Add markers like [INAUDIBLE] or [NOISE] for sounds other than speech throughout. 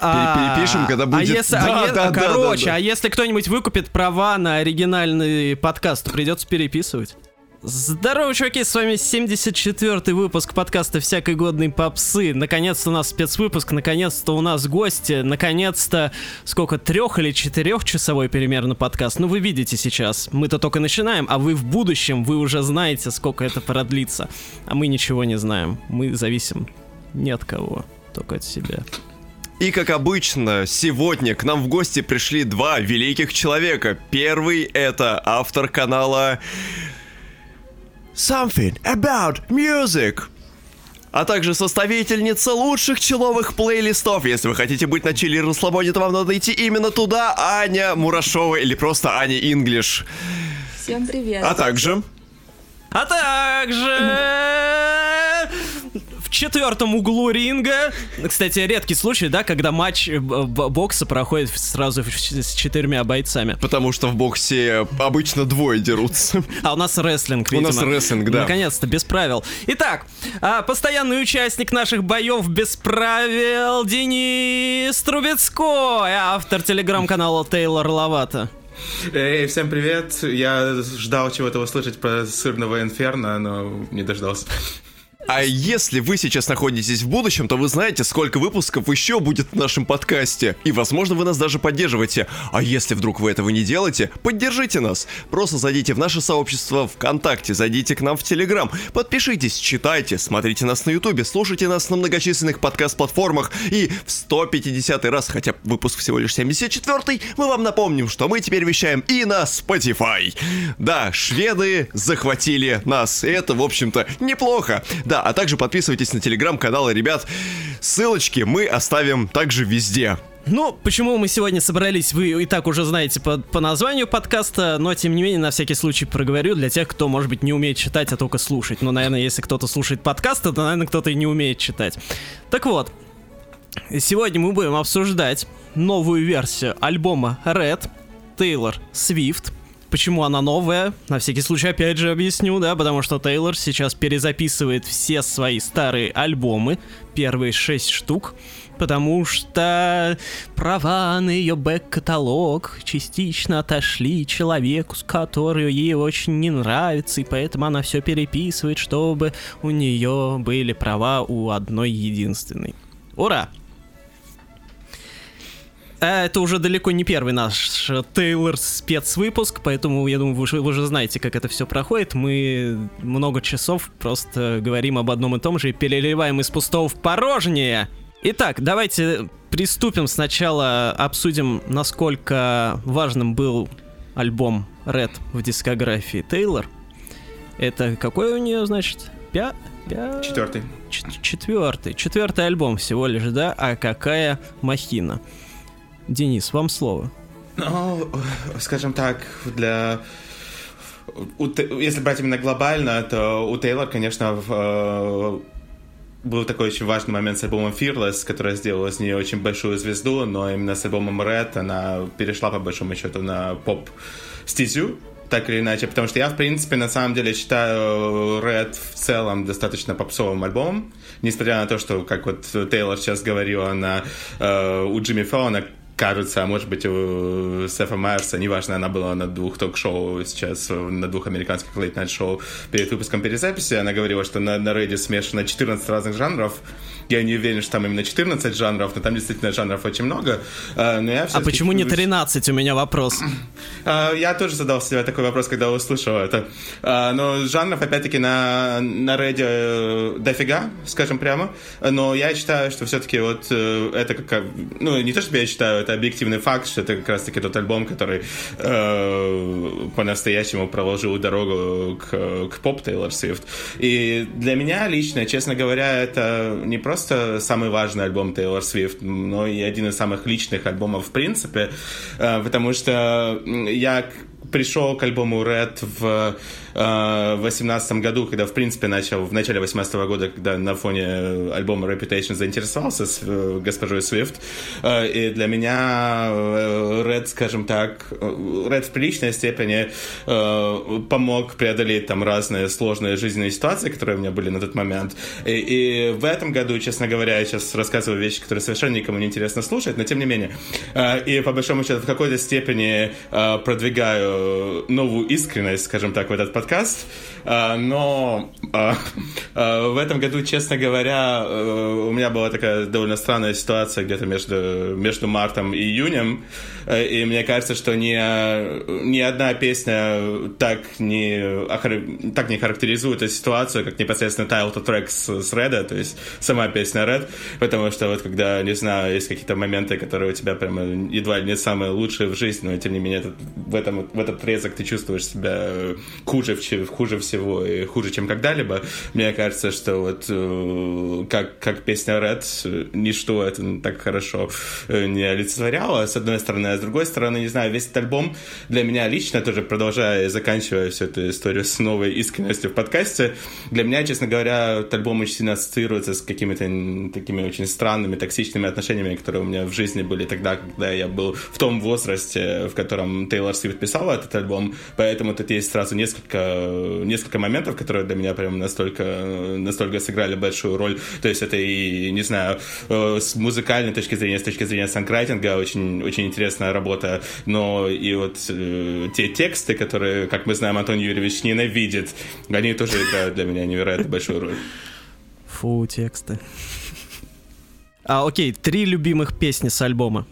А, перепишем, когда будет... А если, а Да, е- да, да, короче, да, да. а если кто-нибудь выкупит права на оригинальный подкаст, то придется переписывать. Здорово, чуваки, с вами 74-й выпуск подкаста «Всякой годной попсы». Наконец-то у нас спецвыпуск, наконец-то у нас гости, наконец-то сколько, трех или четырехчасовой примерно подкаст. Ну, вы видите сейчас, мы-то только начинаем, а вы в будущем, вы уже знаете, сколько это продлится. А мы ничего не знаем, мы зависим не от кого, только от себя. И как обычно, сегодня к нам в гости пришли два великих человека. Первый это автор канала Something About Music. А также составительница лучших человых плейлистов. Если вы хотите быть на чили и расслабоне, то вам надо идти именно туда, Аня Мурашова или просто Аня Инглиш. Всем привет. А также... А также в четвертом углу ринга, кстати, редкий случай, да, когда матч э, бокса проходит сразу с четырьмя бойцами. Потому что в боксе обычно двое дерутся. [LAUGHS] А у нас рестлинг, У видимо. нас рестлинг, да. Наконец-то, без правил. Итак, а, постоянный участник наших боев без правил Денис Трубецкой, автор телеграм-канала Тейлор Лавата. Эй, всем привет! Я ждал чего-то услышать про сырного инферно, но не дождался. А если вы сейчас находитесь в будущем, то вы знаете, сколько выпусков еще будет в нашем подкасте. И, возможно, вы нас даже поддерживаете. А если вдруг вы этого не делаете, поддержите нас. Просто зайдите в наше сообщество ВКонтакте, зайдите к нам в Телеграм, подпишитесь, читайте, смотрите нас на Ютубе, слушайте нас на многочисленных подкаст-платформах. И в 150 раз, хотя выпуск всего лишь 74 мы вам напомним, что мы теперь вещаем и на Spotify. Да, шведы захватили нас. И это, в общем-то, неплохо. Да, а также подписывайтесь на телеграм-каналы, ребят. Ссылочки мы оставим также везде. Ну, почему мы сегодня собрались, вы и так уже знаете по, по названию подкаста, но тем не менее на всякий случай проговорю для тех, кто, может быть, не умеет читать, а только слушать. Ну, наверное, если кто-то слушает подкасты, то, наверное, кто-то и не умеет читать. Так вот, сегодня мы будем обсуждать новую версию альбома Red Taylor Swift. Почему она новая? На всякий случай опять же объясню, да, потому что Тейлор сейчас перезаписывает все свои старые альбомы, первые шесть штук, потому что права на ее бэк-каталог частично отошли человеку, с который ей очень не нравится, и поэтому она все переписывает, чтобы у нее были права у одной единственной. Ура! А Это уже далеко не первый наш Тейлор спецвыпуск, поэтому я думаю, вы уже, вы уже знаете, как это все проходит. Мы много часов просто говорим об одном и том же и переливаем из пустого в порожнее. Итак, давайте приступим. Сначала обсудим, насколько важным был альбом Red в дискографии Тейлор. Это какой у нее, значит, пя... пя- Четвертый. Чет- Четвертый. Четвертый альбом всего лишь, да? А какая махина. Денис, вам слово. Ну, скажем так, для... Если брать именно глобально, то у Тейлор, конечно, в, э, был такой очень важный момент с альбомом Fearless, которая сделала из нее очень большую звезду, но именно с альбомом Red она перешла, по большому счету, на поп-стезю, так или иначе, потому что я, в принципе, на самом деле считаю Red в целом достаточно попсовым альбомом, несмотря на то, что, как вот Тейлор сейчас говорила, на, э, у Джимми Фэллона кажется, а может быть у Сефа Майерса, неважно, она была на двух ток-шоу сейчас, на двух американских лейт-найт шоу перед выпуском перезаписи, она говорила, что на, на Reddit смешано 14 разных жанров, я не уверен, что там именно 14 жанров, но там действительно жанров очень много. А, но я А почему не чувствую, 13? У меня вопрос. а, [CLEARS THROAT] Я тоже задал себе такой вопрос, когда услышал это. А, Но жанров, опять-таки, на, на Reddit э, дофига, скажем прямо. Но я считаю, что все-таки вот э, это как... Ну, не то, чтобы я считаю, это объективный факт, что это как раз-таки тот альбом, который э, по-настоящему проложил дорогу к, к поп Тейлор Свифт. И для меня лично, честно говоря, это не просто самый важный альбом Тейлор Свифт, но и один из самых личных альбомов в принципе, э, потому что я пришел к альбому Red в в 2018 году, когда, в принципе, начал, в начале 2018 года, когда на фоне альбома Reputation заинтересовался с э, госпожой Swift, э, и для меня э, Red, скажем так, Red в приличной степени э, помог преодолеть там разные сложные жизненные ситуации, которые у меня были на тот момент. И, и в этом году, честно говоря, я сейчас рассказываю вещи, которые совершенно никому не интересно слушать, но тем не менее. Э, и по большому счету в какой-то степени э, продвигаю новую искренность, скажем так, в этот подкаст. Э, но в этом году, честно говоря, у меня была такая довольно странная ситуация где-то между, между мартом и июнем. И мне кажется, что ни, ни одна песня так не, так не характеризует эту ситуацию, как непосредственно title track с, с Red, то есть сама песня Red, потому что вот когда, не знаю, есть какие-то моменты, которые у тебя прямо едва ли не самые лучшие в жизни, но тем не менее этот, в, этом, в этот отрезок ты чувствуешь себя хуже, хуже всего и хуже, чем когда-либо. Мне кажется, что вот э, как, как песня Red, ничто это так хорошо э, не олицетворяло, с одной стороны, а с другой стороны, не знаю, весь этот альбом для меня лично, тоже продолжая и заканчивая всю эту историю с новой искренностью в подкасте, для меня, честно говоря, этот альбом очень сильно ассоциируется с какими-то такими очень странными, токсичными отношениями, которые у меня в жизни были тогда, когда я был в том возрасте, в котором Тейлор Свифт писала этот альбом, поэтому тут есть сразу несколько, несколько моментов, которые для меня прям настолько, настолько сыграли большую роль. То есть это и, не знаю, э, с музыкальной точки зрения, с точки зрения санкрайтинга очень, очень интересная работа, но и вот э, те тексты, которые, как мы знаем, Антон Юрьевич ненавидит, они тоже играют для меня невероятно большую роль. Фу, тексты. А, окей, три любимых песни с альбома.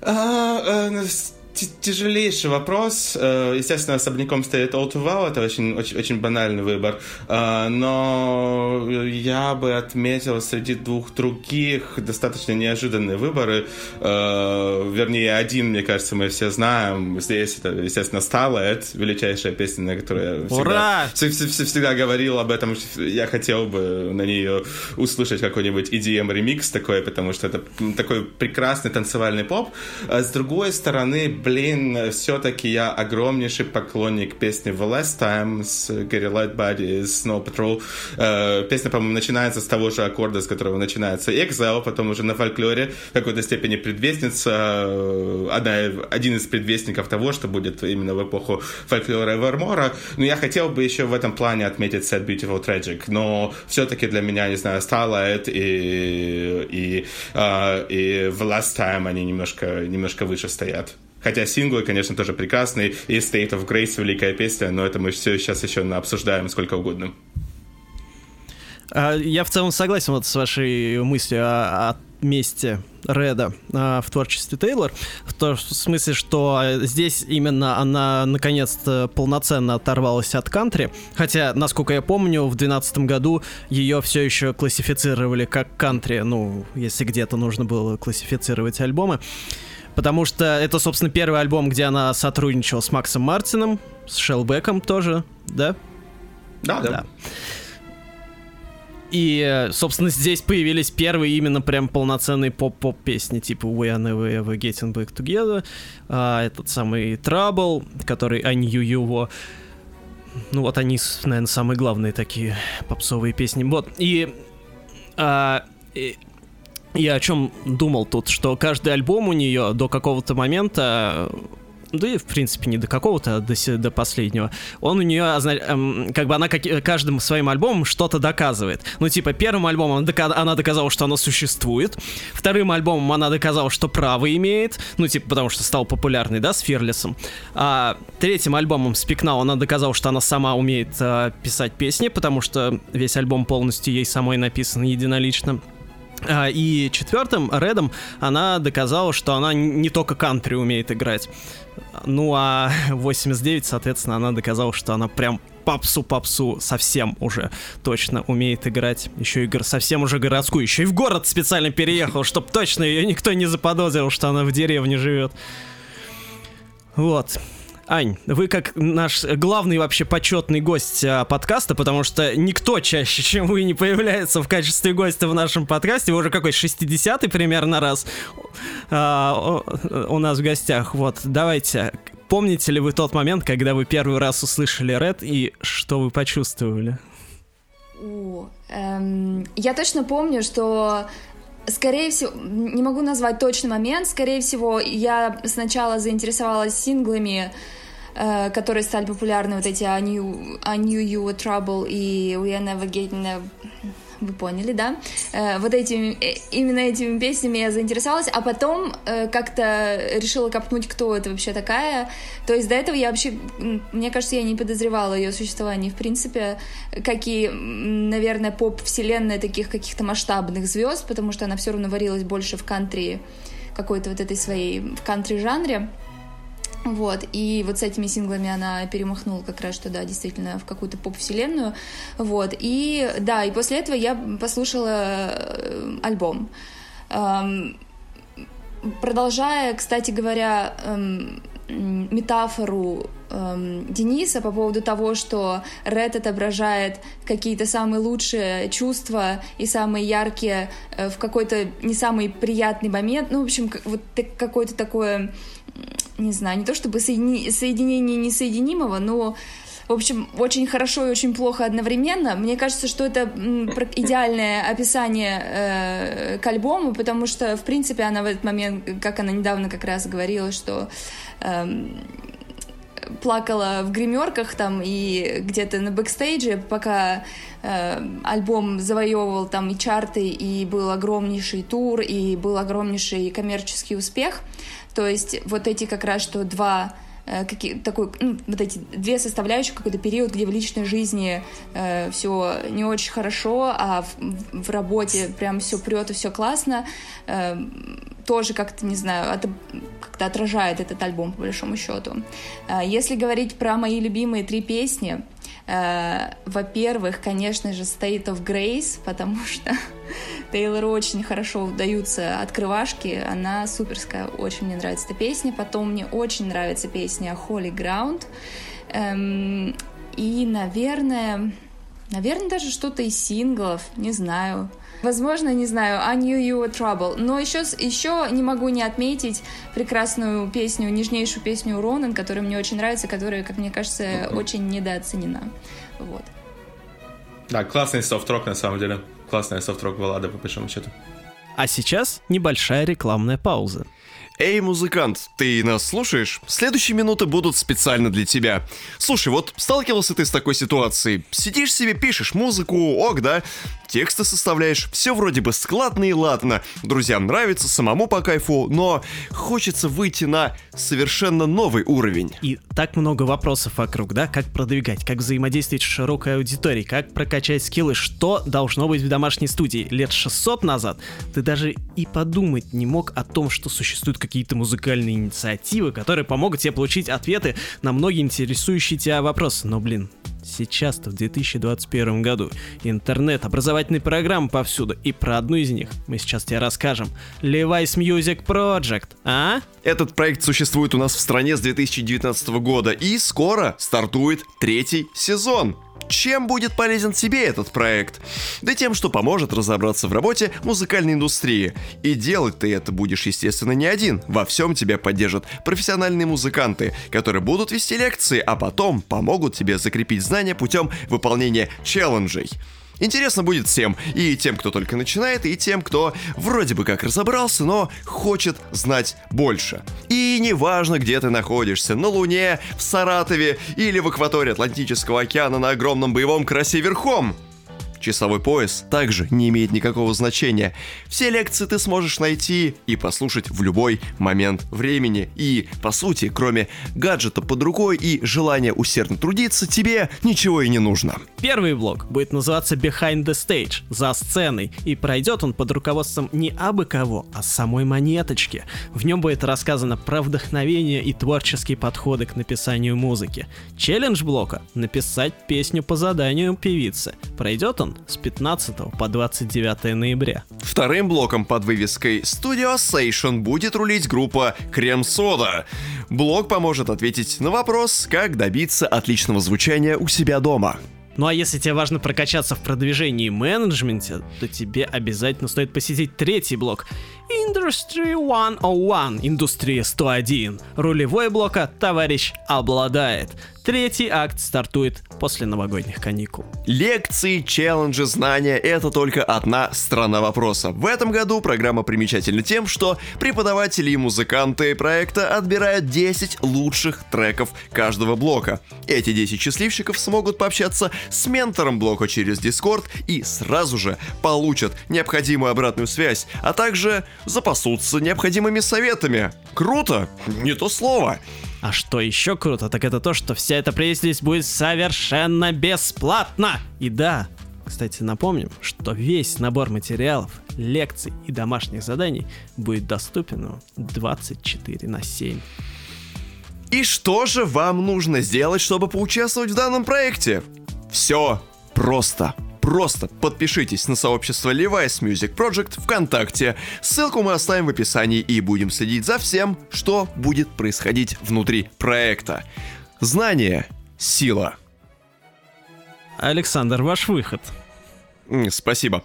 А, а, тяжелейший вопрос. Э, естественно, особняком стоит All Too Well, это очень, очень, очень банальный выбор. Э, но я бы отметил среди двух других достаточно неожиданные выборы. Э, вернее, один, мне кажется, мы все знаем. Здесь это, естественно, Starlight, величайшая песня, на которую я всегда, всегда, всегда говорил об этом. Я хотел бы на нее услышать какой-нибудь EDM ремикс такой, потому что это такой прекрасный танцевальный поп. А с другой стороны, блин, все-таки я огромнейший поклонник песни The Last Time с Gary Lightbody из Snow Patrol. Э, песня, по-моему, начинается с того же аккорда, с которого начинается Exile, потом уже на фольклоре в какой-то степени предвестница, э, одна, один из предвестников того, что будет именно в эпоху фольклора Эвермора. Но я хотел бы еще в этом плане отметить Sad Beautiful Tragic, но все-таки для меня, не знаю, Starlight и, и, uh, и The Last Time они немножко, немножко выше стоят. Хотя синглы, конечно, тоже прекрасные. И State of Grace великая песня, но это мы все сейчас еще обсуждаем сколько угодно. А, я в целом согласен вот с вашей мыслью о, о месте Реда а, в творчестве Тейлор, в том смысле, что здесь именно она наконец-то полноценно оторвалась от кантри, хотя, насколько я помню, в 2012 году ее все еще классифицировали как кантри, ну, если где-то нужно было классифицировать альбомы. Потому что это, собственно, первый альбом, где она сотрудничала с Максом Мартином, с Шелбеком тоже, да? Да, да. да. И, собственно, здесь появились первые именно прям полноценные поп-поп песни, типа We Are Never Ever Getting Back Together, а, этот самый Trouble, который I Knew You Ну вот они, наверное, самые главные такие попсовые песни. Вот, и, а, и я о чем думал тут, что каждый альбом у нее до какого-то момента да и в принципе не до какого-то, а до, до последнего, он у нее, эм, как бы она как, каждым своим альбомом что-то доказывает. Ну, типа, первым альбомом она, дока- она доказала, что она существует, вторым альбомом она доказала, что право имеет, ну, типа, потому что стал популярный, да, с Фирлисом, а третьим альбомом Спикнау она доказала, что она сама умеет э, писать песни, потому что весь альбом полностью ей самой написан единолично. А, и четвертым, Редом, она доказала, что она не только кантри умеет играть. Ну а [LAUGHS] 89, соответственно, она доказала, что она прям попсу-попсу совсем уже точно умеет играть. Еще и совсем уже городскую. Еще и в город специально переехал, [LAUGHS] чтобы точно ее никто не заподозрил, что она в деревне живет. Вот. Ань, вы как наш главный вообще почетный гость а, подкаста, потому что никто чаще, [LAUGHS] чем вы, не появляется в качестве гостя в нашем подкасте. Вы уже какой 60-й примерно раз а, у нас в гостях. Вот, давайте, помните ли вы тот момент, когда вы первый раз услышали Red и что вы почувствовали? О, эм, я точно помню, что Скорее всего, не могу назвать точный момент. Скорее всего, я сначала заинтересовалась синглами, э, которые стали популярны, вот эти I knew, I knew You Were Trouble и We Are Never Getting вы поняли, да? Э, вот этими, э, именно этими песнями я заинтересовалась, а потом э, как-то решила копнуть, кто это вообще такая. То есть до этого я вообще, мне кажется, я не подозревала ее существование, в принципе, как и, наверное, поп-вселенная таких каких-то масштабных звезд, потому что она все равно варилась больше в кантри, какой-то вот этой своей в кантри-жанре. Вот, и вот с этими синглами она перемахнула как раз, что да, действительно, в какую-то поп-вселенную. Вот, и да, и после этого я послушала э, альбом. Эм, продолжая, кстати говоря, эм, метафору эм, Дениса по поводу того, что Ред отображает какие-то самые лучшие чувства и самые яркие э, в какой-то не самый приятный момент. Ну, в общем, вот какое-то такое не знаю, не то чтобы соедини... соединение несоединимого, но в общем, очень хорошо и очень плохо одновременно. Мне кажется, что это идеальное описание э, к альбому, потому что, в принципе, она в этот момент, как она недавно как раз говорила, что э, плакала в гримерках там и где-то на бэкстейдже, пока э, альбом завоевывал там и чарты, и был огромнейший тур, и был огромнейший коммерческий успех. То есть вот эти как раз что два э, какие, такой, ну, вот эти две составляющие, какой-то период, где в личной жизни э, все не очень хорошо, а в, в работе прям все прет и все классно, э, тоже как-то, не знаю, это как-то отражает этот альбом, по большому счету. Э, если говорить про мои любимые три песни, Э, во-первых, конечно же, State of Grace, потому [LAUGHS] что Тейлору очень хорошо удаются открывашки, она суперская, очень мне нравится эта песня. Потом мне очень нравится песня Holy Ground. Эм, и, наверное, наверное, даже что-то из синглов, не знаю. Возможно, не знаю, I knew you were trouble. Но еще, еще не могу не отметить прекрасную песню, нежнейшую песню Ронан, которая мне очень нравится, которая, как мне кажется, очень недооценена. Вот. Да, классный софт-рок на самом деле. Классная софт-рок баллада, по большому счету. А сейчас небольшая рекламная пауза. Эй, музыкант, ты нас слушаешь? Следующие минуты будут специально для тебя. Слушай, вот сталкивался ты с такой ситуацией. Сидишь себе, пишешь музыку, ок, да? Тексты составляешь, все вроде бы складно и ладно. Друзьям нравится, самому по кайфу, но хочется выйти на совершенно новый уровень. И так много вопросов вокруг, да? Как продвигать, как взаимодействовать с широкой аудиторией, как прокачать скиллы, что должно быть в домашней студии. Лет 600 назад ты даже и подумать не мог о том, что существует какие-то музыкальные инициативы, которые помогут тебе получить ответы на многие интересующие тебя вопросы. Но, блин, сейчас-то в 2021 году интернет, образовательные программы повсюду, и про одну из них мы сейчас тебе расскажем. Levi's Music Project, а? Этот проект существует у нас в стране с 2019 года и скоро стартует третий сезон. Чем будет полезен тебе этот проект? Да тем, что поможет разобраться в работе музыкальной индустрии. И делать ты это будешь, естественно, не один. Во всем тебя поддержат профессиональные музыканты, которые будут вести лекции, а потом помогут тебе закрепить знания путем выполнения челленджей. Интересно будет всем, и тем, кто только начинает, и тем, кто вроде бы как разобрался, но хочет знать больше. И неважно, где ты находишься, на Луне, в Саратове или в акватории Атлантического океана на огромном боевом карасе верхом. Часовой пояс также не имеет никакого значения. Все лекции ты сможешь найти и послушать в любой момент времени. И, по сути, кроме гаджета под рукой и желания усердно трудиться, тебе ничего и не нужно. Первый блок будет называться Behind the Stage, за сценой, и пройдет он под руководством не абы кого, а самой монеточки. В нем будет рассказано про вдохновение и творческие подходы к написанию музыки. Челлендж блока — написать песню по заданию певицы. Пройдет он с 15 по 29 ноября. Вторым блоком под вывеской Studio Station будет рулить группа Крем Сода. Блок поможет ответить на вопрос, как добиться отличного звучания у себя дома. Ну а если тебе важно прокачаться в продвижении и менеджменте, то тебе обязательно стоит посетить третий блок. Industry 101, Индустрия 101. Рулевой блока товарищ обладает. Третий акт стартует после новогодних каникул. Лекции, челленджи, знания — это только одна сторона вопроса. В этом году программа примечательна тем, что преподаватели и музыканты проекта отбирают 10 лучших треков каждого блока. Эти 10 счастливчиков смогут пообщаться с ментором блока через Discord и сразу же получат необходимую обратную связь, а также запасутся необходимыми советами. Круто? Не то слово. А что еще круто, так это то, что вся эта прелесть будет совершенно бесплатно. И да, кстати, напомним, что весь набор материалов, лекций и домашних заданий будет доступен 24 на 7. И что же вам нужно сделать, чтобы поучаствовать в данном проекте? Все просто просто подпишитесь на сообщество Levi's Music Project ВКонтакте. Ссылку мы оставим в описании и будем следить за всем, что будет происходить внутри проекта. Знание — сила. Александр, ваш выход. Спасибо.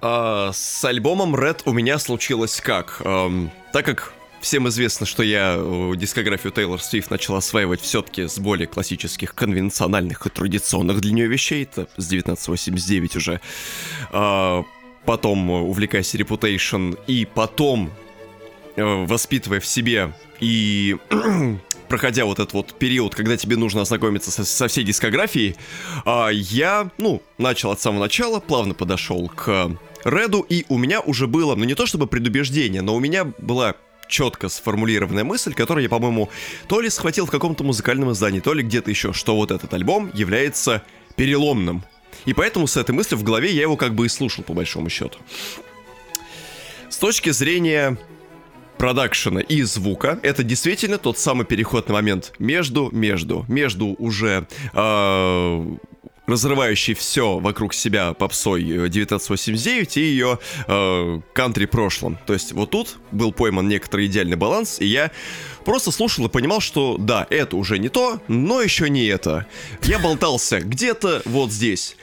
А, с альбомом Red у меня случилось как? Эм, так как Всем известно, что я э, дискографию Тейлор Свифт начал осваивать все-таки с более классических, конвенциональных и традиционных для нее вещей. Это с 1989 уже. А, потом увлекаясь Reputation. И потом, э, воспитывая в себе и [CLEARS THROAT] проходя вот этот вот период, когда тебе нужно ознакомиться со, со всей дискографией, а, я, ну, начал от самого начала, плавно подошел к Реду, и у меня уже было, ну не то чтобы предубеждение, но у меня была четко сформулированная мысль, которую я, по-моему, то ли схватил в каком-то музыкальном издании, то ли где-то еще, что вот этот альбом является переломным. И поэтому с этой мыслью в голове я его как бы и слушал, по большому счету. С точки зрения продакшена и звука, это действительно тот самый переходный момент между, между, между уже э, разрывающий все вокруг себя попсой 1989 э, и ее э, кантри прошлым. То есть вот тут был пойман некоторый идеальный баланс, и я просто слушал и понимал, что да, это уже не то, но еще не это. Я болтался где-то вот здесь.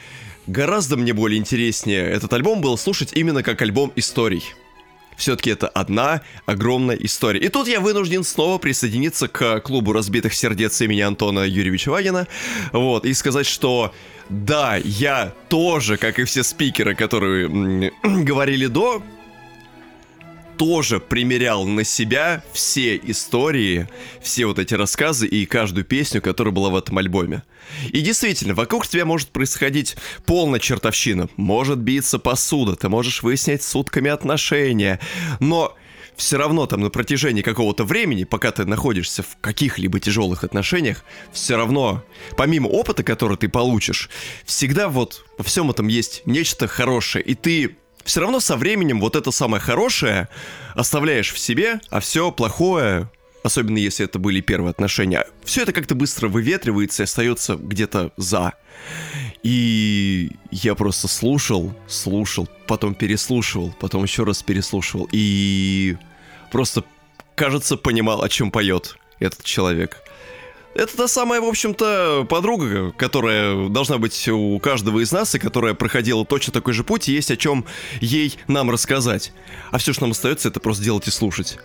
Гораздо мне более интереснее этот альбом было слушать именно как альбом историй все-таки это одна огромная история. И тут я вынужден снова присоединиться к клубу разбитых сердец имени Антона Юрьевича Вагина, вот, и сказать, что да, я тоже, как и все спикеры, которые [CLEARS THROAT] говорили до, тоже примерял на себя все истории, все вот эти рассказы и каждую песню, которая была в этом альбоме. И действительно, вокруг тебя может происходить полная чертовщина. Может биться посуда, ты можешь выяснять сутками отношения. Но все равно там на протяжении какого-то времени, пока ты находишься в каких-либо тяжелых отношениях, все равно, помимо опыта, который ты получишь, всегда вот во всем этом есть нечто хорошее, и ты все равно со временем вот это самое хорошее оставляешь в себе, а все плохое, особенно если это были первые отношения, все это как-то быстро выветривается и остается где-то за. И я просто слушал, слушал, потом переслушивал, потом еще раз переслушивал и просто, кажется, понимал, о чем поет этот человек. Это та самая, в общем-то, подруга, которая должна быть у каждого из нас, и которая проходила точно такой же путь, и есть о чем ей нам рассказать. А все, что нам остается, это просто делать и слушать.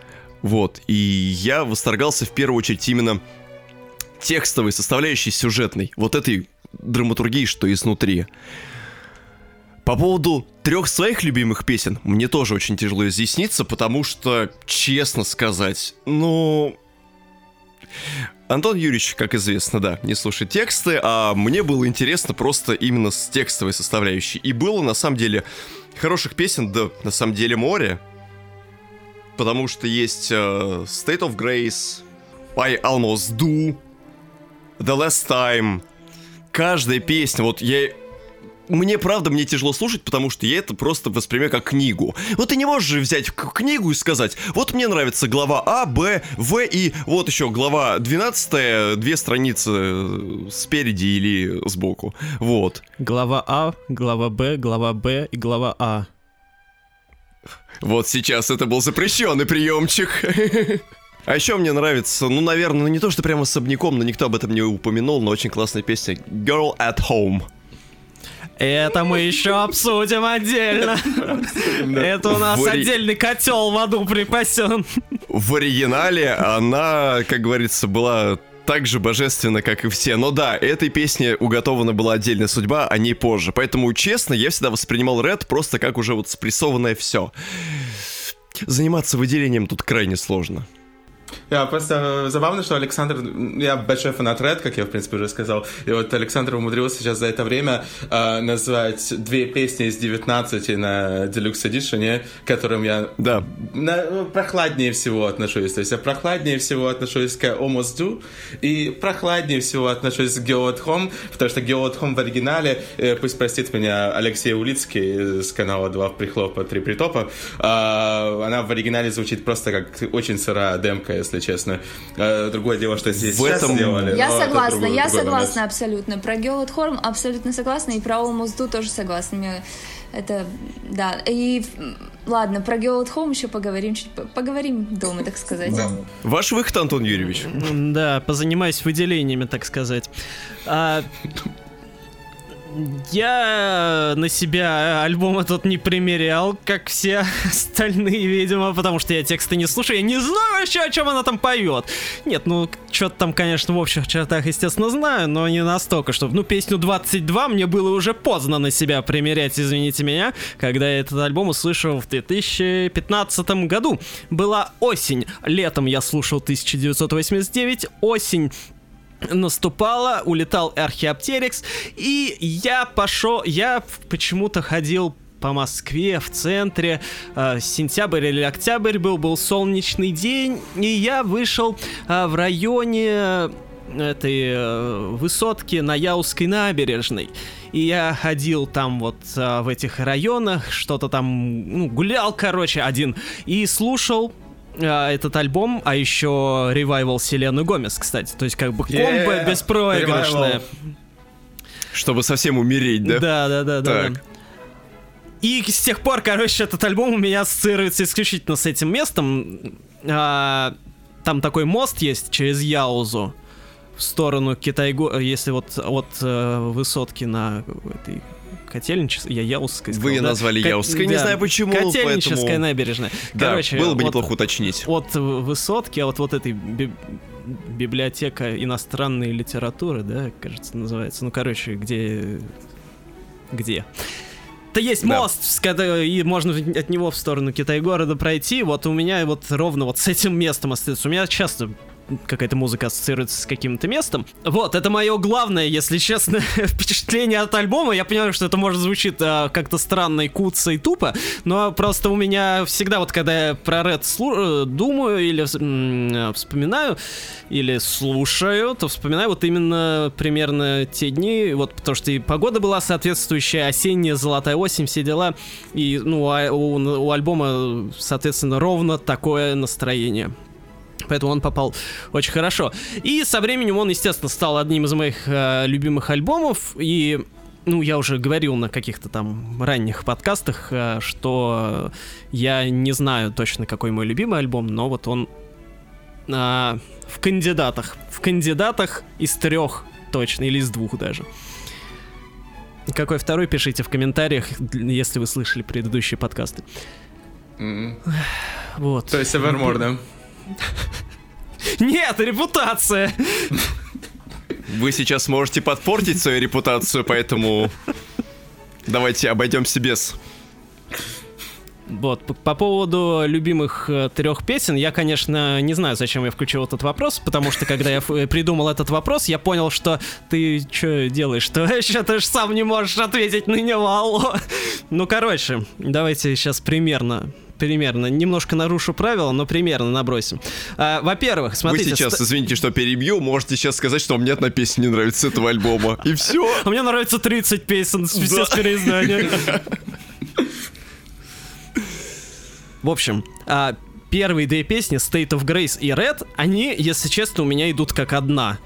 Вот. И я восторгался в первую очередь именно текстовой составляющей сюжетной. Вот этой драматургии, что изнутри. По поводу трех своих любимых песен, мне тоже очень тяжело изъясниться, потому что, честно сказать, ну... Антон Юрьевич, как известно, да, не слушает тексты, а мне было интересно просто именно с текстовой составляющей. И было, на самом деле, хороших песен, да, на самом деле, море. Потому что есть uh, State of Grace, I Almost Do, The Last Time. Каждая песня, вот я мне правда, мне тяжело слушать, потому что я это просто воспринимаю как книгу. Вот ты не можешь же взять книгу и сказать, вот мне нравится глава А, Б, В и вот еще глава 12, две страницы э, спереди или сбоку. Вот. Глава А, глава Б, глава Б и глава А. Вот сейчас это был запрещенный приемчик. [LAUGHS] А еще мне нравится, ну, наверное, не то, что прямо особняком, но никто об этом не упомянул, но очень классная песня «Girl at Home». Это мы еще обсудим отдельно. Это у нас отдельный котел в аду припасен. В оригинале она, как говорится, была так же божественна, как и все. Но да, этой песне уготована была отдельная судьба, о ней позже. Поэтому, честно, я всегда воспринимал Red просто как уже вот спрессованное все. Заниматься выделением тут крайне сложно. Я просто забавно, что Александр, я большой фанат Red, как я, в принципе, уже сказал, и вот Александр умудрился сейчас за это время э, назвать две песни из 19 на Deluxe Edition, к которым я Да. на- прохладнее всего отношусь. То есть я прохладнее всего отношусь к Almost Do и прохладнее всего отношусь к Go at Home, потому что Go at Home в оригинале, э, пусть простит меня Алексей Улицкий с канала «Два прихлопа, три притопа», а, она в оригинале звучит просто как очень сырая демка, если честно. А, Другое дело, что здесь В этом- сделали. Я согласна, другой- я другой момент. согласна абсолютно. Про at Home абсолютно согласна, и про Do тоже согласна. Мне это, да. И ладно, про Girl at Home еще поговорим, чуть по- поговорим дома, так сказать. Ваш выход, Антон Юрьевич. Да, позанимаюсь выделениями, так сказать. А, я на себя альбом этот не примерял, как все [LAUGHS] остальные, видимо, потому что я тексты не слушаю, я не знаю вообще, о чем она там поет. Нет, ну, что-то там, конечно, в общих чертах, естественно, знаю, но не настолько, чтобы, ну, песню 22 мне было уже поздно на себя примерять, извините меня, когда я этот альбом услышал в 2015 году. Была осень, летом я слушал 1989, осень наступала, улетал Археоптерикс, и я пошел, я почему-то ходил по Москве, в центре, э, сентябрь или октябрь был, был солнечный день, и я вышел э, в районе этой э, высотки на Яузской набережной. И я ходил там вот э, в этих районах, что-то там, ну, гулял, короче, один, и слушал а, этот альбом, а еще ревайвал Селену Гомес, кстати. То есть как бы комбо Yeah, беспроигрышное. revival. Чтобы совсем умереть, да? Да, да, да, да. Так. да. И с тех пор, короче, этот альбом у меня ассоциируется исключительно с этим местом. А, там такой мост есть через Яузу в сторону Китайго, если вот от э, высотки на этой Котельнической, я Яузской сказал, Вы её да? назвали Ко- Яузской, не да, знаю почему, Котельническая поэтому- набережная. Да, Короче, было бы вот- неплохо уточнить. от высотки, а вот этой би- библиотека иностранной литературы, да, кажется, называется. Ну, короче, где... Где? Да есть Да. мост, и можно от него в сторону Китай-города пройти. Вот у меня вот ровно вот с этим местом остается. У меня часто какая-то музыка ассоциируется с каким-то местом. Вот, это мое главное, если честно, [LAUGHS] впечатление от альбома. Я понимаю, что это может звучит а, как-то странно и куца и тупо, но просто у меня всегда вот, когда я про Red слу- э, думаю или м, вспоминаю, или слушаю, то вспоминаю вот именно примерно те дни, вот потому что и погода была соответствующая, осенняя, золотая осень, все дела, и ну, а- у, у альбома, соответственно, ровно такое настроение. Поэтому он попал очень хорошо. И со временем он, естественно, стал одним из моих э, любимых альбомов. И, ну, я уже говорил на каких-то там ранних подкастах, э, что я не знаю точно, какой мой любимый альбом, но вот он э, в кандидатах. В кандидатах из трех точно, или из двух даже. Какой второй, пишите в комментариях, если вы слышали предыдущие подкасты. М. Вот. То есть Evermore, да? Нет, репутация! Вы сейчас можете подпортить свою репутацию, поэтому давайте обойдемся без. Вот, по, по поводу любимых трех песен, я, конечно, не знаю, зачем я включил этот вопрос, потому что, когда я ф- придумал этот вопрос, я понял, что ты что делаешь, что [LAUGHS] еще ты же сам не можешь ответить на него, алло. Ну, короче, давайте сейчас примерно примерно. Немножко нарушу правила, но примерно набросим. А, во-первых, Вы смотрите... сейчас, ст- извините, что перебью, можете сейчас сказать, что ни одна песня не нравится этого альбома. И все. А мне нравится 30 песен, с- все с переиздания. В общем, а, первые две песни State of Grace и Red, они, если честно, у меня идут как одна.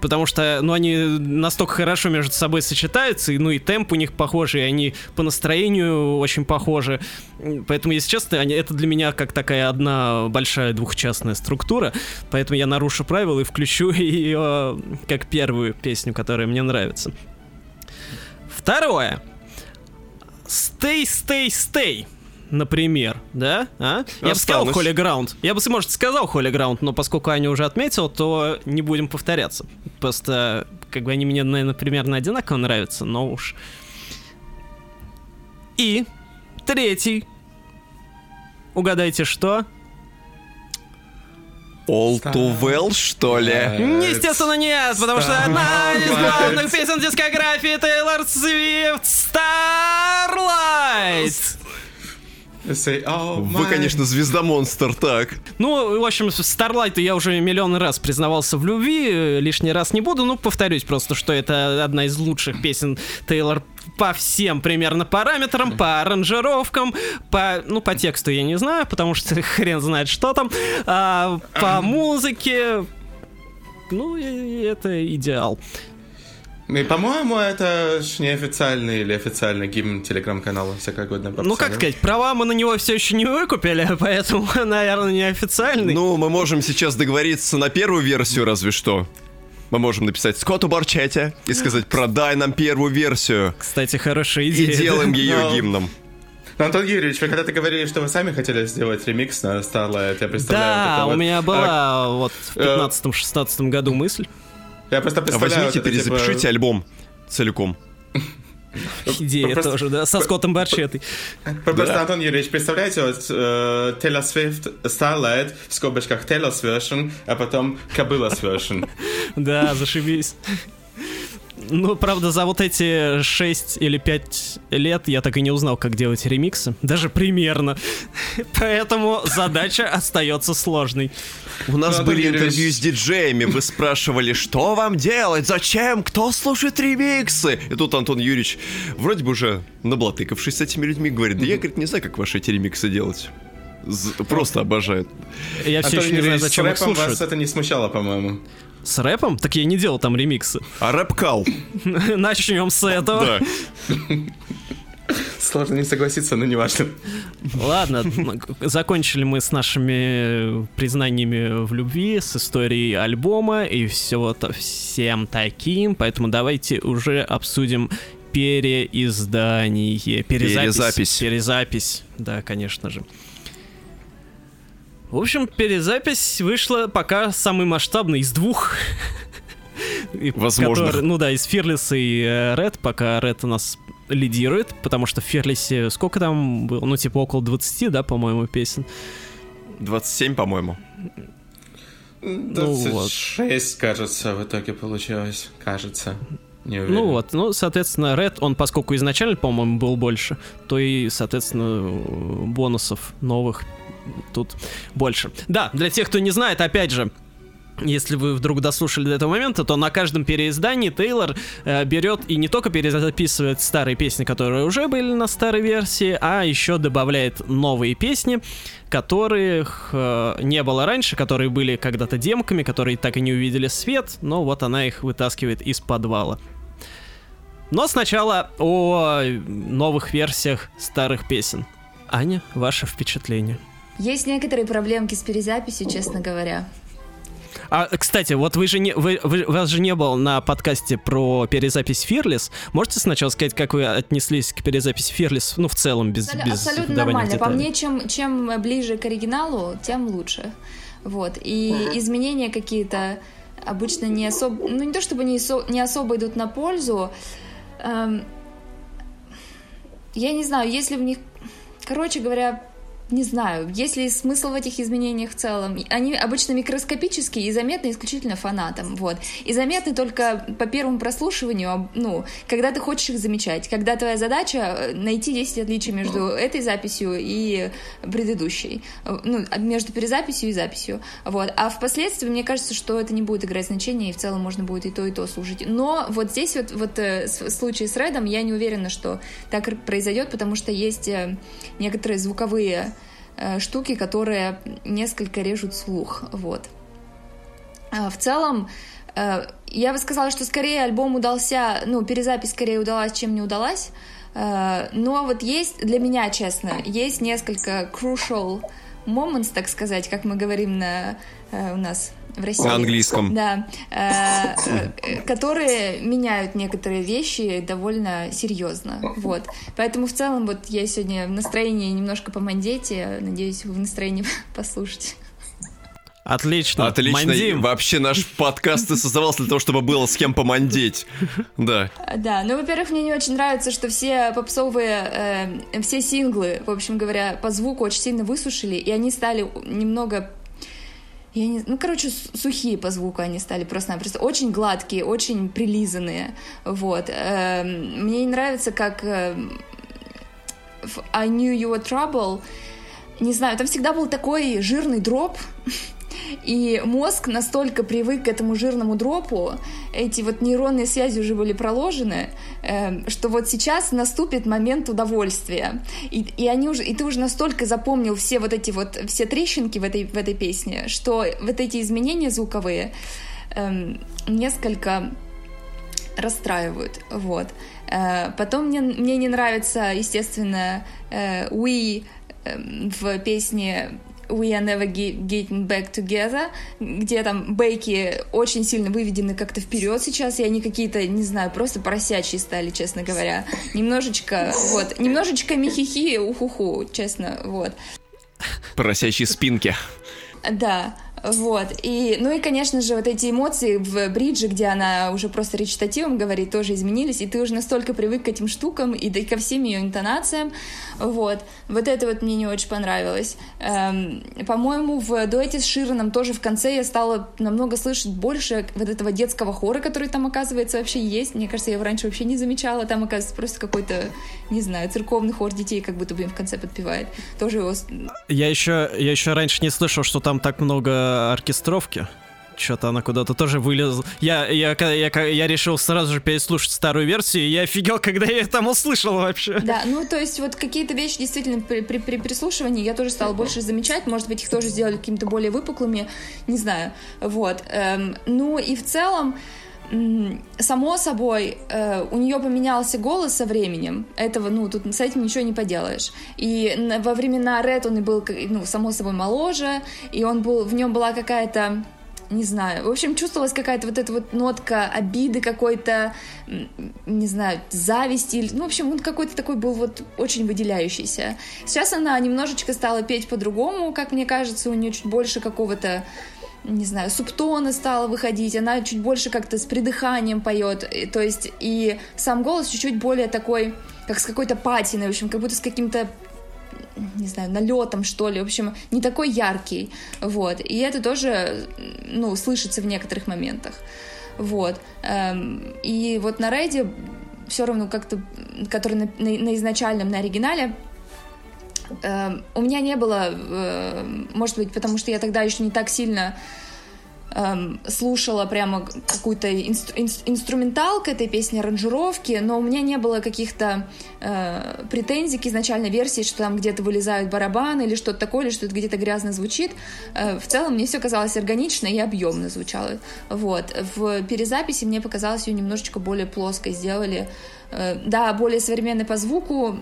Потому что, ну, они настолько хорошо между собой сочетаются, и, ну, и темп у них похожий, и они по настроению очень похожи. Поэтому, если честно, они, это для меня как такая одна большая двухчастная структура, поэтому я нарушу правила и включу [LAUGHS] ее как первую песню, которая мне нравится. Второе. Stay, stay, stay например, да? А? Я бы сказал Holy Ground. Я бы, может, сказал Holy Ground, но поскольку Аня уже отметил, то не будем повторяться. Просто, как бы они мне, наверное, примерно одинаково нравятся, но уж... И третий. Угадайте, что? All Too Well, что ли? Естественно, нет, потому что одна из главных песен дискографии Тейлор Свифт Starlight. Say, oh, Вы, конечно, звезда-монстр, так. Ну, в общем, Старлайту я уже миллион раз признавался в любви, лишний раз не буду, ну, повторюсь просто, что это одна из лучших песен Тейлор по всем примерно параметрам, по аранжировкам, по, ну, по тексту я не знаю, потому что [LAUGHS] хрен знает, что там, а, по музыке, ну, это идеал. Ну и, по-моему, это ж неофициальный или официальный гимн телеграм-канала всякого года. Ну, как сказать, права мы на него все еще не выкупили, [LAUGHS] поэтому, [LAUGHS] наверное, неофициальный. Ну, мы можем сейчас договориться на первую версию, разве что. Мы можем написать Скотту Барчете и сказать, продай нам первую версию. Кстати, хорошая идея. И делаем ее Но... гимном. Но, Антон Юрьевич, вы когда-то говорили, что вы сами хотели сделать ремикс на Starlight, я представляю. Да, вот у меня была а, вот в 15-16 году мысль. Я просто представляю... Возьмите, перезапишите типа... альбом целиком. Идея тоже, да, со Скоттом Барчетой. Просто, Антон Юрьевич, представляете, вот uh, Taylor Swift Starlight, в скобочках Taylor's version, а потом Кобыла's version. [LAUGHS] Да, зашибись. Ну, правда, за вот эти 6 или 5 лет я так и не узнал, как делать ремиксы. Даже примерно. [LAUGHS] Поэтому задача остается сложной. У нас Надо были интервью с диджеями, вы спрашивали, что вам делать, зачем, кто слушает ремиксы? И тут Антон Юрьевич, вроде бы уже наблатыкавшись с этими людьми, говорит, да я, говорит, не знаю, как ваши эти ремиксы делать. Просто обожает. Я все еще не знаю, зачем их слушают. вас это не смущало, по-моему. С рэпом? Так я не делал там ремиксы. А рэп-кал? [LAUGHS] Начнем с этого. Да. Сложно не согласиться, но не важно. Ладно, закончили мы с нашими признаниями в любви, с историей альбома и все всем таким, поэтому давайте уже обсудим переиздание, перезапись. Перезапись. Перезапись, да, конечно же. В общем, перезапись вышла пока самый масштабный из двух. Возможно. ну да, из Fearless и э, Red, пока Red у нас лидирует, потому что в Fearless сколько там было? Ну, типа около 20, да, по-моему, песен. 27, по-моему. 26, ну, вот. кажется, в итоге получилось. Кажется. Не уверен. Ну вот, ну, соответственно, Red, он, поскольку изначально, по-моему, был больше, то и, соответственно, бонусов новых тут больше. Да, для тех, кто не знает, опять же, если вы вдруг дослушали до этого момента, то на каждом переиздании Тейлор э, берет и не только перезаписывает старые песни, которые уже были на старой версии, а еще добавляет новые песни, которых э, не было раньше, которые были когда-то демками, которые так и не увидели свет, но вот она их вытаскивает из подвала. Но сначала о новых версиях старых песен. Аня, ваше впечатление? Есть некоторые проблемки с перезаписью, честно говоря. А, кстати, вот вы же не, вы, вы, вас же не было на подкасте про перезапись Fearless. Можете сначала сказать, как вы отнеслись к перезаписи Fearless, ну, в целом, без, Абсолютно без Абсолютно нормально. По мне, чем, чем ближе к оригиналу, тем лучше. Вот. И изменения какие-то обычно не особо... Ну, не то чтобы не, не особо идут на пользу. Эм, я не знаю, если в них... Короче говоря, не знаю, есть ли смысл в этих изменениях в целом. Они обычно микроскопические и заметны исключительно фанатам, вот. И заметны только по первому прослушиванию, ну, когда ты хочешь их замечать, когда твоя задача э, найти 10 отличий между этой записью и предыдущей, э, ну, между перезаписью и записью, вот. А впоследствии мне кажется, что это не будет играть значения, и в целом можно будет и то, и то слушать. Но вот здесь вот, вот э, в случае с Редом я не уверена, что так произойдет, потому что есть некоторые звуковые штуки, которые несколько режут слух, вот. А в целом, Э, я бы сказала, что скорее альбом удался, ну, перезапись скорее удалась, чем не удалась. Э, но вот есть, для меня, честно, есть несколько crucial moments, так сказать, как мы говорим на, у нас в России. На английском. Да. Э, которые меняют некоторые вещи довольно серьезно. Вот. Поэтому в целом вот я сегодня в настроении немножко по Мандете. Надеюсь, вы в настроении [LAUGHS] послушать. Отлично. Отлично. Мандим. Вообще наш подкаст и создавался для того, чтобы было с кем помандеть. Да. Да, ну, во-первых, мне не очень нравится, что все попсовые, э, все синглы, в общем говоря, по звуку очень сильно высушили, и они стали немного я не, ну, короче, сухие по звуку они стали просто-напросто. Очень гладкие, очень прилизанные. Вот. Эм, мне не нравится, как эм, в I Knew You Were Trouble, не знаю, там всегда был такой жирный дроп, [LAUGHS] и мозг настолько привык к этому жирному дропу, эти вот нейронные связи уже были проложены, э, что вот сейчас наступит момент удовольствия. И, и, они уже, и ты уже настолько запомнил все вот эти вот, все трещинки в этой, в этой песне, что вот эти изменения звуковые э, несколько расстраивают, вот. Э, потом мне, мне не нравится, естественно, э, We э, в песне We Are Never Getting Back Together, где там бейки очень сильно выведены как-то вперед сейчас, и они какие-то, не знаю, просто поросячьи стали, честно говоря. Немножечко, вот, немножечко михихи, ухуху, честно, вот. Поросячьи спинки. Да, вот. И, ну и, конечно же, вот эти эмоции в бридже, где она уже просто речитативом говорит, тоже изменились, и ты уже настолько привык к этим штукам и ко всем ее интонациям. Вот. Вот это вот мне не очень понравилось. Эм, по-моему, в дуэте с Широном тоже в конце я стала намного слышать больше вот этого детского хора, который там, оказывается, вообще есть. Мне кажется, я его раньше вообще не замечала. Там, оказывается, просто какой-то, не знаю, церковный хор детей как будто бы им в конце подпевает. Тоже его... Я еще, я еще раньше не слышал, что там так много оркестровки. Что-то она куда-то тоже вылезла. Я, я, я, я решил сразу же переслушать старую версию, и я офигел, когда я там услышал вообще. Да, ну то есть вот какие-то вещи действительно при, при, при прислушивании я тоже стала больше замечать, может быть, их тоже сделали какими-то более выпуклыми, не знаю. Вот. Эм, ну и в целом, само собой, э, у нее поменялся голос со временем. Этого, ну, тут с этим ничего не поделаешь. И во времена Ред он и был, ну, само собой, моложе, и он был, в нем была какая-то не знаю. В общем, чувствовалась какая-то вот эта вот нотка обиды какой-то, не знаю, зависти. Ну, в общем, он какой-то такой был вот очень выделяющийся. Сейчас она немножечко стала петь по-другому, как мне кажется, у нее чуть больше какого-то не знаю, субтоны стала выходить, она чуть больше как-то с придыханием поет, то есть и сам голос чуть-чуть более такой, как с какой-то патиной, в общем, как будто с каким-то не знаю, налетом, что ли, в общем, не такой яркий, вот, и это тоже, ну, слышится в некоторых моментах, вот, эм, и вот на рейде все равно как-то, который на, на, на изначальном, на оригинале, у меня не было, э, может быть, потому что я тогда еще не так сильно эм, слушала прямо какую-то инстру- инструментал к этой песне, аранжировки, но у меня не было каких-то э, претензий к изначальной версии, что там где-то вылезают барабаны или что-то такое, или что это где-то грязно звучит. Э, в целом мне все казалось органично и объемно звучало. Вот. В перезаписи мне показалось, ее немножечко более плоско сделали. Э, да, более современный по звуку,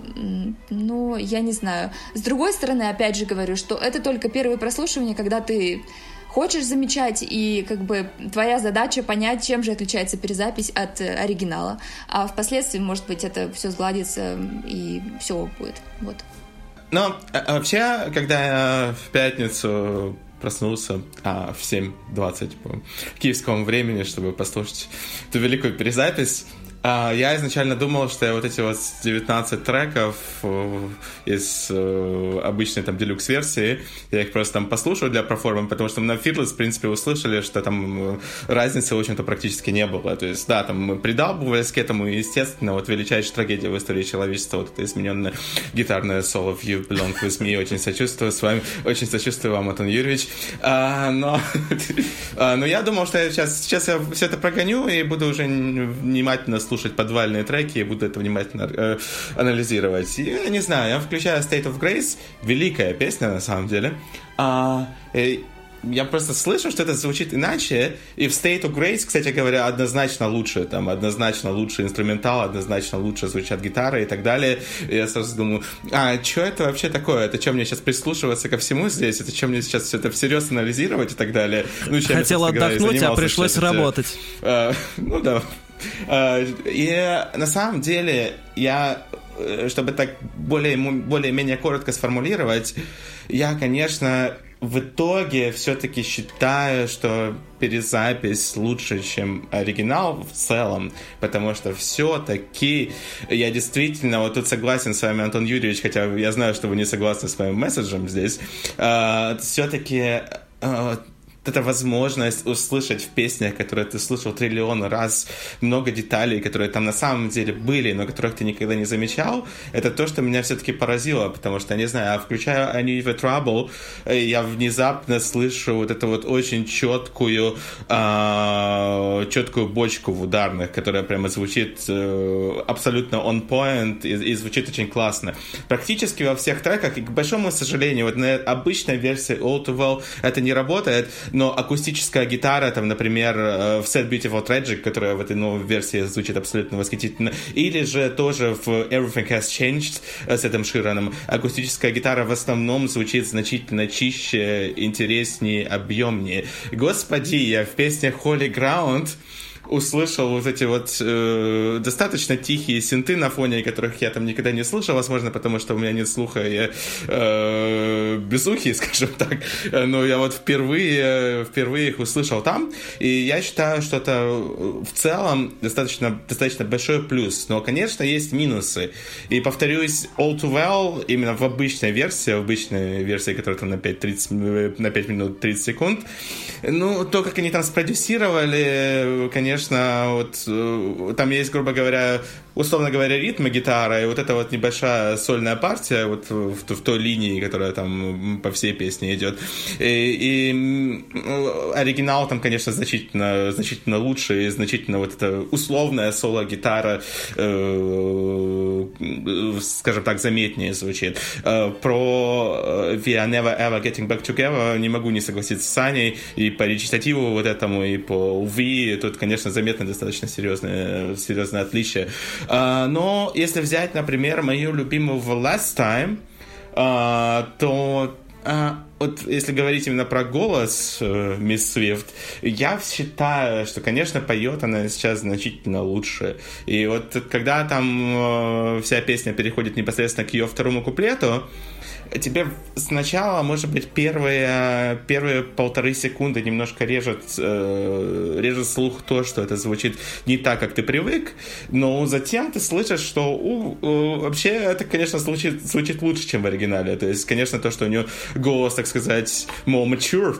ну, я не знаю. С другой стороны, опять же говорю, что это только первое прослушивание, когда ты хочешь замечать, и как бы твоя задача понять, чем же отличается перезапись от э, оригинала. А впоследствии, может быть, это все сгладится и все будет. Вот. Но а, вообще, когда я в пятницу проснулся а, в 7.20 по киевскому времени, чтобы послушать эту великую перезапись, я изначально думал, что я вот эти вот 19 треков э, из э, обычной там делюкс-версии, я их просто там послушаю для проформы, потому что мы на Fearless, в принципе, услышали, что там э, разницы, в общем-то, практически не было. То есть, да, там мы придалбывались к этому, и, естественно, вот величайшая трагедия в истории человечества, вот это измененное гитарное соло в You Belong With Me, очень сочувствую с вами, очень сочувствую вам, Антон Юрьевич. А, но, [LAUGHS] а, но я думал, что я сейчас, сейчас я все это прогоню и буду уже внимательно слушать подвальные треки и буду это внимательно э, анализировать. И, я не знаю, я включаю State of Grace, великая песня на самом деле. А, э, я просто слышу, что это звучит иначе, и в State of Grace, кстати говоря, однозначно лучше, там, однозначно лучше инструментал, однозначно лучше звучат гитары и так далее. И я сразу думаю, а, что это вообще такое? Это что, мне сейчас прислушиваться ко всему здесь? Это что, мне сейчас все это всерьез анализировать и так далее? Ну, Хотел отдохнуть, говоря, а пришлось работать. А, ну да. А, [LAUGHS] и на самом деле я э, чтобы так более, более-менее коротко сформулировать, я, конечно, в итоге все-таки считаю, что перезапись лучше, чем оригинал в целом, потому что все-таки я действительно, вот тут согласен с вами, Антон Юрьевич, хотя я знаю, что вы не согласны с моим месседжем здесь, э, все-таки э, эта возможность услышать в песнях, которые ты слышал триллион раз, много деталей, которые там на самом деле были, но которых ты никогда не замечал, это то, что меня все-таки поразило, потому что, не знаю, включая I Need the Trouble, я внезапно слышу вот эту вот очень четкую, э, четкую бочку в ударных, которая прямо звучит э, абсолютно on point и, и звучит очень классно. Практически во всех треках, и к большому сожалению, вот на обычной версии All Too Well это не работает, но акустическая гитара, там, например, э, в Set Beautiful Tragic, которая в этой новой версии звучит абсолютно восхитительно, или же тоже в Everything Has Changed э, с этим Шираном, акустическая гитара в основном звучит значительно чище, интереснее, объемнее. Господи, я в песнях Holy Ground услышал вот эти вот э, достаточно тихие синты на фоне, которых я там никогда не слышал, возможно, потому что у меня нет слуха, я э, безухий, [LAUGHS] скажем так, но я вот впервые, впервые их услышал там, и я считаю, что это в целом достаточно, достаточно большой плюс, но, конечно, есть минусы, и повторюсь, All Too Well именно в обычной версии, в обычной версии, которая там на 5, 30, на 5 минут 30 секунд, ну, то, как они там спродюсировали, конечно, конечно, вот э, там есть, грубо говоря, условно говоря, ритм гитара, и вот эта вот небольшая сольная партия вот в, в той линии, которая там по всей песне идет. И, и оригинал там, конечно, значительно, значительно лучше, и значительно вот эта условная соло-гитара, э, скажем так, заметнее звучит. Э, про We Are Never Ever Getting Back Together не могу не согласиться с Саней, и по речитативу вот этому, и по UV, тут, конечно, заметно достаточно серьезное, серьезное отличие. А, но если взять, например, мою любимую в Last Time, а, то а, вот если говорить именно про голос э, мисс Свифт, я считаю, что, конечно, поет она сейчас значительно лучше. И вот когда там э, вся песня переходит непосредственно к ее второму куплету, тебе сначала, может быть, первые, первые полторы секунды немножко режет, э, режет слух то, что это звучит не так, как ты привык, но затем ты слышишь, что у, у, вообще это, конечно, звучит, звучит лучше, чем в оригинале. То есть, конечно, то, что у нее голос, так сказать, more mature,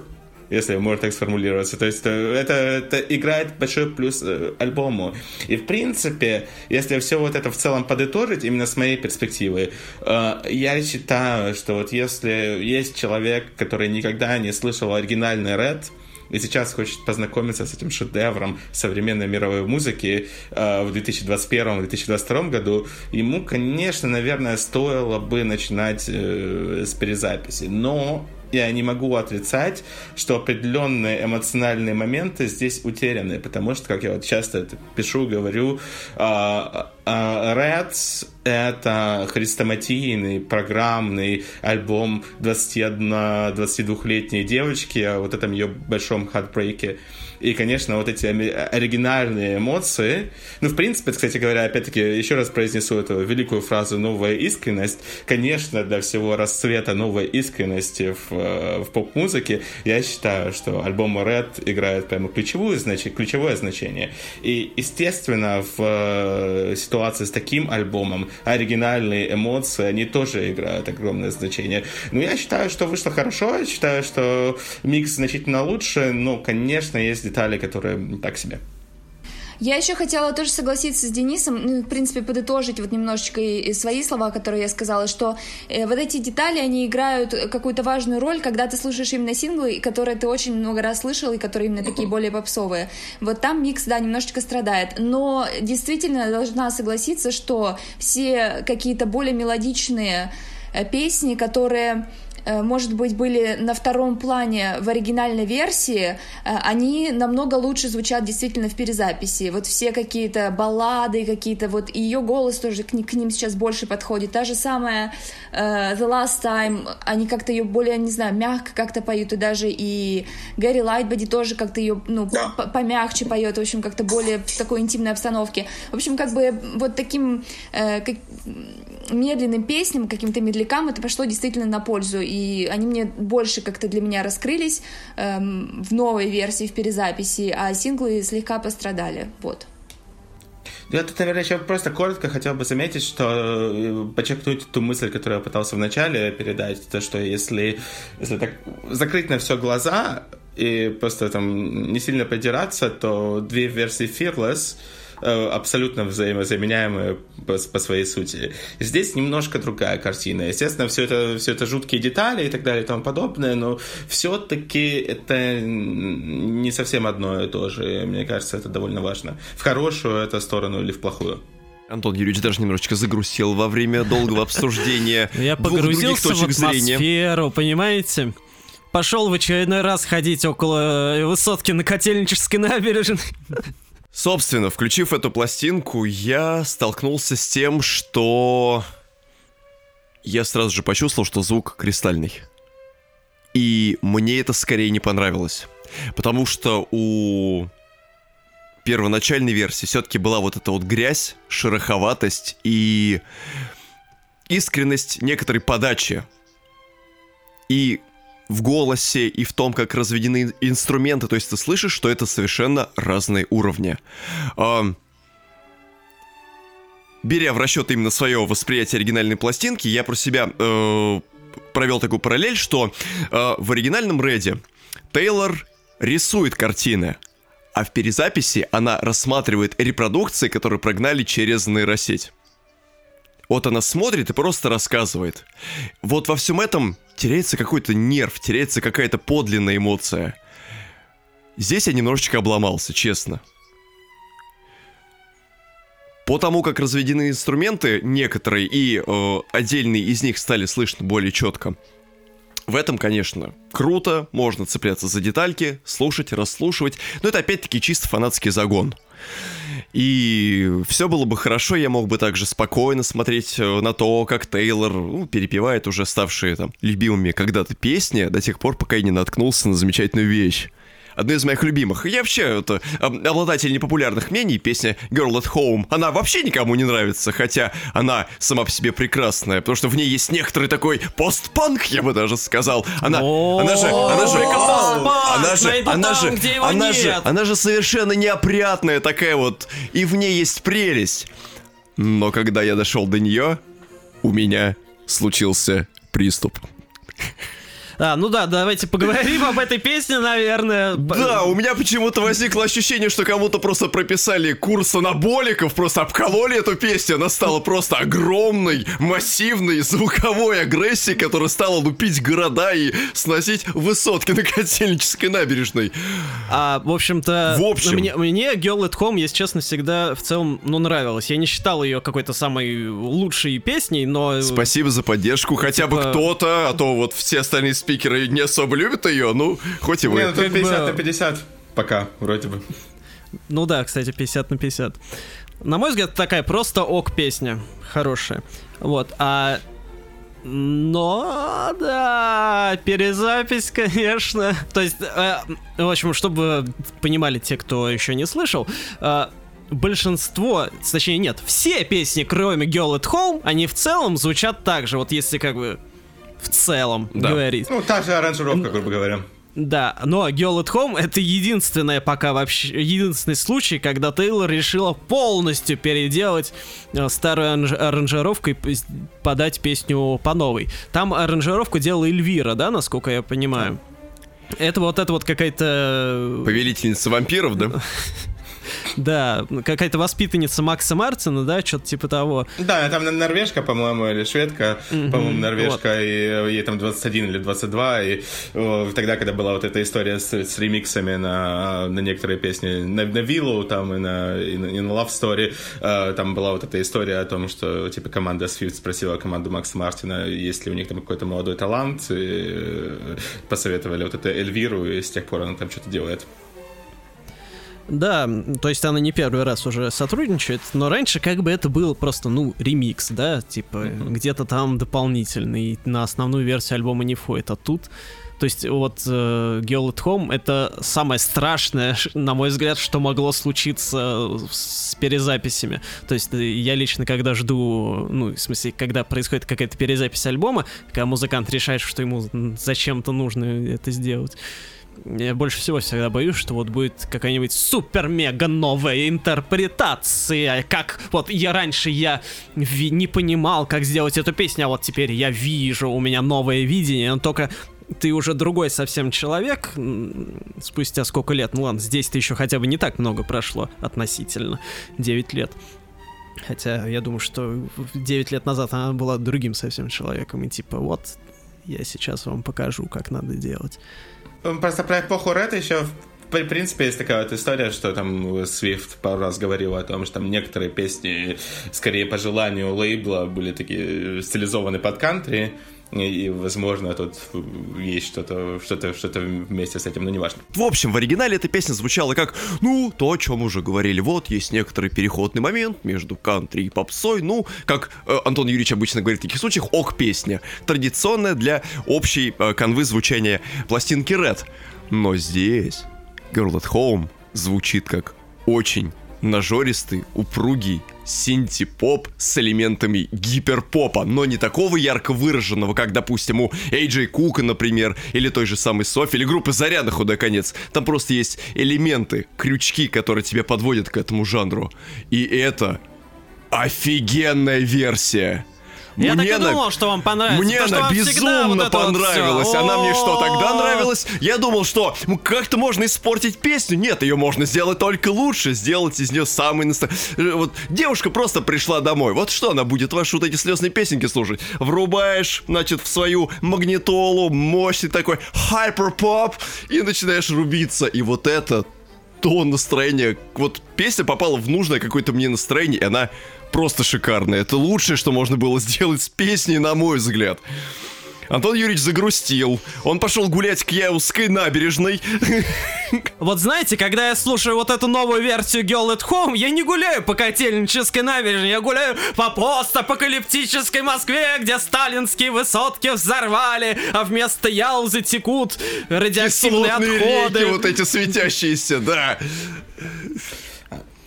если можно так сформулироваться. То есть э, это, это играет большой плюс э, альбому. И в принципе, если все вот это в целом подытожить, именно с моей перспективы, э, я считаю, что вот если есть человек, который никогда не слышал оригинальный Red, и сейчас хочет познакомиться с этим шедевром современной мировой музыки э, в 2021-2022 году, ему, конечно, наверное, стоило бы начинать э, с перезаписи. Но я не могу отрицать, что определенные эмоциональные моменты здесь утеряны, потому что, как я вот часто это пишу, говорю, а, Red — это хрестоматийный программный альбом 21-22-летней девочки о вот этом ее большом heartbreak е. И, конечно, вот эти оригинальные эмоции, ну, в принципе, кстати говоря, опять-таки, еще раз произнесу эту великую фразу «новая искренность». Конечно, для всего расцвета новой искренности в, э, в поп-музыке, я считаю, что альбом Red играет прямо ключевую, значит, ключевое значение. И, естественно, в э, ситуации с таким альбомом оригинальные эмоции, они тоже играют огромное значение. Но я считаю, что вышло хорошо, я считаю, что микс значительно лучше, но, конечно, есть детали, которые так себе. Я еще хотела тоже согласиться с Денисом, ну, в принципе, подытожить вот немножечко и свои слова, которые я сказала, что э, вот эти детали, они играют какую-то важную роль, когда ты слушаешь именно синглы, которые ты очень много раз слышал, и которые именно такие [CLEARS THROAT] более попсовые. Вот там микс, да, немножечко страдает. Но действительно должна согласиться, что все какие-то более мелодичные э, песни, которые может быть, были на втором плане в оригинальной версии, э, они намного лучше звучат действительно в перезаписи. Вот все какие-то баллады, какие-то вот и ее голос тоже к, к ним сейчас больше подходит. Та же самая uh, The Last Time, они как-то ее более, не знаю, мягко как-то поют, и даже и Гэри Лайтбоди тоже как-то ее, ну, да. помягче поет, в общем, как-то более в такой интимной обстановке. В общем, как бы вот таким uh, как, медленным песням, каким-то медлякам это пошло действительно на пользу, и они мне больше как-то для меня раскрылись эм, в новой версии, в перезаписи, а синглы слегка пострадали, вот. Я тут, наверное, еще просто коротко хотел бы заметить, что э, подчеркнуть ту мысль, которую я пытался вначале передать, то, что если, если так закрыть на все глаза и просто там не сильно подираться, то две версии Fearless — абсолютно взаимозаменяемые по, по своей сути. Здесь немножко другая картина. Естественно, все это, все это жуткие детали и так далее и тому подобное, но все-таки это не совсем одно и то же. Мне кажется, это довольно важно. В хорошую это сторону или в плохую. Антон Юрьевич даже немножечко загрустил во время долгого обсуждения Я погрузился в атмосферу, понимаете? Пошел в очередной раз ходить около высотки на Котельнической набережной. Собственно, включив эту пластинку, я столкнулся с тем, что я сразу же почувствовал, что звук кристальный. И мне это скорее не понравилось. Потому что у первоначальной версии все-таки была вот эта вот грязь, шероховатость и искренность некоторой подачи. И в голосе и в том, как разведены инструменты. То есть ты слышишь, что это совершенно разные уровни. Беря в расчет именно свое восприятие оригинальной пластинки, я про себя э, провел такую параллель, что э, в оригинальном Реде Тейлор рисует картины, а в перезаписи она рассматривает репродукции, которые прогнали через нейросеть. Вот она смотрит и просто рассказывает. Вот во всем этом теряется какой-то нерв, теряется какая-то подлинная эмоция. Здесь я немножечко обломался, честно. По тому, как разведены инструменты, некоторые и э, отдельные из них стали слышно более четко. В этом, конечно, круто, можно цепляться за детальки, слушать, расслушивать, но это опять-таки чисто фанатский загон. И все было бы хорошо, я мог бы также спокойно смотреть э, на то, как Тейлор ну, перепевает уже ставшие там любимыми когда-то песни, до тех пор, пока я не наткнулся на замечательную вещь одно из моих любимых. Я вообще это, обладатель непопулярных мнений, песня Girl at Home, она вообще никому не нравится, хотя она сама по себе прекрасная, потому что в ней есть некоторый такой постпанк, я бы даже сказал. Она, она же, она же, она же, она же, она же, она же совершенно неопрятная такая вот, и в ней есть прелесть. Но когда я дошел до нее, у меня случился приступ. А, ну да, давайте поговорим об этой песне, наверное. Да, у меня почему-то возникло ощущение, что кому-то просто прописали курс анаболиков, просто обкололи эту песню, она стала просто огромной, массивной, звуковой агрессией, которая стала лупить города и сносить высотки на Котельнической набережной. А, в общем-то, в общем. мне, мне Girl at Home, если честно, всегда в целом, ну, нравилась. Я не считал ее какой-то самой лучшей песней, но... Спасибо за поддержку, хотя типа... бы кто-то, а то вот все остальные спикеры не особо любят ее, ну, хоть и вы. Не, ну, 50 на 50 пока, вроде бы. Ну да, кстати, 50 на 50. На мой взгляд, такая просто ок песня. Хорошая. Вот. А но, да, перезапись, [LAUGHS] конечно. То есть, э, в общем, чтобы понимали те, кто еще не слышал, э, большинство, точнее нет, все песни, кроме Girl at Home, они в целом звучат так же. Вот если как бы в целом да. говорить. Ну, та же аранжировка, грубо говоря. Да, но Girl at Home это единственное пока вообще, единственный случай, когда Тейлор решила полностью переделать э, старую аранжировку и подать песню по новой. Там аранжировку делала Эльвира, да, насколько я понимаю? Это вот это вот какая-то... Повелительница вампиров, да? [LAUGHS] Да, какая-то воспитанница Макса Мартина, да, что-то типа того. Да, там норвежка, по-моему, или шведка, mm-hmm. по-моему, норвежка, вот. и ей там 21 или 22, и о, тогда, когда была вот эта история с, с ремиксами на, на некоторые песни, на, на Willow там и на, и на, и на Love Story, э, там была вот эта история о том, что, типа, команда Swift спросила команду Макса Мартина, есть ли у них там какой-то молодой талант, и э, посоветовали вот это Эльвиру, и с тех пор она там что-то делает. Да, то есть она не первый раз уже сотрудничает, но раньше как бы это было просто, ну, ремикс, да, типа mm-hmm. где-то там дополнительный, на основную версию альбома не входит, а тут... То есть вот э, Girl at Home это самое страшное, на мой взгляд, что могло случиться с перезаписями. То есть э, я лично, когда жду, ну, в смысле, когда происходит какая-то перезапись альбома, когда музыкант решает, что ему зачем-то нужно это сделать, я больше всего всегда боюсь, что вот будет какая-нибудь супер-мега новая интерпретация, как вот я раньше я ви- не понимал, как сделать эту песню, а вот теперь я вижу, у меня новое видение, но только ты уже другой совсем человек, спустя сколько лет, ну ладно, здесь-то еще хотя бы не так много прошло относительно, 9 лет. Хотя я думаю, что 9 лет назад она была другим совсем человеком, и типа вот я сейчас вам покажу, как надо делать. Просто про эпоху рэта еще в принципе, есть такая вот история, что там Свифт пару раз говорил о том, что там некоторые песни, скорее по желанию лейбла, были такие стилизованы под кантри, и, возможно, тут есть что-то что-то что-то вместе с этим, но не важно. В общем, в оригинале эта песня звучала как, ну, то, о чем уже говорили. Вот, есть некоторый переходный момент между кантри и попсой. Ну, как э, Антон Юрьевич обычно говорит в таких случаях, ок-песня. Традиционная для общей э, канвы звучания пластинки Red. Но здесь Girl at Home звучит как очень нажористый, упругий синти-поп с элементами гиперпопа, но не такого ярко выраженного, как, допустим, у Эйджей Кука, например, или той же самой Софи, или группы Заряда, худой конец. Там просто есть элементы, крючки, которые тебя подводят к этому жанру. И это офигенная версия. Я мне так и думал, что вам понравится. Мне она безумно вот понравилась. Вот она мне что, тогда нравилась? Я думал, что ну, как-то можно испортить песню. Нет, ее можно сделать только лучше. Сделать из нее самый настоящий... Вот девушка просто пришла домой. Вот что она будет ваши вот эти слезные песенки слушать? Врубаешь, значит, в свою магнитолу мощный такой хайпер-поп и начинаешь рубиться. И вот это то настроение. Вот песня попала в нужное какое-то мне настроение, и она просто шикарная. Это лучшее, что можно было сделать с песней, на мой взгляд. Антон Юрьевич загрустил. Он пошел гулять к Яузской набережной. [LAUGHS] Вот знаете, когда я слушаю вот эту новую версию Girl at Home, я не гуляю по Котельнической набережной, я гуляю по постапокалиптической Москве, где сталинские высотки взорвали, а вместо Яузы текут радиоактивные отходы. Реки, вот эти светящиеся, да.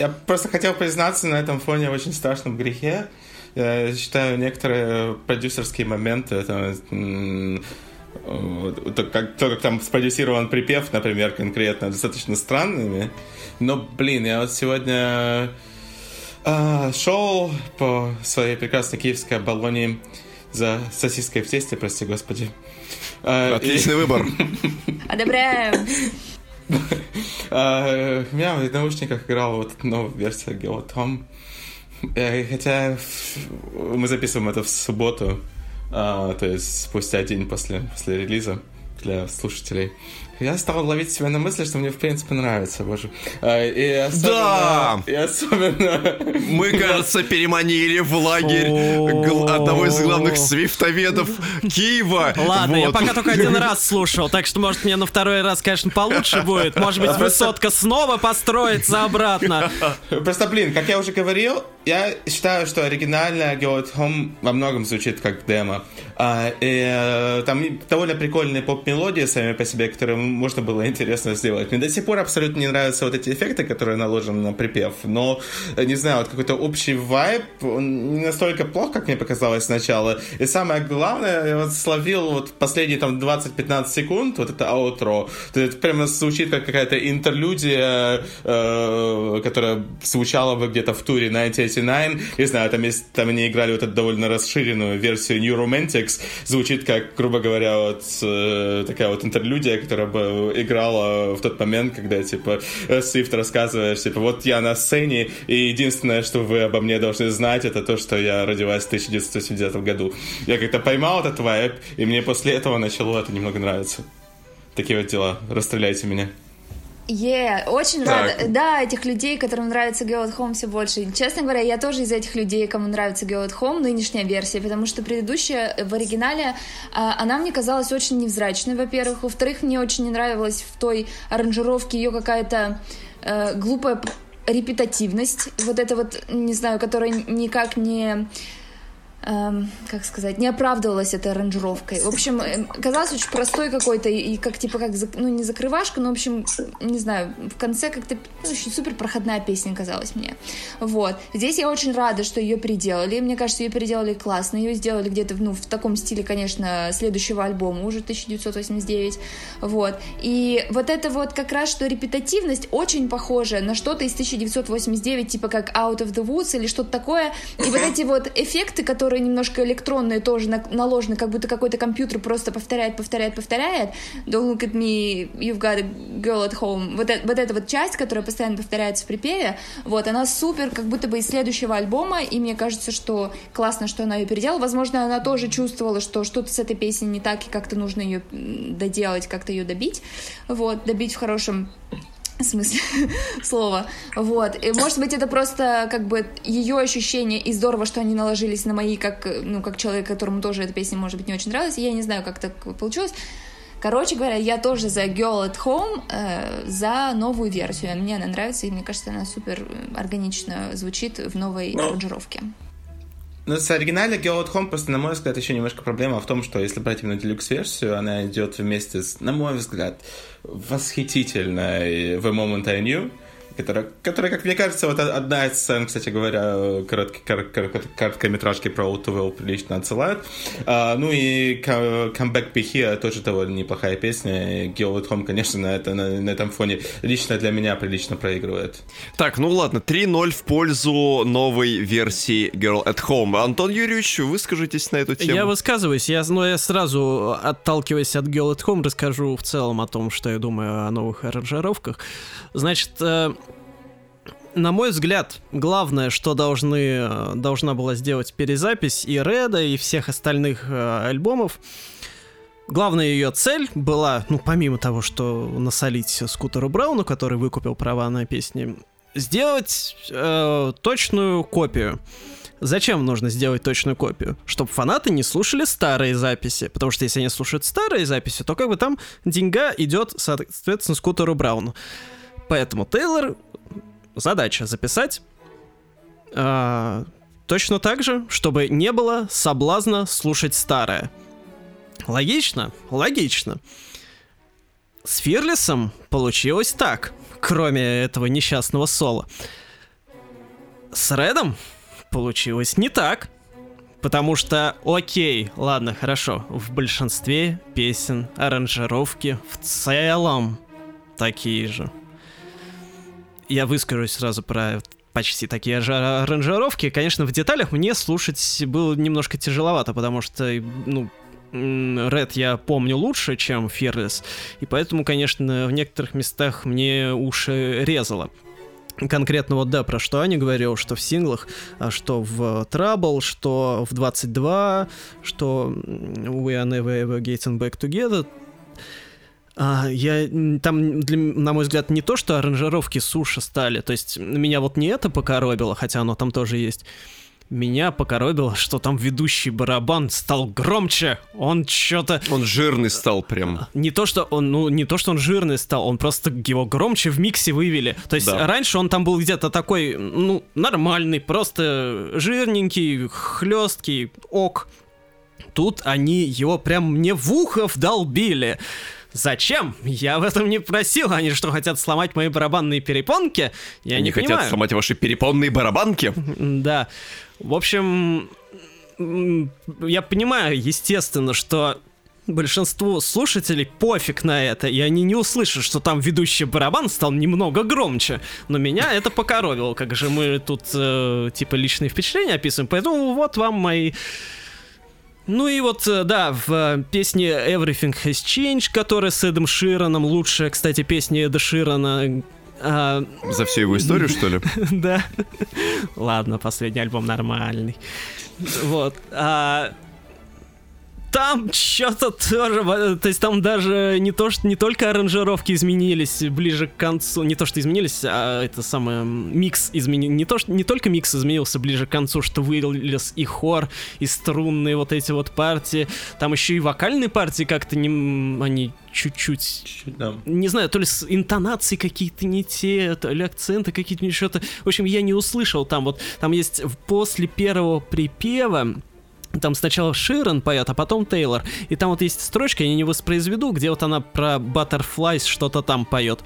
Я просто хотел признаться на этом фоне очень страшном грехе. Я считаю некоторые продюсерские моменты, это, то, как, то, как там спродюсирован припев, например, конкретно, достаточно странными. Но, блин, я вот сегодня э, шел по своей прекрасной киевской Болонии за сосиской в тесте, прости господи. Отличный и... выбор. [LAUGHS] Одобряем. [LAUGHS] А, меня в наушниках играла вот версия Geotom. Э, хотя мы записываем это в субботу, а, то есть спустя день после, после релиза для слушателей. Я стал ловить себя на мысли, что мне в принципе нравится, боже. А, и особенно, да! И особенно... [LAUGHS] Мы, кажется, переманили в лагерь одного из главных свифтоведов Киева. Ладно, я пока только один [LAUGHS] раз слушал, так что, может, мне на второй раз, конечно, получше будет. Может быть, высотка снова построится обратно. Просто, блин, как я уже говорил, я считаю, что оригинальная Go at Home во многом звучит как демо. А, и, э, там довольно прикольные поп-мелодии сами по себе, которые можно было интересно сделать. Мне до сих пор абсолютно не нравятся вот эти эффекты, которые наложены на припев, но, э, не знаю, вот какой-то общий вайб, не настолько плох, как мне показалось сначала. И самое главное, я вот словил вот последние там 20-15 секунд, вот это аутро. Это прямо звучит как какая-то интерлюдия, э, которая звучала бы где-то в туре 1989. Не знаю, там, есть, там они играли вот эту довольно расширенную версию New Romantics. Звучит как, грубо говоря, вот э, такая вот интерлюдия, которая бы играла в тот момент, когда, типа, Свифт рассказываешь, типа, вот я на сцене, и единственное, что вы обо мне должны знать, это то, что я родилась в 1980 году. Я как-то поймал этот вайб, и мне после этого начало это немного нравиться. Такие вот дела. Расстреляйте меня. Yeah, очень так. рада. Да, этих людей, которым нравится Go at Home все больше. Честно говоря, я тоже из этих людей, кому нравится Go at Home, нынешняя версия, потому что предыдущая в оригинале, а, она мне казалась очень невзрачной, во-первых. Во-вторых, мне очень не нравилась в той аранжировке ее какая-то э, глупая репетативность, вот это вот, не знаю, которая никак не эм, как сказать, не оправдывалась этой аранжировкой. В общем, э, казалось очень простой какой-то, и как, типа, как, ну, не закрывашка, но, в общем, не знаю, в конце как-то ну, очень супер проходная песня казалась мне. Вот. Здесь я очень рада, что ее переделали. Мне кажется, ее переделали классно. Ее сделали где-то, ну, в таком стиле, конечно, следующего альбома, уже 1989. Вот. И вот это вот как раз, что репетативность очень похожа на что-то из 1989, типа как Out of the Woods или что-то такое. И вот эти вот эффекты, которые которые немножко электронные, тоже наложены, как будто какой-то компьютер просто повторяет, повторяет, повторяет. Don't look at me, you've got a girl at home. Вот, это, вот эта вот часть, которая постоянно повторяется в припеве, вот, она супер, как будто бы из следующего альбома, и мне кажется, что классно, что она ее переделала. Возможно, она тоже чувствовала, что что-то с этой песней не так, и как-то нужно ее доделать, как-то ее добить, вот, добить в хорошем в смысле [LAUGHS] слова. Вот. И, может быть, это просто как бы ее ощущение, и здорово, что они наложились на мои, как, ну, как человек, которому тоже эта песня, может быть, не очень нравилась. Я не знаю, как так получилось. Короче говоря, я тоже за Girl at Home, э, за новую версию. Мне она нравится, и мне кажется, она супер органично звучит в новой Но... аранжировке. Ну, с оригинальной Home просто, на мой взгляд, еще немножко проблема в том, что если брать именно делюкс-версию, она идет вместе с, на мой взгляд, восхитительной The Moment I Knew, которая, которая, как мне кажется, вот одна из сцен, кстати говоря, коротки, кор, кор, короткометражки про Outwell прилично отсылает. А, ну и Comeback Be Here тоже довольно неплохая песня. Girl at Home, конечно, на, это, на, на этом фоне лично для меня прилично проигрывает. Так, ну ладно, 3-0 в пользу новой версии Girl at Home. Антон Юрьевич, выскажитесь на эту тему. Я высказываюсь, я, но я сразу, отталкиваясь от Girl at Home, расскажу в целом о том, что я думаю о новых аранжировках. Значит, э, на мой взгляд, главное, что должны, должна была сделать перезапись и Реда, и всех остальных э, альбомов, главная ее цель была, ну, помимо того, что насолить Скутеру Брауну, который выкупил права на песни, сделать э, точную копию. Зачем нужно сделать точную копию? Чтобы фанаты не слушали старые записи. Потому что если они слушают старые записи, то как бы там деньга идет, соответственно, Скутеру Брауну. Поэтому Тейлор задача записать э, точно так же, чтобы не было соблазна слушать старое. Логично? Логично. С Фирлисом получилось так, кроме этого несчастного соло. С Редом получилось не так. Потому что, окей, ладно, хорошо, в большинстве песен аранжировки в целом такие же я выскажусь сразу про почти такие же аранжировки. Конечно, в деталях мне слушать было немножко тяжеловато, потому что, ну, Red я помню лучше, чем Fearless, и поэтому, конечно, в некоторых местах мне уши резало. Конкретно вот, да, про что Аня говорила, что в синглах, а что в Trouble, что в 22, что We Are Never Ever Getting Back Together, а, я там, для, на мой взгляд, не то, что аранжировки суши стали. То есть меня вот не это покоробило, хотя оно там тоже есть. Меня покоробило, что там ведущий барабан стал громче. Он что-то... Он жирный стал прям. Не то, что он, ну, не то, что он жирный стал, он просто его громче в миксе вывели. То есть да. раньше он там был где-то такой, ну, нормальный, просто жирненький, хлесткий, ок. Тут они его прям мне в ухо вдолбили. Зачем? Я в этом не просил. Они что, хотят сломать мои барабанные перепонки? Я Они не хотят понимаю. сломать ваши перепонные барабанки? Да. В общем, я понимаю, естественно, что большинству слушателей пофиг на это, и они не услышат, что там ведущий барабан стал немного громче. Но меня это покоровило, как же мы тут э, типа личные впечатления описываем. Поэтому вот вам мои Ну и вот, э, да, в э, песне Everything Has Changed, которая с Эдом Шираном, лучшая, кстати, песня Эда Ширана, а, За всю его историю, что ли? [LAUGHS] да. Ладно, последний альбом нормальный. Вот. А, там что-то тоже, то есть там даже не то, что не только аранжировки изменились ближе к концу, не то что изменились, а это самое микс изменил, не то что не только микс изменился ближе к концу, что вылез и хор, и струнные вот эти вот партии, там еще и вокальные партии как-то не, они чуть-чуть, да. не знаю, то ли с интонации какие-то не те, то ли акценты какие-то что-то. В общем, я не услышал там вот, там есть после первого припева там сначала Ширен поет, а потом Тейлор. И там вот есть строчка, я не воспроизведу, где вот она про Butterflies что-то там поет.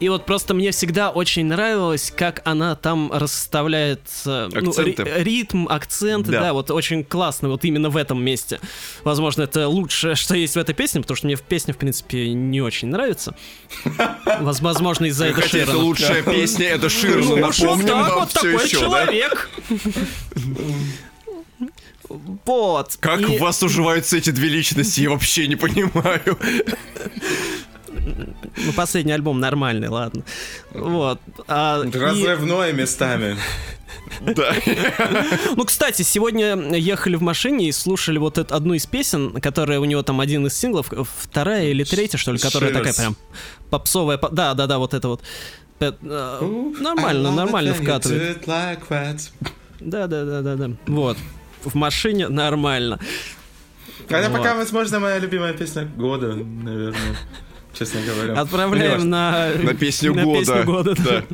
И вот просто мне всегда очень нравилось, как она там расставляет ну, Акценты. ри- ритм, акценты, Да. да. вот очень классно, вот именно в этом месте. Возможно, это лучшее, что есть в этой песне, потому что мне в песне, в принципе, не очень нравится. Воз- Возможно, из-за этого Хотя это лучшая песня, это Ну, вот напомним так вам вот такой человек. Вот. Как И- у вас уживаются эти две личности, я вообще не понимаю. Ну, последний альбом нормальный, ладно. Вот. А, и- Разрывное местами. Да. Ну, кстати, сегодня ехали в машине и слушали вот эту, одну из песен, которая у него там один из синглов, вторая или третья, что ли, которая такая прям попсовая. по- Да, да, да, вот это вот. Э, Нормально, нормально вкатывает. Да, да, да, да, да. Вот. В машине нормально. Это Вот. пока, возможно, моя любимая песня года, наверное. Честно говоря. Отправляем на... На песню на года. песню года, да.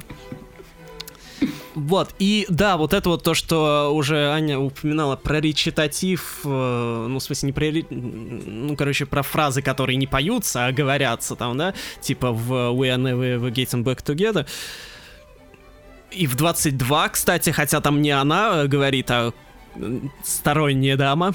Вот, и да, вот это вот то, что уже Аня упоминала про речитатив, э, ну, в смысле, не про, ну, короче, про фразы, которые не поются, а говорятся там, да, типа в We are never getting back together. И в 22, кстати, хотя там не она э, говорит, а сторонняя дама,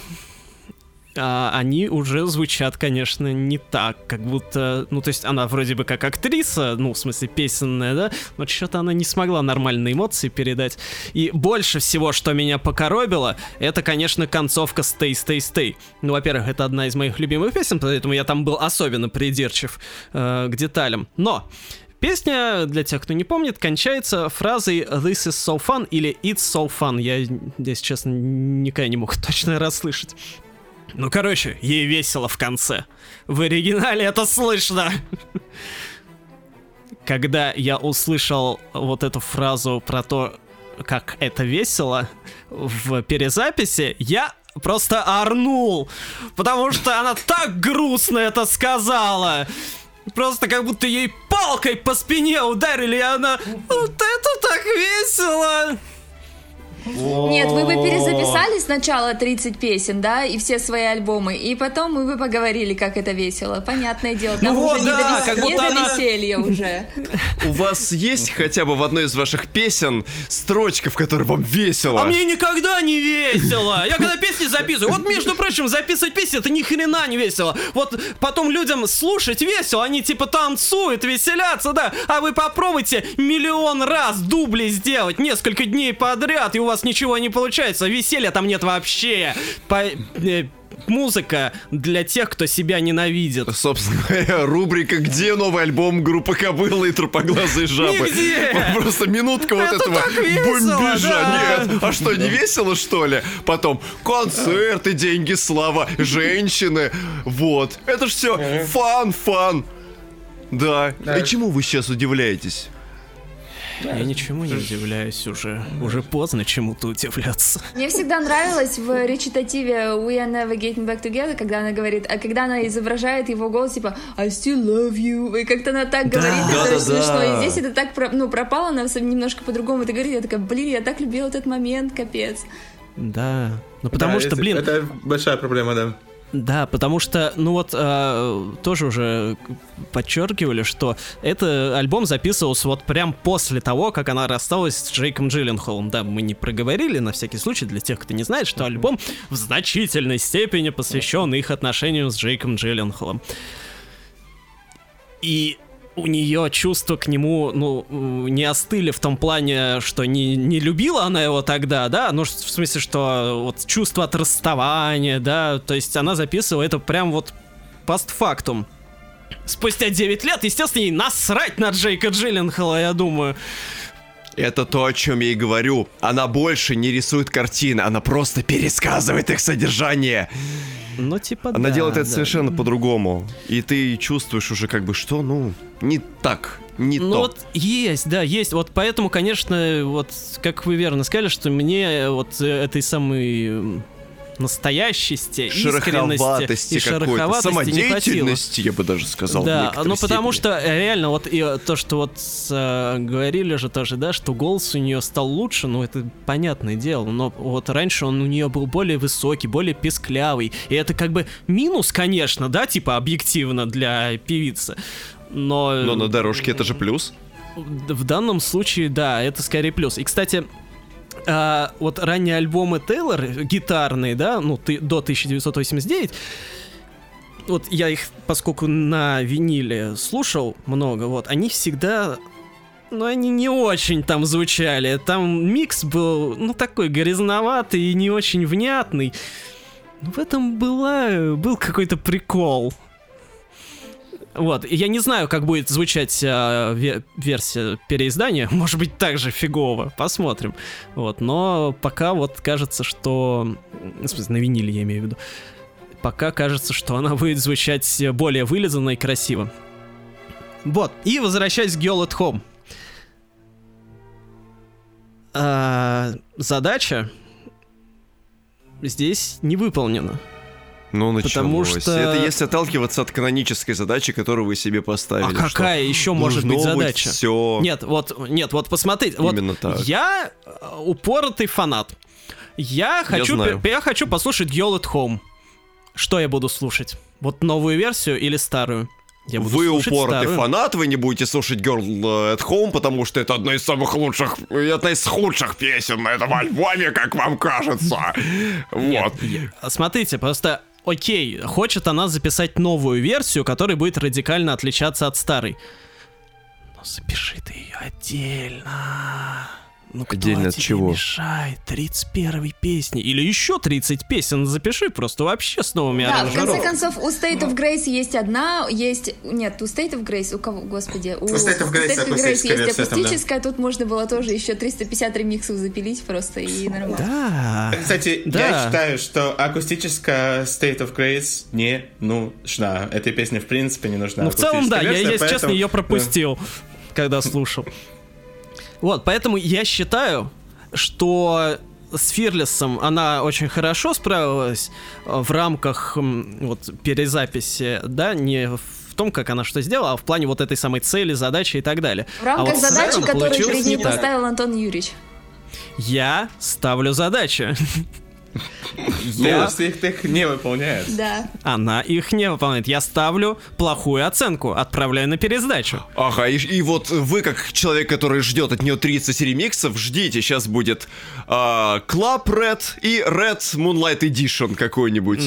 а, они уже звучат, конечно, не так, как будто, ну, то есть она вроде бы как актриса, ну, в смысле, песенная, да, но что-то она не смогла нормальные эмоции передать. И больше всего, что меня покоробило, это, конечно, концовка «Stay, stay, stay». Ну, во-первых, это одна из моих любимых песен, поэтому я там был особенно придирчив э, к деталям. Но Песня, для тех, кто не помнит, кончается фразой «This is so fun» или «It's so fun». Я здесь, честно, никогда не мог [LAUGHS] точно расслышать. Ну, короче, ей весело в конце. В оригинале это слышно. [LAUGHS] Когда я услышал вот эту фразу про то, как это весело в перезаписи, я просто орнул. Потому что она так грустно это сказала. Просто как будто ей палкой по спине ударили, и она... Вот это так весело! Нет, вы бы перезаписали сначала 30 песен, да, и все свои альбомы, и потом мы бы поговорили, как это весело. Понятное дело, там Ну уже вот, не, да, до, не будто до она- веселья уже. У вас есть хотя бы в одной из ваших песен строчка, в которой вам весело? А мне никогда не весело. Я когда песни записываю, вот между прочим, записывать песни это ни хрена не весело. Вот потом людям слушать весело, они типа танцуют, веселятся, да. А вы попробуйте миллион раз дубли сделать несколько дней подряд, и у вас ничего не получается. Веселья там нет вообще. По- э, Музыка для тех, кто себя ненавидит. Собственно говоря, рубрика «Где новый альбом группы Кобыла и Трупоглазые жабы?» Нигде! Вот Просто минутка вот Это этого весело, бомбежа. да. Нет, а что, не весело, что ли? Потом концерты, деньги, слава, женщины. Вот. Это ж все фан, фан. Да. Да. И чему вы сейчас удивляетесь? Я ничему не удивляюсь уже. Уже поздно чему-то удивляться. Мне всегда нравилось в речитативе We are never getting back together, когда она говорит, а когда она изображает его голос, типа I still love you, и как-то она так говорит, это да, очень да. смешно. И здесь это так ну, пропало, она немножко по-другому это говорит. Я такая, блин, я так любила этот момент, капец. Да. Ну потому Да, что, это- блин, Это большая проблема, да. Да, потому что, ну вот, э, тоже уже подчеркивали, что это альбом записывался вот прям после того, как она рассталась с Джейком Джилленхолом. Да, мы не проговорили, на всякий случай, для тех, кто не знает, что альбом в значительной степени посвящен их отношениям с Джейком Джилленхолом. И у нее чувства к нему, ну, не остыли в том плане, что не, не любила она его тогда, да, ну, в смысле, что вот чувство от расставания, да, то есть она записывала это прям вот постфактум. Спустя 9 лет, естественно, ей насрать на Джейка Джилленхола, я думаю. Это то, о чем я и говорю. Она больше не рисует картины, она просто пересказывает их содержание. Ну, типа, Она да, делает это да. совершенно по-другому. И ты чувствуешь уже как бы, что, ну, не так, не Ну то. вот есть, да, есть. Вот поэтому, конечно, вот как вы верно сказали, что мне вот э, этой самой настоящести, искренности и шероховатости самодеятельности, я бы даже сказал. Да, ну потому степени. что э, реально вот и э, то, что вот э, говорили же тоже, да, что голос у нее стал лучше, ну это понятное дело, но вот раньше он у нее был более высокий, более песклявый, и это как бы минус, конечно, да, типа объективно для певицы, но... Но на дорожке это же плюс. В данном случае, да, это скорее плюс. И, кстати, а, вот ранние альбомы Тейлор, гитарные, да, ну, ты, до 1989, вот я их, поскольку на виниле слушал много, вот, они всегда ну, они не очень там звучали. Там микс был, ну, такой грязноватый и не очень внятный. Но в этом была, был какой-то прикол. Вот, я не знаю, как будет звучать ве- версия переиздания, [LAUGHS] может быть, так же фигово, посмотрим. Вот, но пока вот кажется, что... В смысле, на виниле я имею в виду. Пока кажется, что она будет звучать более вылизанно и красиво. Вот, и возвращаясь к Girl at Home. А, задача здесь не выполнена. Ну, Потому началось. что- Это если отталкиваться от канонической задачи, которую вы себе поставили. А какая еще может быть задача? Все. Нет, вот, нет, вот посмотрите, вот Именно так. я э, упоротый фанат. Я хочу, знаю. пе- я хочу послушать Girl at Home. Что я буду слушать? Вот новую версию или старую? Я буду Вы упоротый старую. фанат, вы не будете слушать Girl at Home, потому что это одна из самых лучших, и одна из худших песен на этом альбоме, как вам кажется. Вот. Смотрите, просто окей, хочет она записать новую версию, которая будет радикально отличаться от старой. Но запиши ты ее отдельно. Ну кто Отдельно от тебе чего? мешает? 31 песни. Или еще 30 песен запиши просто вообще с новыми Да, в конце аранжировками. концов, у State of Grace есть одна, есть... Нет, у State of Grace, у кого, господи, у, State of Grace State of Grace акустическая есть версия там, да. акустическая, тут можно было тоже еще 350 ремиксов запилить просто и нормально. Да. Кстати, Да. я считаю, что акустическая State of Grace не нужна. Этой песне в принципе не нужна. Ну, в целом, да, акустическая я, если честно, поэтому- ее пропустил, когда слушал. Вот, поэтому я считаю, что с Фирлесом она очень хорошо справилась э, в рамках вот перезаписи, да, не в том, как она что сделала, а в плане вот этой самой цели, задачи и так далее. В рамках а вот задачи, которую перед не ней поставил Антон Юрьевич. Я ставлю задачи. [LAUGHS] Ну, если их, их не выполняет. Да. Она их не выполняет. Я ставлю плохую оценку, отправляю на пересдачу. Ага, и, и вот вы, как человек, который ждет от нее 30 ремиксов, ждите, сейчас будет а, Club Red и Red Moonlight Edition какой-нибудь.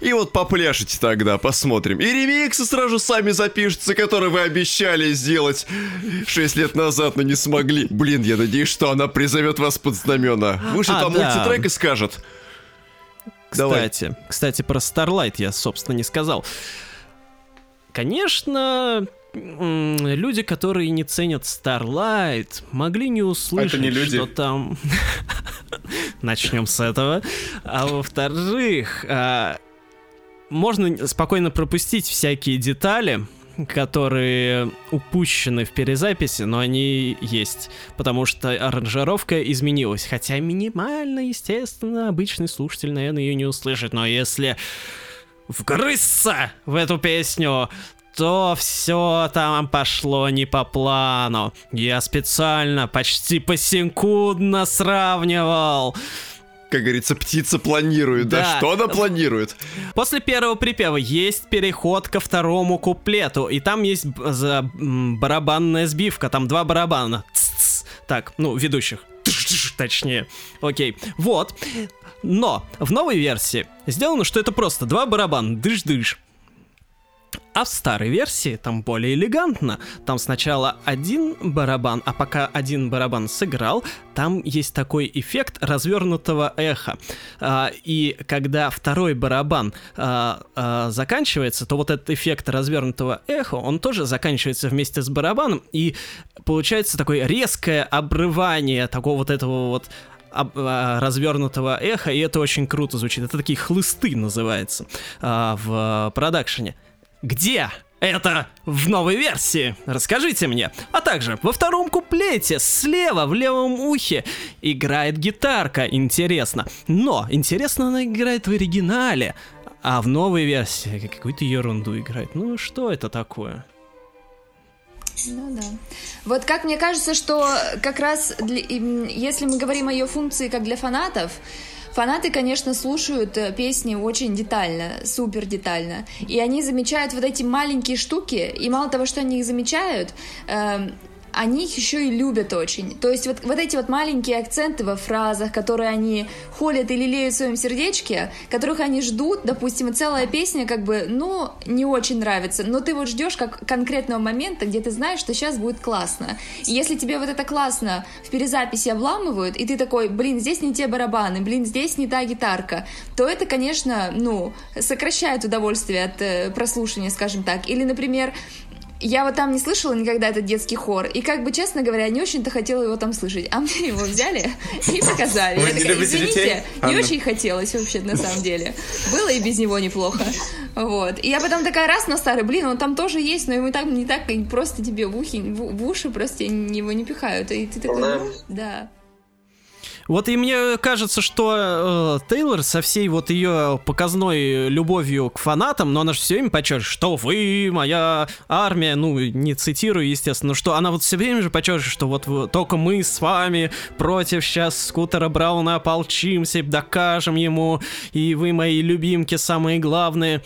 И вот попляшете тогда, посмотрим. И ремиксы сразу сами запишутся, которые вы обещали сделать 6 лет назад, но не смогли. Блин, я надеюсь, что она призовет вас под знамена. Вышлет А, вам да. мультитрек и скажет. Давай. Кстати, кстати, про Starlight я, собственно, не сказал. Конечно, люди, которые не ценят Starlight, могли не услышать, Это не люди. что там... [LAUGHS] Начнем с этого. А во-вторых, а, можно спокойно пропустить всякие детали, которые упущены в перезаписи, но они есть, потому что аранжировка изменилась, хотя минимально, естественно, обычный слушатель, наверное, ее не услышит, но если вгрызться в эту песню, то все там пошло не по плану. Я специально почти посекундно сравнивал. Как говорится, птица планирует, да? Да. Что она планирует? После первого припева есть переход ко второму куплету, и там есть барабанная сбивка, там два барабана. Так, ну, ведущих. Точнее. Окей. Вот. Но в новой версии сделано, что это просто два барабана. Дыш-дыш. А в старой версии там более элегантно. Там сначала один барабан, а пока один барабан сыграл, там есть такой эффект развернутого эха. А, и когда второй барабан а, а, заканчивается, то вот этот эффект развернутого эха, он тоже заканчивается вместе с барабаном, и получается такое резкое обрывание такого вот этого вот развернутого эха, и это очень круто звучит. Это такие хлысты называется в продакшене. Где это в новой версии? Расскажите мне. А также во втором куплете слева в левом ухе играет гитарка. Интересно. Но интересно она играет в оригинале. А в новой версии какую-то ерунду играет. Ну что это такое? Ну да. Вот как мне кажется, что как раз для, если мы говорим о ее функции как для фанатов, Фанаты, конечно, слушают э, песни очень детально, супер детально. И они замечают вот эти маленькие штуки, и мало того, что они их замечают, э, они их еще и любят очень. То есть вот, вот эти вот маленькие акценты во фразах, которые они холят или леют в своем сердечке, которых они ждут, допустим, и целая песня как бы, ну, не очень нравится, но ты вот ждешь как конкретного момента, где ты знаешь, что сейчас будет классно. И если тебе вот это классно в перезаписи обламывают, и ты такой, блин, здесь не те барабаны, блин, здесь не та гитарка, то это, конечно, ну, сокращает удовольствие от э, прослушивания, скажем так. Или, например, я вот там не слышала никогда этот детский хор, и как бы, честно говоря, не очень-то хотела его там слышать, а мне его взяли [LAUGHS] и показали. Вы я не такая, любите извините, детей? не Анна? очень хотелось вообще на самом деле. Было и без него неплохо. Вот. И я потом такая раз на старый, блин, он там тоже есть, но ему так не так, просто тебе в, ухи, в, в уши просто его не пихают. И ты такой, ну, да. Вот и мне кажется, что э, Тейлор со всей вот ее показной любовью к фанатам, но она же все время подчеркивает, что вы моя армия, ну, не цитирую, естественно, но что она вот все время же подчеркивает, что вот вы- только мы с вами против сейчас скутера Брауна ополчимся, докажем ему, и вы мои любимки самые главные.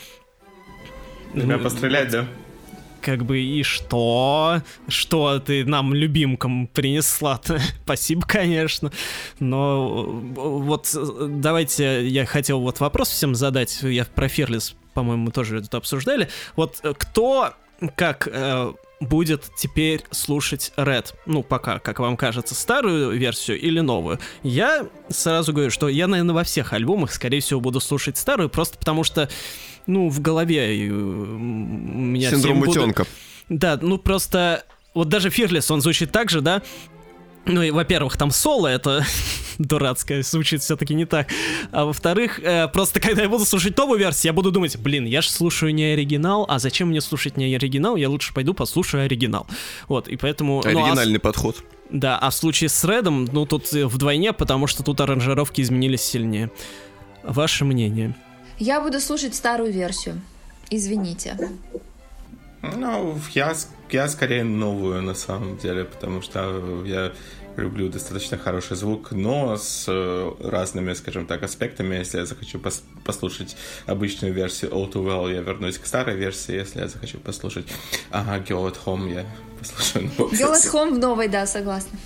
Тебя Ну, пострелять, да? Как бы и что? Что ты нам, любимкам, принесла-то? [LAUGHS] Спасибо, конечно. Но э, вот э, давайте я хотел вот вопрос всем задать. Я про Фирлис, по-моему, тоже это обсуждали. Вот э, кто как э, будет теперь слушать Red? Ну, пока, как вам кажется, старую версию или новую? Я сразу говорю, что я, наверное, во всех альбомах, скорее всего, буду слушать старую, просто потому что, ну, в голове э, у меня Синдром утенка. да, ну просто вот даже Фирлис, он звучит так же, да? Ну и, во-первых, там соло, это [LAUGHS] дурацкое, звучит все-таки не так. А во-вторых, э, просто когда я буду слушать новую версию, я буду думать, блин, я же слушаю не оригинал, а зачем мне слушать не оригинал? Я лучше пойду послушаю оригинал. Вот, и поэтому... ну, а Оригинальный подход. да, а в случае с Редом, ну тут э, вдвойне, потому что тут аранжировки изменились сильнее. Ваше мнение? Я буду слушать старую версию. Извините. Ну, я, я скорее новую на самом деле, потому что я люблю достаточно хороший звук, но с э, разными, скажем так, аспектами. Если я захочу пос- послушать обычную версию All Too Well, я вернусь к старой версии. Если я захочу послушать ага, Go At Home, я послушаю новую Голос версию. Хом в новой, да, согласна.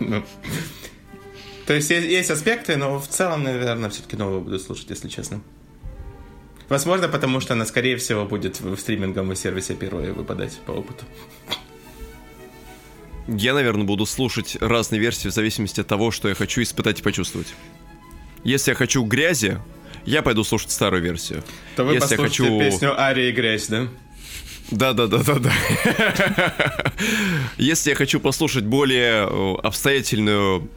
Ну, То есть есть, есть аспекты, но в целом, наверное, все-таки новую буду слушать, если честно. Возможно, потому что она, скорее всего, будет в стриминговом сервисе первой выпадать по опыту. Я, наверное, буду слушать разные версии в зависимости от того, что я хочу испытать и почувствовать. Если я хочу грязи, я пойду слушать старую версию. То вы Если я послушаете хочу- песню «Ария и грязь», да? Да, да, да, да, да. Если я хочу послушать более э, обстоятельную,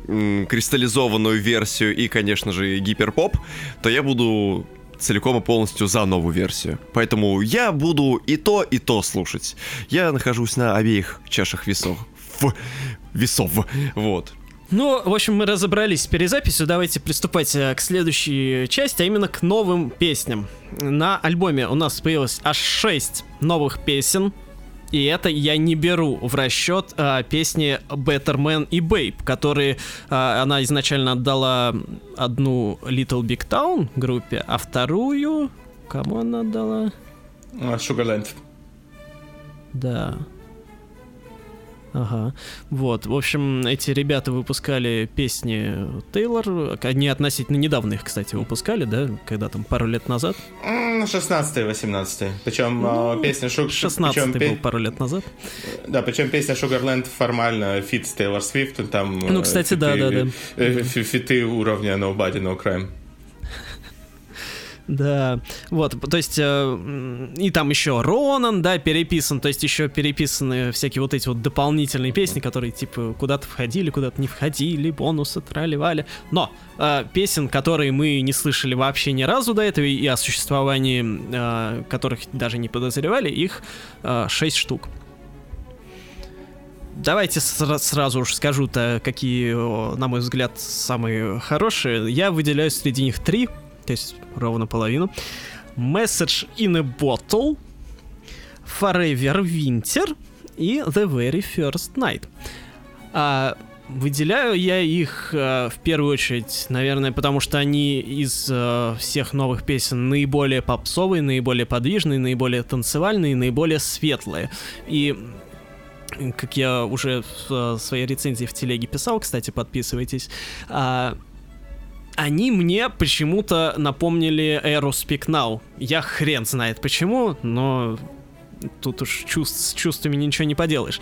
кристаллизованную версию и, конечно же, гиперпоп, то я буду целиком и полностью за новую версию. Поэтому я буду и то, и то слушать. Я нахожусь на обеих чашах весов. В весов. Вот. Ну, в общем, мы разобрались с перезаписью. Давайте приступать э, к следующей части, а именно к новым песням. На альбоме у нас появилось аж 6 новых песен. И это я не беру в расчет а, песни Better Man и Babe, которые а, она изначально отдала одну Little Big Town группе, а вторую... Кому она отдала? Sugarland. Да. Ага. Вот. В общем, эти ребята выпускали песни Тейлор. Они относительно недавно их, кстати, выпускали, да? Когда там, пару лет назад? 16-18. Причем ну, песня Шуг... 16 был пе... пару лет назад. Да, причем песня Sugarland формально фит с Тейлор Свифт. Там, ну, кстати, фиты, да, да, да. Фиты уровня No Body, No Crime. Да, вот, то есть, э, и там еще Ronan, да, переписан, то есть еще переписаны всякие вот эти вот дополнительные песни, которые, типа, куда-то входили, куда-то не входили, бонусы трали-вали. Но э, песен, которые мы не слышали вообще ни разу до этого, и о существовании э, которых даже не подозревали, их э, 6 штук. Давайте сразу уж скажу-то, какие, на мой взгляд, самые хорошие. Я выделяю среди них три то есть ровно половину. Message in a Bottle, Forever Winter и The Very First Night. А, выделяю я их а, в первую очередь, наверное, потому что они из а, всех новых песен наиболее попсовые, наиболее подвижные, наиболее танцевальные, наиболее светлые. И как я уже в своей рецензии в телеге писал, кстати, подписывайтесь, а, они мне почему-то напомнили Эру Speak Now. Я хрен знает почему, но тут уж чувств, с чувствами ничего не поделаешь.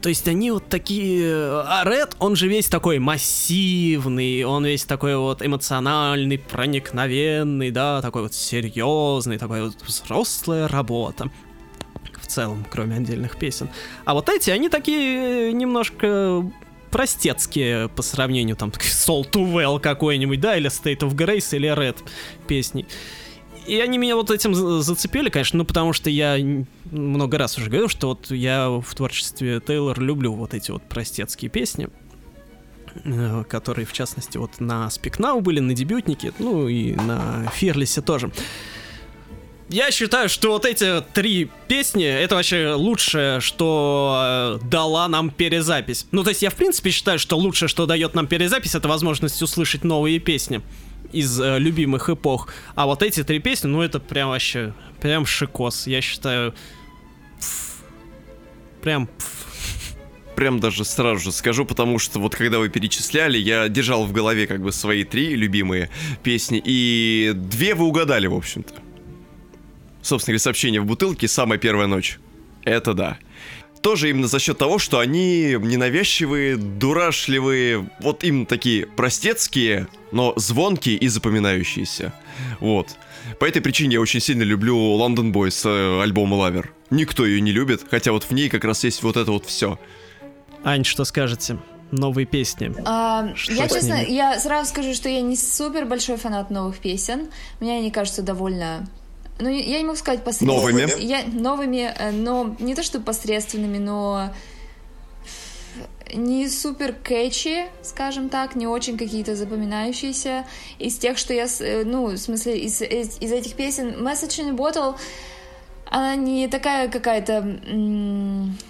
То есть они вот такие... А Ред, он же весь такой массивный, он весь такой вот эмоциональный, проникновенный, да, такой вот серьезный, такой вот взрослая работа. В целом, кроме отдельных песен. А вот эти, они такие немножко простецкие по сравнению, там, Soul to Well какой-нибудь, да, или State of Grace, или Red песни. И они меня вот этим зацепили, конечно, ну, потому что я много раз уже говорил, что вот я в творчестве Тейлор люблю вот эти вот простецкие песни, э, которые, в частности, вот на Speak Now были, на дебютнике, ну, и на Фирлисе тоже я считаю, что вот эти три песни это вообще лучшее, что э, дала нам перезапись. Ну, то есть я в принципе считаю, что лучшее, что дает нам перезапись, это возможность услышать новые песни из э, любимых эпох. А вот эти три песни, ну это прям вообще, прям шикос. Я считаю, пф, прям пф. Прям даже сразу же скажу, потому что вот когда вы перечисляли, я держал в голове как бы свои три любимые песни, и две вы угадали, в общем-то собственно говоря, сообщение в бутылке «Самая первая ночь». Это да. Тоже именно за счет того, что они ненавязчивые, дурашливые, вот именно такие простецкие, но звонкие и запоминающиеся. Вот. По этой причине я очень сильно люблю London Boys э, альбома Lover. Никто ее не любит, хотя вот в ней как раз есть вот это вот все. Ань, что скажете? новые песни. А, я честно, ними? я сразу скажу, что я не супер большой фанат новых песен. Мне они кажутся довольно ну, я не могу сказать посредственными. Новыми? Я, новыми, э, но не то что посредственными, но не супер кэчи, скажем так, не очень какие-то запоминающиеся. Из тех, что я, э, ну, в смысле, из, из, из этих песен Message in a Bottle, она не такая какая-то,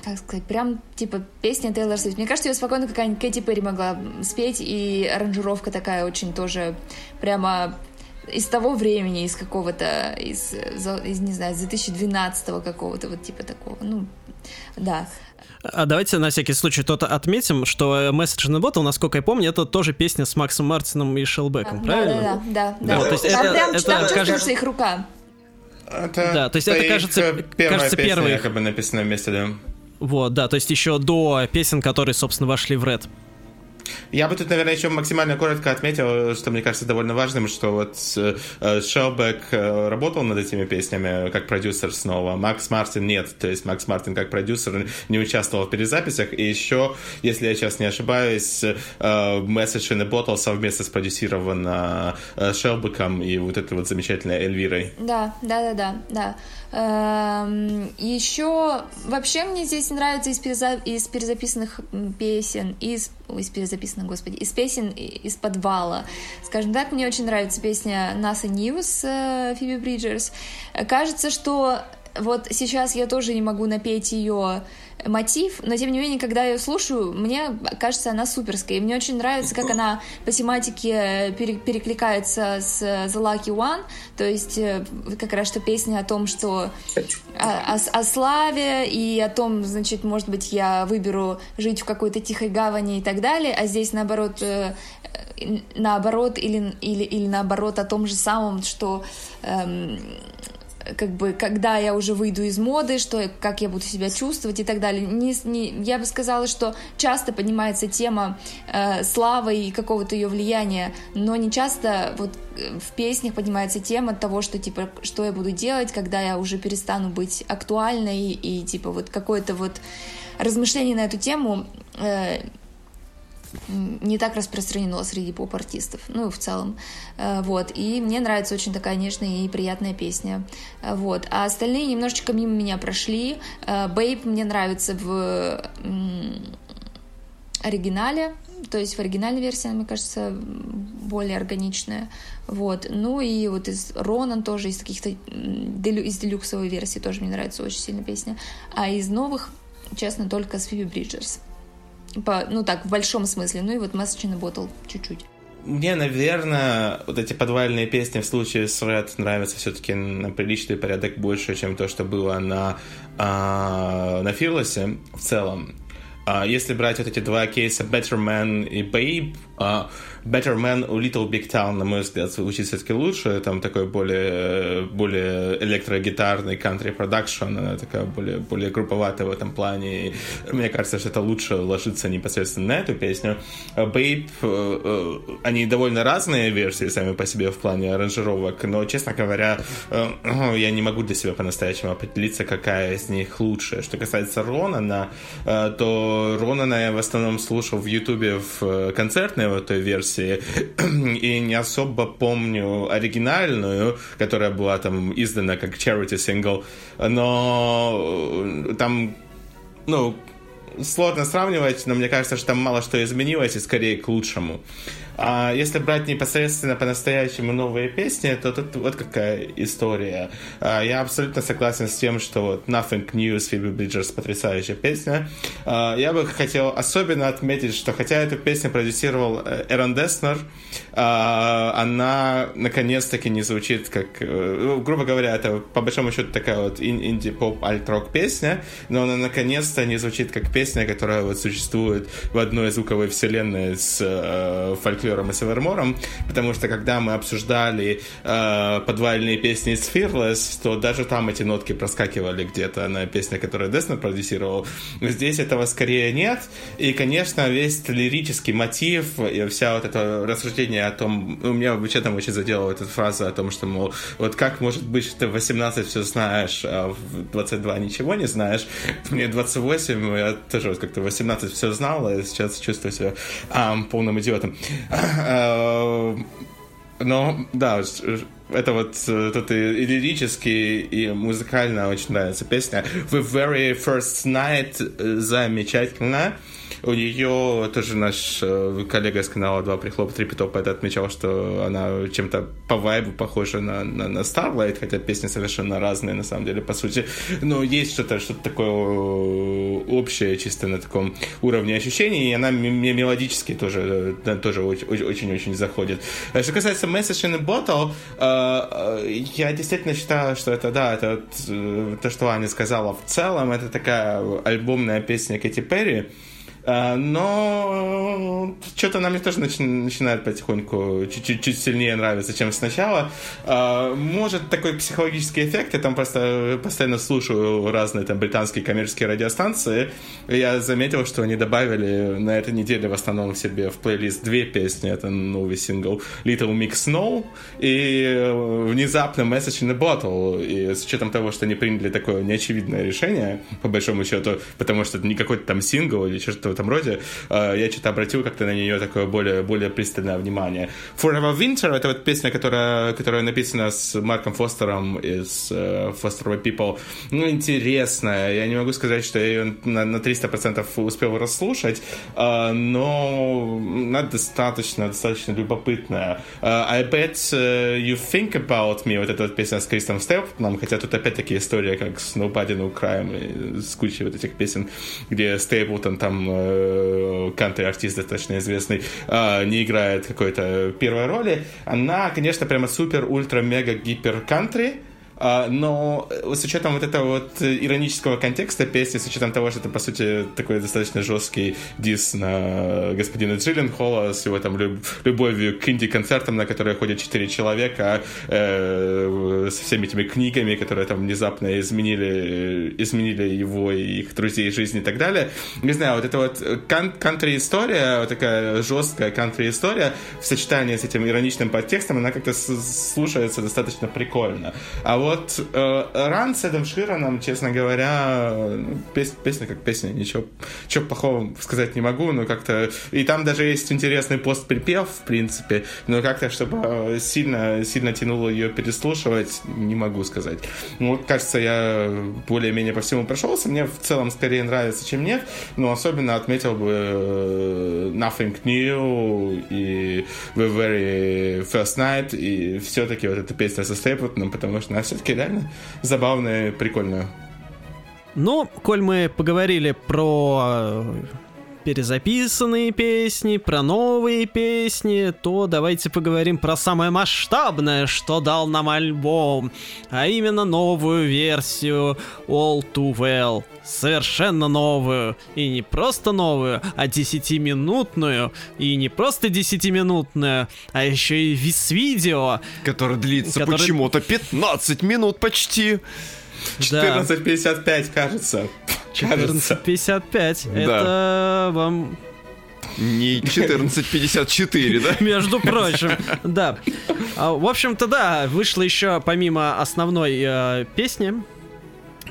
как сказать, прям типа песня Тейлор Свифт. Мне кажется, ее спокойно какая-нибудь Кэти Перри могла спеть, и аранжировка такая очень тоже прямо из того времени, из какого-то, из, из не знаю, из 2012 какого-то, вот типа такого, ну, да. А давайте на всякий случай то-то отметим, что Message in a Bottle, насколько я помню, это тоже песня с Максом Мартином и Шелбеком, да, правильно? Да, да, да. да. Вот, то есть там это, прям, это, там кажется их рука. Это, да, то есть это, кажется, первая кажется песня, первый... якобы написана вместе, да. Вот, да, то есть еще до песен, которые, собственно, вошли в Red. Я бы тут, наверное, еще максимально коротко отметил, что мне кажется довольно важным, что вот э, Шелбек э, работал над этими песнями как продюсер снова, Макс Мартин нет, то есть Макс Мартин как продюсер не участвовал в перезаписях, и еще, если я сейчас не ошибаюсь, э, Message in a Bottle совместно спродюсирован Шелбеком и вот этой вот замечательной Эльвирой. Да, да, да, да, да. Эм, еще вообще мне здесь нравится из, переза... из перезаписанных песен, из из перезаписанных, господи, из песен из подвала. Скажем так, мне очень нравится песня NASA News э, Фиби Бриджерс. Кажется, что вот сейчас я тоже не могу напеть ее мотив, но тем не менее, когда я ее слушаю, мне кажется, она суперская. И мне очень нравится, как она по тематике перекликается с The Lucky One, то есть э, как раз что песня о том, что о, о, о славе и о том, значит, может быть, я выберу жить в какой-то тихой гавани и так далее, а здесь наоборот э, наоборот или, или, или наоборот о том же самом, что эм, как бы, когда я уже выйду из моды, что, как я буду себя чувствовать и так далее. Не, не, я бы сказала, что часто поднимается тема э, славы и какого-то ее влияния, но не часто вот э, в песнях поднимается тема того, что, типа, что я буду делать, когда я уже перестану быть актуальной, и, типа, вот какое-то вот размышление на эту тему э, не так распространено среди поп-артистов, ну и в целом, э, вот, и мне нравится очень такая нежная и приятная песня, э, вот, а остальные немножечко мимо меня прошли, Бейб мне нравится в оригинале, то есть в оригинальной версии, мне кажется, более органичная, вот, ну и вот из Ронан тоже, из каких-то, из делюксовой версии тоже мне нравится очень сильно песня, а из новых, честно, только с Фиби Бриджерс. По, ну так, в большом смысле. Ну и вот a Bottle чуть-чуть. Мне, наверное, вот эти подвальные песни в случае с Red нравятся все-таки на приличный порядок больше, чем то, что было на, а, на Fearless в целом. А, если брать вот эти два кейса Better Man и Babe, а, Better Man у Little Big Town, на мой взгляд, звучит все-таки лучше. Там такой более, более электрогитарный country продакшн, она такая более, более групповатая в этом плане. И мне кажется, что это лучше ложится непосредственно на эту песню. Babe, э, э, они довольно разные версии сами по себе в плане аранжировок, но, честно говоря, э, [CLEARS THROAT] я не могу для себя по-настоящему определиться, какая из них лучше. Что касается Ронана, то Ронана я в основном слушал в Ютубе в концертной вот той версии, версии, [CLEARS THROAT] и не особо помню оригинальную, которая была там издана как charity single, но там, ну, сложно сравнивать, но мне кажется, что там мало что изменилось, и скорее к лучшему. А если брать непосредственно по-настоящему новые песни, то тут вот какая история. А, я абсолютно согласен с тем, что вот Nothing New с Phoebe Bridgers потрясающая песня. А, я бы хотел особенно отметить, что хотя эту песню продюсировал э, Эрон Деснер, а, она наконец-таки не звучит как... Э, ну, грубо говоря, это по большому счету такая вот инди-поп альт-рок песня, но она наконец-то не звучит как песня, которая вот существует в одной звуковой вселенной с э, фольклором Флером и Севермором, потому что когда мы обсуждали э, подвальные песни из Fearless, то даже там эти нотки проскакивали где-то на песне, которую Деснер продюсировал. Здесь этого скорее нет, и, конечно, весь лирический мотив и вся вот это рассуждение о том, у меня вообще там очень задела эта фраза о том, что, мол, вот как может быть, что ты в 18 все знаешь, а в 22 ничего не знаешь. Мне 28, я тоже вот как-то 18 все знал, а сейчас чувствую себя а, полным идиотом. Э, но, да, это вот тут и лирически, и музыкально очень нравится песня. The Very First Night замечательно. У нее тоже наш э, коллега из канала «Два прихлопа три питопа» это отмечал, что она чем-то по вайбу похожа на, на, на Starlight, хотя песни совершенно разные, на самом деле, по сути. Но есть что-то что такое общее, чисто на таком уровне ощущений, и она мне мелодически тоже, э, тоже очень-очень заходит. Э, что касается Message in a Bottle, я действительно считаю, что это, да, это то, что Аня сказала в целом, это такая альбомная песня Кэти Перри, а, но что-то она мне тоже начинает потихоньку чуть-чуть сильнее нравиться, чем сначала. А, может, такой психологический эффект. Я там просто постоянно слушаю разные там британские коммерческие радиостанции. Я заметил, что они добавили на этой неделе в основном себе в плейлист две песни. Это новый сингл Little Mix Snow и внезапно Message in a Bottle. И с учетом того, что они приняли такое неочевидное решение, по большому счету, потому что это не какой-то там сингл или что-то в этом роде, э, я что-то обратил как-то на нее такое более, более пристальное внимание. Forever Winter — это вот песня, которая, которая написана с Марком Фостером из uh, Foster People. Ну, интересная. Я не могу сказать, что я ее на, на 300% успел расслушать, uh, но она достаточно, достаточно любопытная. Uh, I bet you think about me, вот эта вот песня с Кристом Степлтоном, хотя тут опять-таки история, как с Nobody No Crime, с кучей вот этих песен, где Стейплтон там кантри-артист достаточно известный, не играет какой-то первой роли. Она, конечно, прямо супер-ультра-мега-гипер-кантри, а, но э, с учетом вот этого вот иронического контекста песни, с учетом того, что это, по сути, такой достаточно жесткий дис на господина Джилленхола с его там любовью к инди-концертам, на которые ходят четыре человека, э, со всеми этими книгами, которые там внезапно изменили, изменили его и их друзей жизни и так далее. Не знаю, вот эта вот кантри-история, вот такая жесткая кантри-история в сочетании с этим ироничным подтекстом, она как-то слушается достаточно прикольно. А вот вот э, Ран с Эдом Шираном, честно говоря, ну, пес, песня как песня, ничего, ничего плохого сказать не могу, но как-то... И там даже есть интересный пост-припев, в принципе, но как-то, чтобы сильно, сильно тянуло ее переслушивать, не могу сказать. Ну, вот, кажется, я более-менее по всему прошелся. Мне в целом скорее нравится, чем нет, но особенно отметил бы э, Nothing New и The Very First Night, и все-таки вот эта песня со Стейплтоном, потому что она все все-таки реально забавная, прикольная. Ну, коль мы поговорили про э, перезаписанные песни, про новые песни, то давайте поговорим про самое масштабное, что дал нам альбом, а именно новую версию All Too Well. Совершенно новую. И не просто новую, а 10-минутную. И не просто 10-минутную, а еще и вис видео. Который длится который... почему-то 15 минут почти. 14.55, кажется. 14.55. Это вам не 14.54, да? [LAUGHS] Между прочим, да. А, в общем-то, да, вышло еще помимо основной э, песни,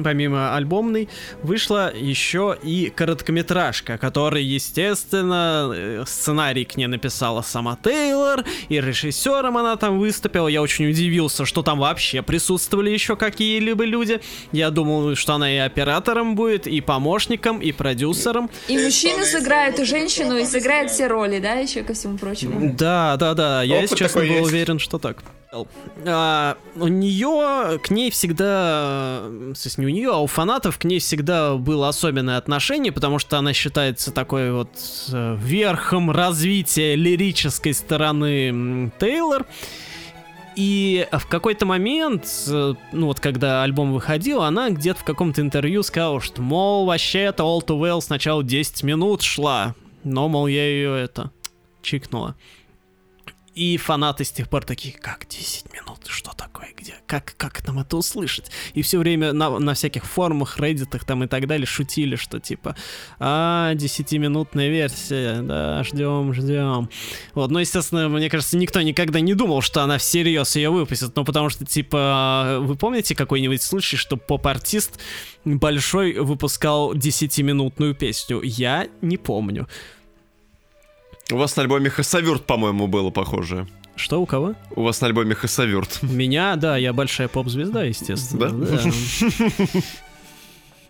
помимо альбомной, вышла еще и короткометражка, который, естественно, э, сценарий к ней написала сама Тейлор, и режиссером она там выступила. Я очень удивился, что там вообще присутствовали еще какие-либо люди. Я думал, что она и оператором будет, и помощником, и продюсером. И мужчину сыграет, и женщину, и сыграет все роли, да, еще ко всему прочему. Да, да, да. Я, если честно, был уверен, что так. А, у нее к ней всегда, то есть не у нее, а у фанатов к ней всегда было особенное отношение, потому что она считается такой вот э, верхом развития лирической стороны Тейлор. И в какой-то момент, э, ну вот когда альбом выходил, она где-то в каком-то интервью сказала, что, мол, вообще это All Too Well сначала 10 минут шла, но, мол, я ее это чикнула. И фанаты с тех пор такие, как 10 минут, что такое, где, как, как нам это услышать? И все время на, на всяких форумах, реддитах там и так далее шутили, что типа, а, 10-минутная версия, да, ждем, ждем. Вот, ну, естественно, мне кажется, никто никогда не думал, что она всерьез ее выпустит, ну, потому что, типа, вы помните какой-нибудь случай, что поп-артист большой выпускал 10-минутную песню? Я не помню. У вас на альбоме Хасавюрт, по-моему, было похоже. Что, у кого? У вас на альбоме Хасавюрт. Меня, да, я большая поп-звезда, естественно. Да? да.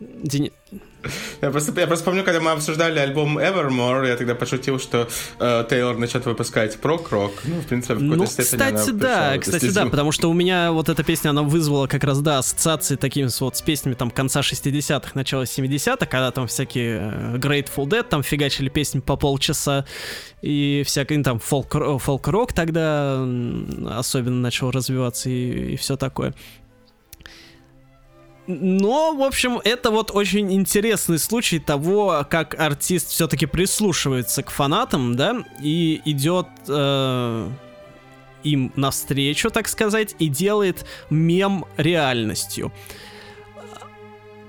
[LAUGHS] Дени... Я просто, я просто помню, когда мы обсуждали альбом Evermore, я тогда пошутил, что э, Тейлор начнет выпускать прок-рок. Ну, в принципе, в какой-то ну, степени кстати, да, кстати, да, потому что у меня вот эта песня, она вызвала как раз, да, ассоциации такими вот с песнями там конца 60-х, начала 70-х, когда там всякие э, Grateful Dead там фигачили песни по полчаса, и всякий ну, там фолк-рок фолк тогда особенно начал развиваться и, и все такое. Но, в общем, это вот очень интересный случай того, как артист все-таки прислушивается к фанатам, да, и идет э, им навстречу, так сказать, и делает мем реальностью.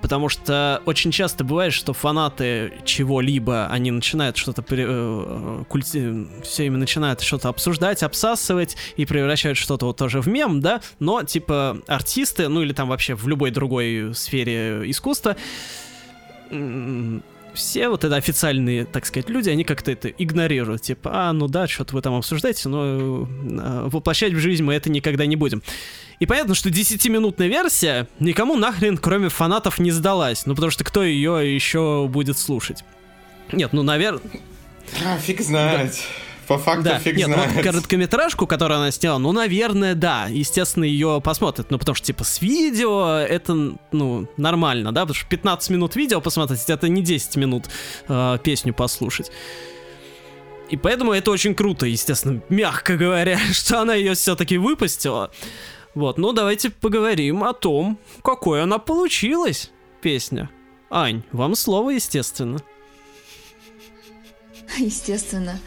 Потому что очень часто бывает, что фанаты чего-либо, они начинают что-то э, культи... все ими начинают что-то обсуждать, обсасывать и превращают что-то вот тоже в мем, да, но типа артисты, ну или там вообще в любой другой сфере искусства, все вот это официальные, так сказать, люди, они как-то это игнорируют. Типа, а, ну да, что-то вы там обсуждаете, но э, воплощать в жизнь мы это никогда не будем. И понятно, что 10-минутная версия никому нахрен, кроме фанатов, не сдалась. Ну, потому что кто ее еще будет слушать? Нет, ну, наверное... А, фиг знает. Да. По факту да. фиг Нет, знает. Ну, вот короткометражку, которую она сняла, ну, наверное, да. Естественно, ее посмотрят. Ну, потому что, типа, с видео это, ну, нормально, да? Потому что 15 минут видео посмотреть, это не 10 минут э, песню послушать. И поэтому это очень круто, естественно, мягко говоря, [LAUGHS] что она ее все-таки выпустила. Вот, ну давайте поговорим о том, какой она получилась, песня. Ань, вам слово, естественно. Естественно.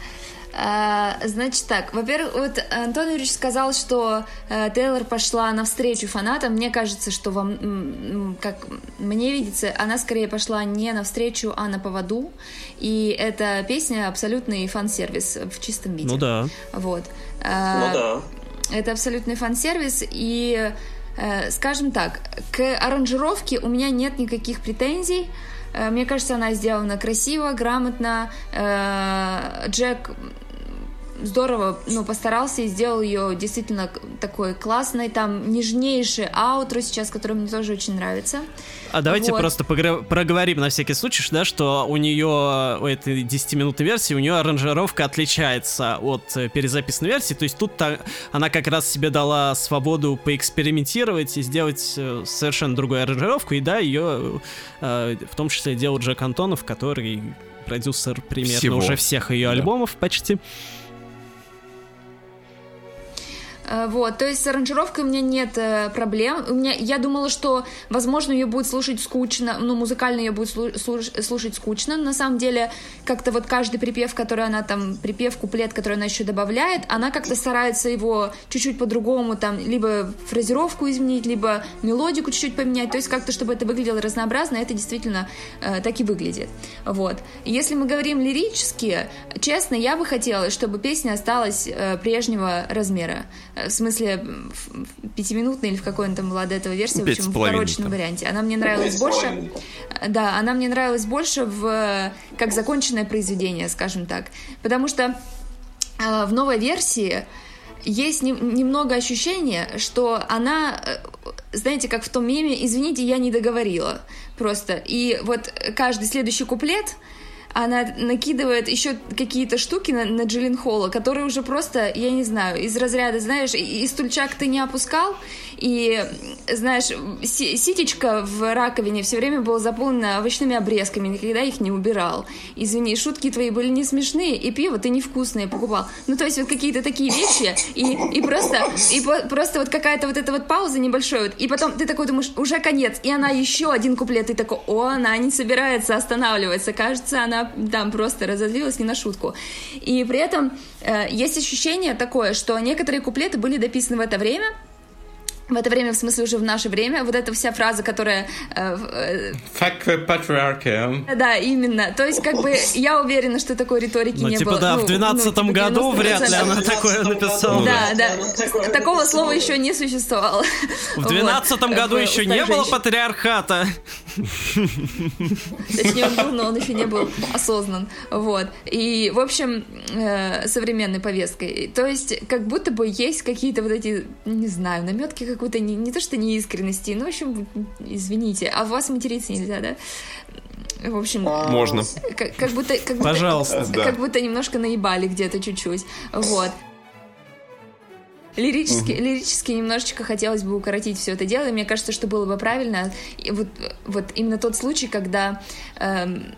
А, значит так, во-первых, вот Антон Юрьевич сказал, что э, Тейлор пошла навстречу фанатам. Мне кажется, что вам, как мне видится, она скорее пошла не навстречу, а на поводу. И эта песня абсолютный фан-сервис в чистом виде. Ну да. Вот. А, ну да. Это абсолютный фан-сервис, и, э, скажем так, к аранжировке у меня нет никаких претензий. Э, мне кажется, она сделана красиво, грамотно. Э, Джек здорово, ну, постарался и сделал ее действительно такой классной, там нежнейший аутро сейчас, который мне тоже очень нравится. А давайте вот. просто проговорим на всякий случай, да, что у нее, у этой 10-минутной версии, у нее аранжировка отличается от э, перезаписанной версии, то есть тут она как раз себе дала свободу поэкспериментировать и сделать э, совершенно другую аранжировку, и да, ее э, в том числе делал Джек Антонов, который продюсер примерно Всего. уже всех ее да. альбомов почти. Э, вот, то есть с аранжировкой у меня нет э, проблем. У меня, я думала, что, возможно, ее будет слушать скучно, ну, музыкально ее будет слуш, слушать скучно. На самом деле, как-то вот каждый припев, который она там, припев, куплет, который она еще добавляет, она как-то старается его чуть-чуть по-другому, там, либо фразировку изменить, либо мелодику чуть-чуть поменять, то есть как-то, чтобы это выглядело разнообразно, это действительно э, так и выглядит. Вот. Если мы говорим лирически, честно, я бы хотела, чтобы песня осталась э, прежнего размера. Э, в смысле пятиминутной или в какой он там была до этого версии, в общем, в укороченном варианте. Она мне нравилась больше, да, она мне нравилась больше в как законченное произведение, скажем так, потому что э, в новой версии есть не, немного ощущения, что она, э, знаете, как в том меме, извините, я не договорила просто. И вот каждый следующий куплет она накидывает еще какие-то штуки на, на Джиллин Холла, которые уже просто, я не знаю, из разряда, знаешь, и, и стульчак ты не опускал, и, знаешь, ситечка в раковине все время была заполнена овощными обрезками, никогда их не убирал. Извини, шутки твои были не смешные, и пиво ты невкусное покупал. Ну, то есть вот какие-то такие вещи, и, и просто, и по, просто вот какая-то вот эта вот пауза небольшая, вот, и потом ты такой думаешь, уже конец, и она еще один куплет, и такой, о, она не собирается останавливаться, кажется, она там просто разозлилась не на шутку. И при этом э, есть ощущение такое, что некоторые куплеты были дописаны в это время, в это время, в смысле уже в наше время, вот эта вся фраза, которая... Э, э, да, именно. То есть, как бы, я уверена, что такой риторики ну, не типа, было. да, ну, в 12 ну, типа, году вряд ли она такое написала. Да, да. Такого слова еще не существовало. В 12 вот. году еще не было патриархата. Точнее, он был, но он еще не был осознан. Вот. И, в общем, э, современной повесткой. То есть, как будто бы есть какие-то вот эти, не знаю, наметки какой-то не, не то что неискренности, ну, в общем, извините, а вас материться нельзя, да? В общем, можно. Как, как будто, как будто, пожалуйста, как будто немножко наебали где-то чуть-чуть, вот. Лирически, угу. лирически немножечко хотелось бы укоротить все это дело, и мне кажется, что было бы правильно, и вот, вот именно тот случай, когда эм,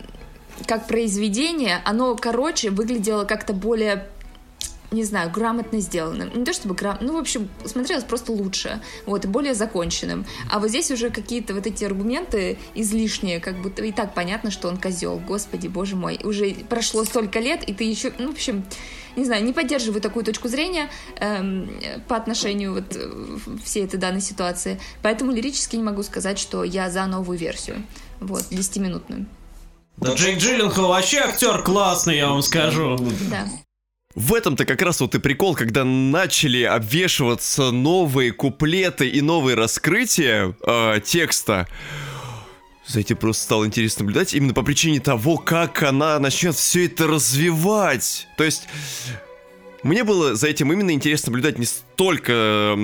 как произведение, оно короче выглядело как-то более не знаю, грамотно сделанным. Не то чтобы грамотно, ну, в общем, смотрелось просто лучше, вот, и более законченным. А вот здесь уже какие-то вот эти аргументы излишние, как будто и так понятно, что он козел, господи, боже мой. Уже прошло столько лет, и ты еще, ну, в общем, не знаю, не поддерживаю такую точку зрения эм, по отношению вот э, всей этой данной ситуации. Поэтому лирически не могу сказать, что я за новую версию, вот, 10-минутную. Да Джейк Джилленхол вообще актер классный, я вам скажу. Да. В этом-то как раз вот и прикол, когда начали обвешиваться новые куплеты и новые раскрытия э, текста. за этим просто стало интересно наблюдать именно по причине того, как она начнет все это развивать. То есть мне было за этим именно интересно наблюдать не столько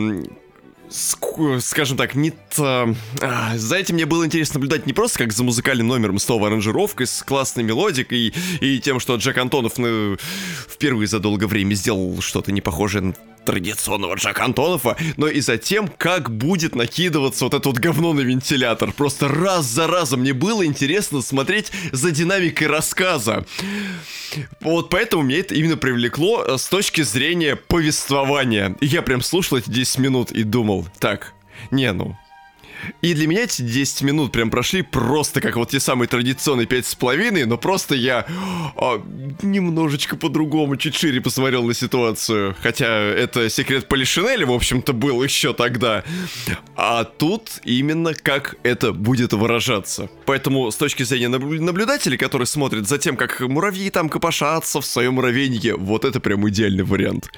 скажем так, не то... А, за этим мне было интересно наблюдать не просто как за музыкальным номером с новой аранжировкой, с классной мелодикой и, и тем, что Джек Антонов ну, впервые за долгое время сделал что-то не похожее традиционного Джека Антонова, но и за тем, как будет накидываться вот это вот говно на вентилятор. Просто раз за разом мне было интересно смотреть за динамикой рассказа. Вот поэтому меня это именно привлекло э, с точки зрения повествования. И я прям слушал эти 10 минут и думал, так, не, ну, и для меня эти 10 минут прям прошли просто как вот те самые традиционные 5,5, но просто я а, немножечко по-другому, чуть шире посмотрел на ситуацию. Хотя это секрет Полишинеля, в общем-то, был еще тогда. А тут именно как это будет выражаться. Поэтому с точки зрения наблюдателей, которые смотрят за тем, как муравьи там копошатся в своем муравейнике, вот это прям идеальный вариант.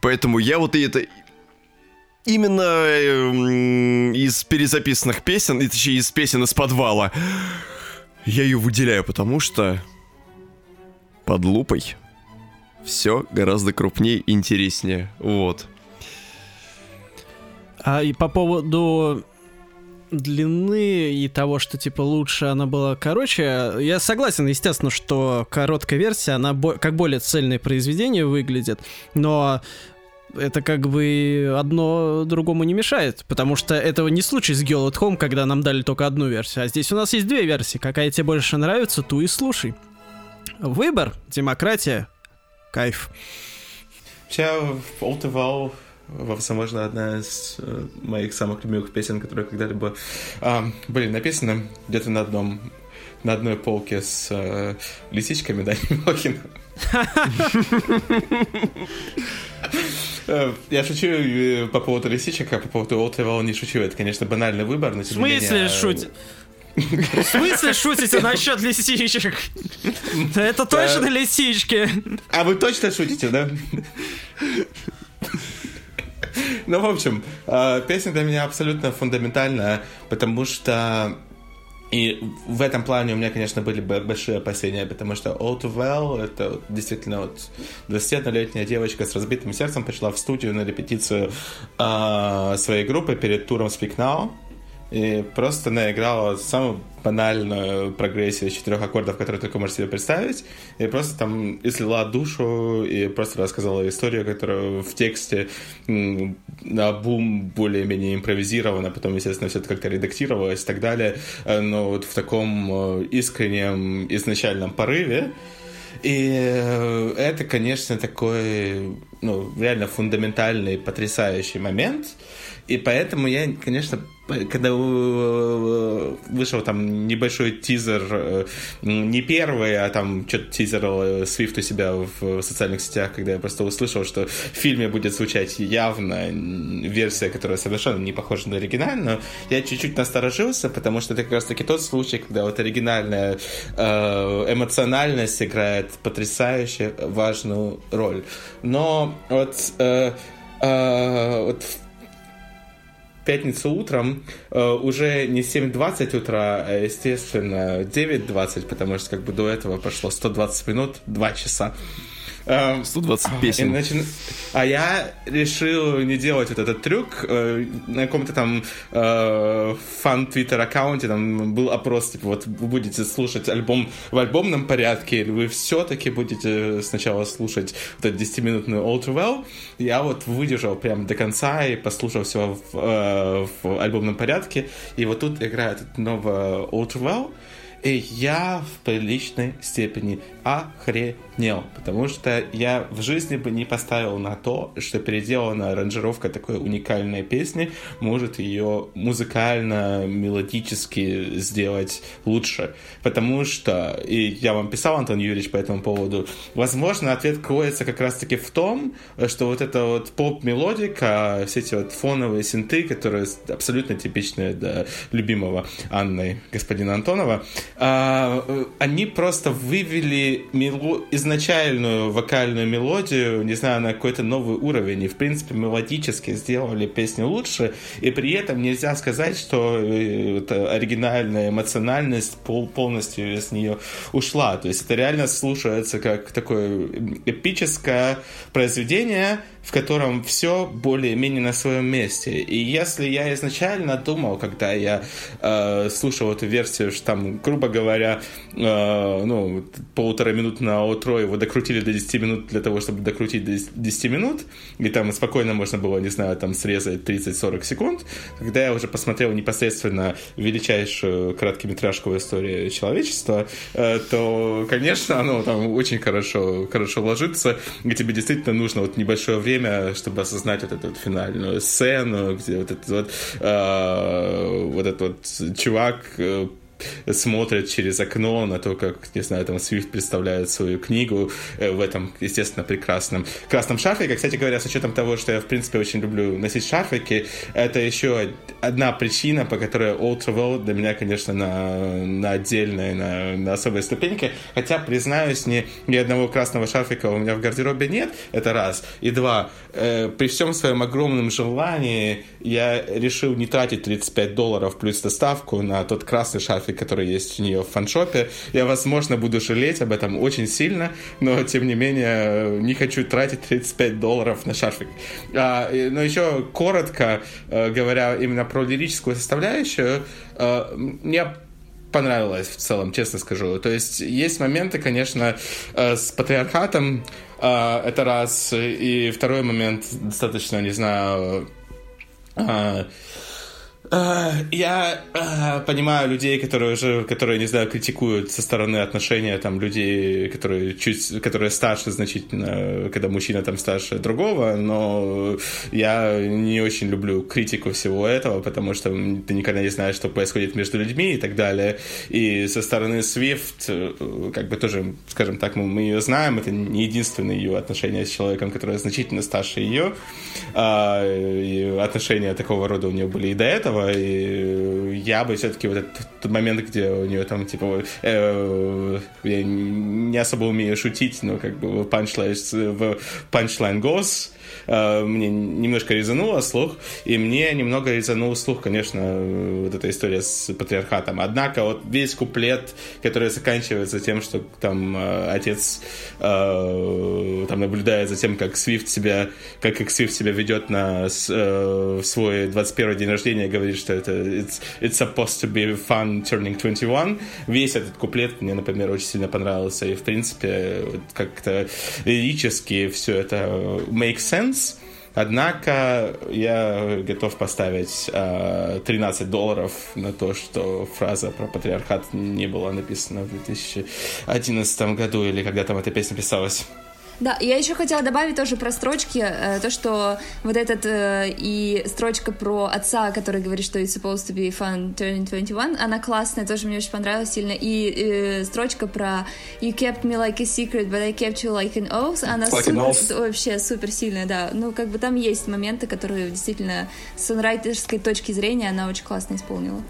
Поэтому я вот и это именно э, из перезаписанных песен, и точнее из песен из подвала, я ее выделяю, потому что под лупой все гораздо крупнее и интереснее. Вот. А и по поводу длины и того, что типа лучше она была короче, я согласен, естественно, что короткая версия, она бо- как более цельное произведение выглядит, но это как бы одно другому не мешает, потому что этого не случай с Girl at Home, когда нам дали только одну версию, а здесь у нас есть две версии, какая тебе больше нравится, ту и слушай. Выбор, демократия, кайф. Вообще, All Wow, возможно, одна из э, моих самых любимых песен, которые когда-либо а, были написаны где-то на одном на одной полке с э, лисичками Дани [LAUGHS] Милохина. [LAUGHS] Э, я шучу э, по поводу лисичек, а по поводу Олтевала не шучу. Это, конечно, банальный выбор, но В смысле шутить? В смысле шутите насчет лисичек? Это точно лисички. А вы точно шутите, да? Ну, в общем, э, песня для меня абсолютно фундаментальная, потому что и в этом плане у меня, конечно, были большие опасения, потому что All Well — это действительно вот 21-летняя девочка с разбитым сердцем пришла в студию на репетицию э, своей группы перед туром Speak Now, и просто наиграла самую банальную прогрессию четырех аккордов, которые только можешь себе представить, и просто там излила душу, и просто рассказала историю, которая в тексте на бум более-менее импровизирована, потом, естественно, все это как-то редактировалось и так далее, но вот в таком э, искреннем изначальном порыве, и э, это, конечно, такой, ну, реально фундаментальный, потрясающий момент. И поэтому я, конечно, когда вышел там небольшой тизер, э, не первый, а там что-то тизерил Свифт у себя в социальных сетях, когда я просто услышал, что в фильме будет звучать явно версия, которая совершенно не похожа на оригинальную, я чуть-чуть насторожился, потому что это как раз-таки тот случай, когда вот оригинальная э, эмоциональность играет потрясающе важную роль. Но вот, э, э, вот пятницу утром э, уже не 7.20 утра, а, естественно, 9.20, потому что как бы до этого прошло 120 минут, 2 часа. 120 эм, песен. Начи... А я решил не делать вот этот трюк. Э, на каком-то там э, фан-твиттер аккаунте там был опрос, типа, вот вы будете слушать альбом в альбомном порядке, или вы все-таки будете сначала слушать вот этот 10-минутный All Too Well. Я вот выдержал прям до конца и послушал все в, э, в альбомном порядке. И вот тут играет новое All Too Well. И я в приличной степени охренел, потому что я в жизни бы не поставил на то, что переделана аранжировка такой уникальной песни может ее музыкально, мелодически сделать лучше. Потому что, и я вам писал, Антон Юрьевич, по этому поводу, возможно, ответ кроется как раз-таки в том, что вот эта вот поп-мелодика, все эти вот фоновые синты, которые абсолютно типичные для любимого Анны господина Антонова, а, э, они просто вывели мело... изначальную вокальную мелодию, не знаю, на какой-то новый уровень, и, в принципе, мелодически сделали песню лучше, и при этом нельзя сказать, что э, это оригинальная эмоциональность пол полностью из нее ушла. То есть это реально слушается как такое эпическое произведение, в котором все более-менее на своем месте. И если я изначально думал, когда я э, слушал эту версию, что там, грубо говоря, э, ну, полутора минут на утро его докрутили до 10 минут для того, чтобы докрутить до 10 минут, и там спокойно можно было, не знаю, там срезать 30-40 секунд, когда я уже посмотрел непосредственно величайшую короткометражку в истории человечества, э, то, конечно, оно там очень хорошо, хорошо ложится, и тебе действительно нужно вот небольшое время время, чтобы осознать вот эту вот финальную сцену, где вот этот вот, э, вот этот вот чувак э, смотрят через окно на то, как, не знаю, там Свифт представляет свою книгу э, в этом, естественно, прекрасном красном шарфике. Кстати говоря, с учетом того, что я, в принципе, очень люблю носить шарфики, это еще одна причина, по которой Old Travel для меня, конечно, на, на отдельной, на, на особой ступеньке. Хотя, признаюсь, ни, ни одного красного шарфика у меня в гардеробе нет, это раз. И два, э, при всем своем огромном желании я решил не тратить 35 долларов плюс доставку на тот красный шарфик, фотографий, которые есть у нее в фаншопе. Я, возможно, буду жалеть об этом очень сильно, но, тем не менее, не хочу тратить 35 долларов на шарфик. А, но еще коротко э, говоря именно про лирическую составляющую, э, мне понравилось в целом, честно скажу. То есть есть моменты, конечно, э, с патриархатом, это раз, и второй момент достаточно, не знаю, я э, понимаю людей, которые уже, которые, не знаю, критикуют со стороны отношения там людей, которые чуть, которые старше значительно, когда мужчина там старше другого, но я не очень люблю критику всего этого, потому что ты никогда не знаешь, что происходит между людьми и так далее. И со стороны Swift, э, как бы тоже, скажем так, мы, мы ее знаем, это не единственное ее отношение с человеком, который значительно старше ее. А, и отношения такого рода у нее были и до этого, этого, и я бы все-таки вот этот тот момент, где у нее там, типа, э, я не особо умею шутить, но как бы punchline goes, Э, мне немножко резануло слух, и мне немного резанул слух, конечно, вот эта история с патриархатом. Однако вот весь куплет, который заканчивается тем, что там э, отец э, там наблюдает за тем, как Свифт себя, как, как Свифт себя ведет на свой 21 день рождения, говорит, что это it's, it's supposed to be fun turning 21. Весь этот куплет мне, например, очень сильно понравился, и в принципе как-то лирически все это makes sense. Однако я готов поставить э, 13 долларов на то, что фраза про патриархат не была написана в 2011 году или когда там эта песня писалась. Да, я еще хотела добавить тоже про строчки, э, то, что вот этот э, и строчка про отца, который говорит, что it's supposed to be fun turning 21, она классная, тоже мне очень понравилась сильно, и э, строчка про you kept me like a secret, but I kept you like an oath, она like супер, oath. вообще супер сильная, да, ну как бы там есть моменты, которые действительно с сонрайтерской точки зрения она очень классно исполнила.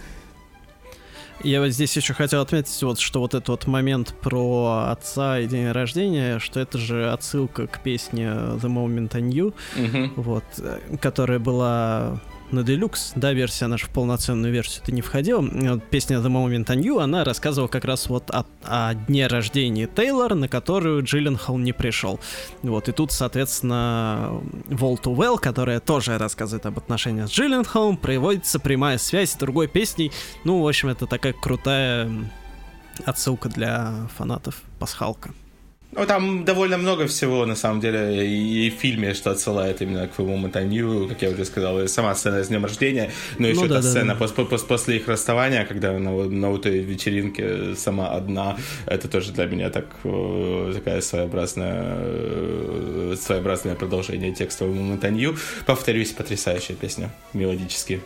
Я вот здесь еще хотел отметить, вот, что вот этот вот момент про отца и день рождения, что это же отсылка к песне The Moment I Knew, mm-hmm. вот, э, которая была на Deluxe, да, версия наша в полноценную версию ты не входил. Вот песня The Moment I Knew, она рассказывала как раз вот о, о дне рождения Тейлор, на которую Джилленхол не пришел. Вот, и тут, соответственно, Wall to Well, которая тоже рассказывает об отношениях с Джилленхолом, приводится прямая связь с другой песней. Ну, в общем, это такая крутая отсылка для фанатов Пасхалка. Ну, там довольно много всего, на самом деле, и, в фильме, что отсылает именно к твоему Мотанью, как я уже сказал, и сама сцена с днем рождения, но еще ну, да, та да, сцена да. После, после, после их расставания, когда на, на этой вечеринке сама одна, это тоже для меня так, такая своеобразная, своеобразное продолжение текстового Мотанью. Повторюсь, потрясающая песня, мелодически.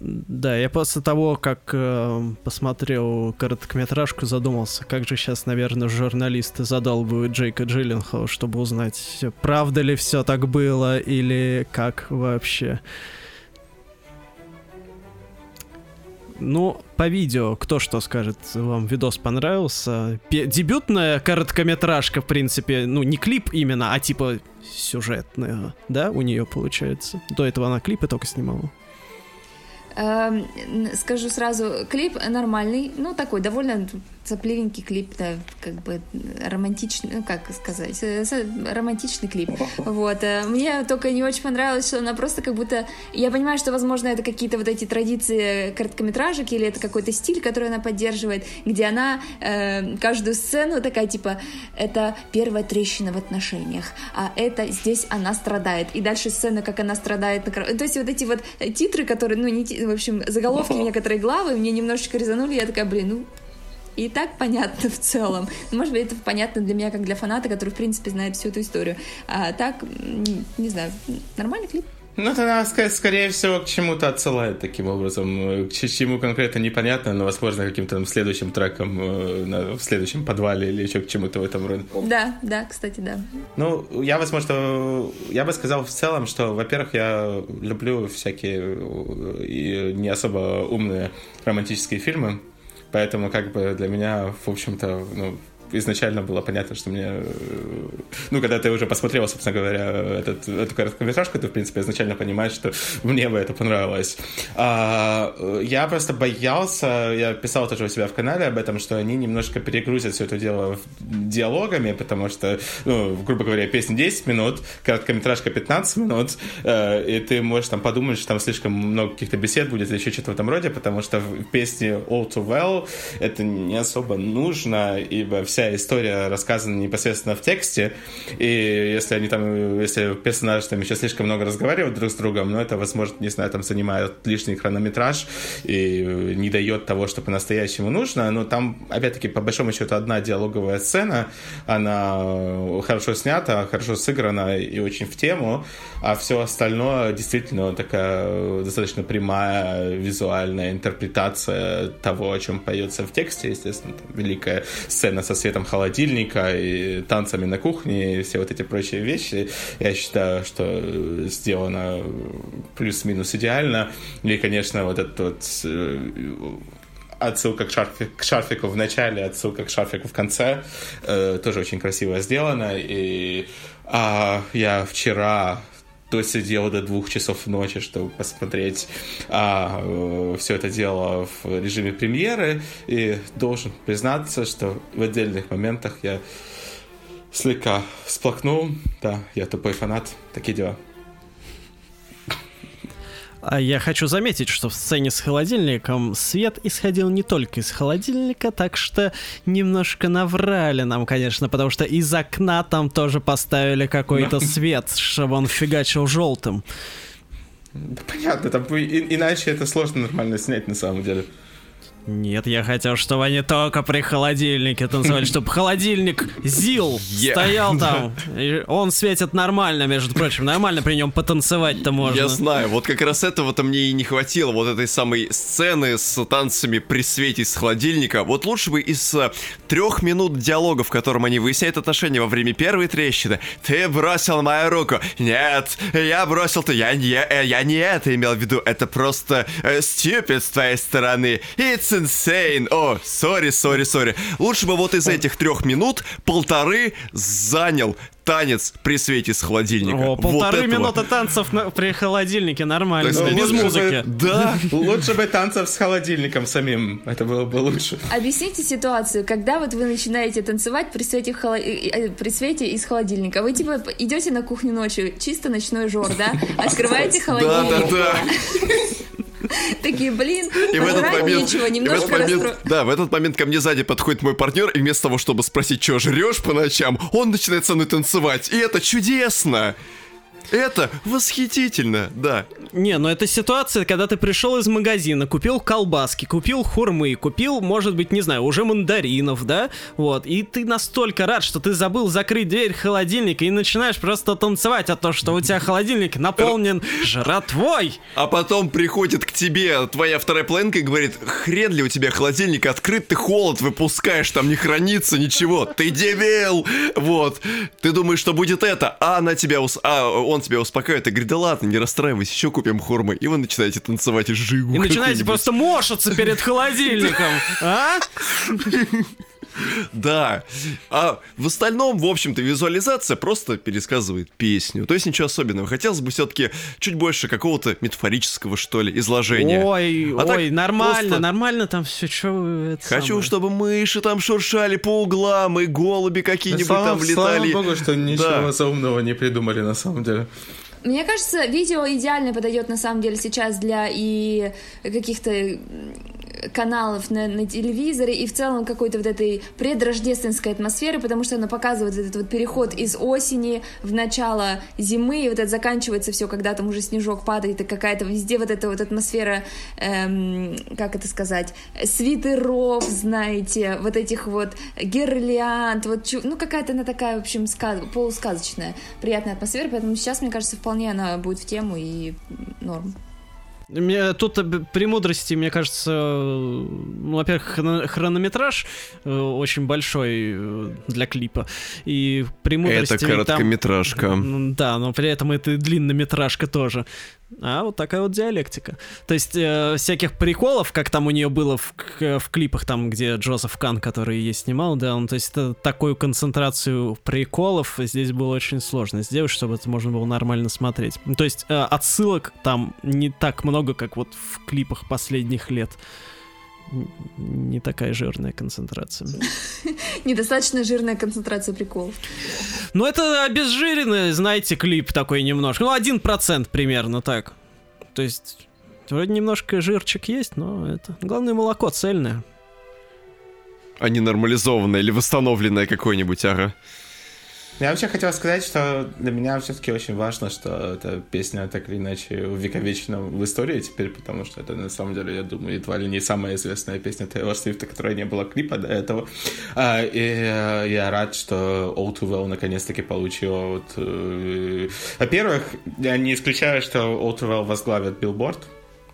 Да, я после того, как э, посмотрел короткометражку, задумался, как же сейчас, наверное, журналисты задалбывают Джейка Джилленхола, чтобы узнать, правда ли все так было или как вообще. Ну, по видео, кто что скажет, вам видос понравился? Пе- дебютная короткометражка, в принципе, ну, не клип именно, а типа сюжетная, да, у нее получается. До этого она клипы только снимала. Эм, скажу сразу, клип нормальный, ну такой довольно сопливенький клип, да, как бы романтичный, ну как сказать, э, романтичный клип. [LAUGHS] Вот. Э, мне только не очень понравилось, что она просто как будто... Я понимаю, что, возможно, это какие-то вот эти традиции короткометражек или это какой-то стиль, который она поддерживает, где она э, каждую сцену такая, типа, это первая трещина в отношениях, а это здесь она страдает. И дальше сцена, как она страдает. На... То есть вот эти вот титры, которые, ну, не, в общем, заголовки [LAUGHS] некоторые главы мне немножечко резанули, я такая, блин, ну, и так понятно в целом. Может быть, это понятно для меня, как для фаната, который, в принципе, знает всю эту историю. А так, не знаю, нормальный клип. Ну, это она, скорее всего, к чему-то отсылает таким образом. К чему конкретно непонятно, но, возможно, каким-то там следующим треком э, в следующем подвале или еще к чему-то в этом роде. Да, да, кстати, да. Ну, я, возможно, я бы сказал в целом, что, во-первых, я люблю всякие э, не особо умные романтические фильмы, Поэтому как бы для меня, в общем-то, ну, изначально было понятно, что мне... Э, ну, когда ты уже посмотрел, собственно говоря, этот, эту короткометражку, ты, в принципе, изначально понимаешь, что мне бы это понравилось. А, я просто боялся, я писал тоже у себя в канале об этом, что они немножко перегрузят все это дело диалогами, потому что, ну, грубо говоря, песня 10 минут, короткометражка 15 минут, э, и ты можешь там подумать, что там слишком много каких-то бесед будет или еще что-то в этом роде, потому что в песне All Too Well это не особо нужно, ибо вся вся история рассказана непосредственно в тексте, и если они там, если персонажи там еще слишком много разговаривают друг с другом, ну, это, возможно, не знаю, там занимает лишний хронометраж и не дает того, что по-настоящему нужно, но там, опять-таки, по большому счету, одна диалоговая сцена, она хорошо снята, хорошо сыграна и очень в тему, а все остальное действительно такая достаточно прямая визуальная интерпретация того, о чем поется в тексте, естественно, там, великая сцена со светом холодильника и танцами на кухне и все вот эти прочие вещи. Я считаю, что сделано плюс-минус идеально. И, конечно, вот этот вот э, отсылка к, шарфик, к шарфику в начале, отсылка к шарфику в конце. Э, тоже очень красиво сделано. И а, я вчера то сидел до двух часов ночи, чтобы посмотреть а, э, все это дело в режиме премьеры. И должен признаться, что в отдельных моментах я слегка всплакнул. Да, я тупой фанат. Такие дела. А я хочу заметить, что в сцене с холодильником свет исходил не только из холодильника, так что немножко наврали нам, конечно, потому что из окна там тоже поставили какой-то свет, чтобы он фигачил желтым. Понятно, там иначе это сложно нормально снять на самом деле. Нет, я хотел, чтобы они только при холодильнике танцевали, чтобы холодильник ЗИЛ yeah. стоял [LAUGHS] там. Он светит нормально, между прочим. Нормально при нем потанцевать-то можно. Я знаю, вот как раз этого-то мне и не хватило, вот этой самой сцены с танцами при свете с холодильника. Вот лучше бы из uh, трех минут диалога, в котором они выясняют отношения во время первой трещины. Ты бросил мою руку. Нет, я бросил ты. Я не, э, я не это имел в виду. Это просто uh, stupid с твоей стороны. It's It's insane. О, сори, сори, сори. Лучше бы вот из этих трех минут полторы занял танец при свете с холодильника. О, полторы вот минуты танцев на, при холодильнике, нормально, есть, без музыки. Бы, да. [LAUGHS] Лучше бы танцев с холодильником самим, это было бы лучше. Объясните ситуацию, когда вот вы начинаете танцевать при свете, холо... Э, при свете из холодильника. Вы типа идете на кухню ночью, чисто ночной жор, да? [LAUGHS] Открываете холодильник. Да, да, [LAUGHS] да. Такие, блин, и в этот момент, нечего, немножко в этот момент, Да, в этот момент ко мне сзади подходит мой партнер, и вместо того, чтобы спросить, что жрешь по ночам, он начинает со мной танцевать. И это чудесно! Это восхитительно, да. Не, но это ситуация, когда ты пришел из магазина, купил колбаски, купил хурмы, купил, может быть, не знаю, уже мандаринов, да? Вот, и ты настолько рад, что ты забыл закрыть дверь холодильника и начинаешь просто танцевать от того, что у тебя холодильник наполнен жратвой. А потом приходит к тебе твоя вторая половинка и говорит, хрен ли у тебя холодильник открыт, ты холод выпускаешь, там не хранится ничего, ты дебил! Вот, ты думаешь, что будет это, а она тебя ус... а, он тебя успокаивает и говорит, да ладно, не расстраивайся, еще купим хурмы. И вы начинаете танцевать и жигу. И [LAUGHS] начинаете просто мошаться перед холодильником, а? Да. А в остальном, в общем-то, визуализация просто пересказывает песню. То есть ничего особенного. Хотелось бы все-таки чуть больше какого-то метафорического, что ли, изложения. Ой, А ой, нормально, просто- нормально там все, что Хочу, чтобы мыши там шуршали по углам, и голуби какие-нибудь слава, там слава летали. богу, что ничего Да. заумного не придумали на самом деле. Мне кажется, видео идеально подойдет на самом деле сейчас для и каких-то каналов на, на телевизоре и в целом какой-то вот этой предрождественской атмосферы, потому что оно показывает этот вот переход из осени в начало зимы, и вот это заканчивается все, когда там уже снежок падает, и какая-то везде вот эта вот атмосфера, эм, как это сказать, свитеров, знаете, вот этих вот гирлянд, вот, ну какая-то она такая, в общем, сказ- полусказочная, приятная атмосфера, поэтому сейчас, мне кажется, вполне она будет в тему и норм. Мне, тут премудрости, мне кажется, ну, во-первых, хрон- хронометраж э, очень большой э, для клипа. И премудрости Это там- короткометражка. М, Да, но при этом это и длиннометражка тоже. А вот такая вот диалектика. То есть э, всяких приколов, как там у нее было в, к- в клипах, там, где Джозеф Кан, который ей снимал, да, он, то есть это такую концентрацию приколов здесь было очень сложно сделать, чтобы это можно было нормально смотреть. То есть э, отсылок там не так много, как вот в клипах последних лет. Не такая жирная концентрация. [LAUGHS] Недостаточно жирная концентрация приколов. Ну, это обезжиренный, знаете, клип такой немножко. Ну, один процент примерно так. То есть, вроде немножко жирчик есть, но это... Главное, молоко цельное. А не нормализованное или восстановленное какое-нибудь, ага. Я вообще хотел сказать, что для меня все-таки очень важно, что эта песня так или иначе увековечена в истории теперь, потому что это на самом деле, я думаю, едва ли не самая известная песня Тейлор Свифта, которая не было клипа до этого. А, и э, я рад, что All Too Well наконец-таки получила вот... э, Во-первых, я не исключаю, что All Too Well возглавит Billboard,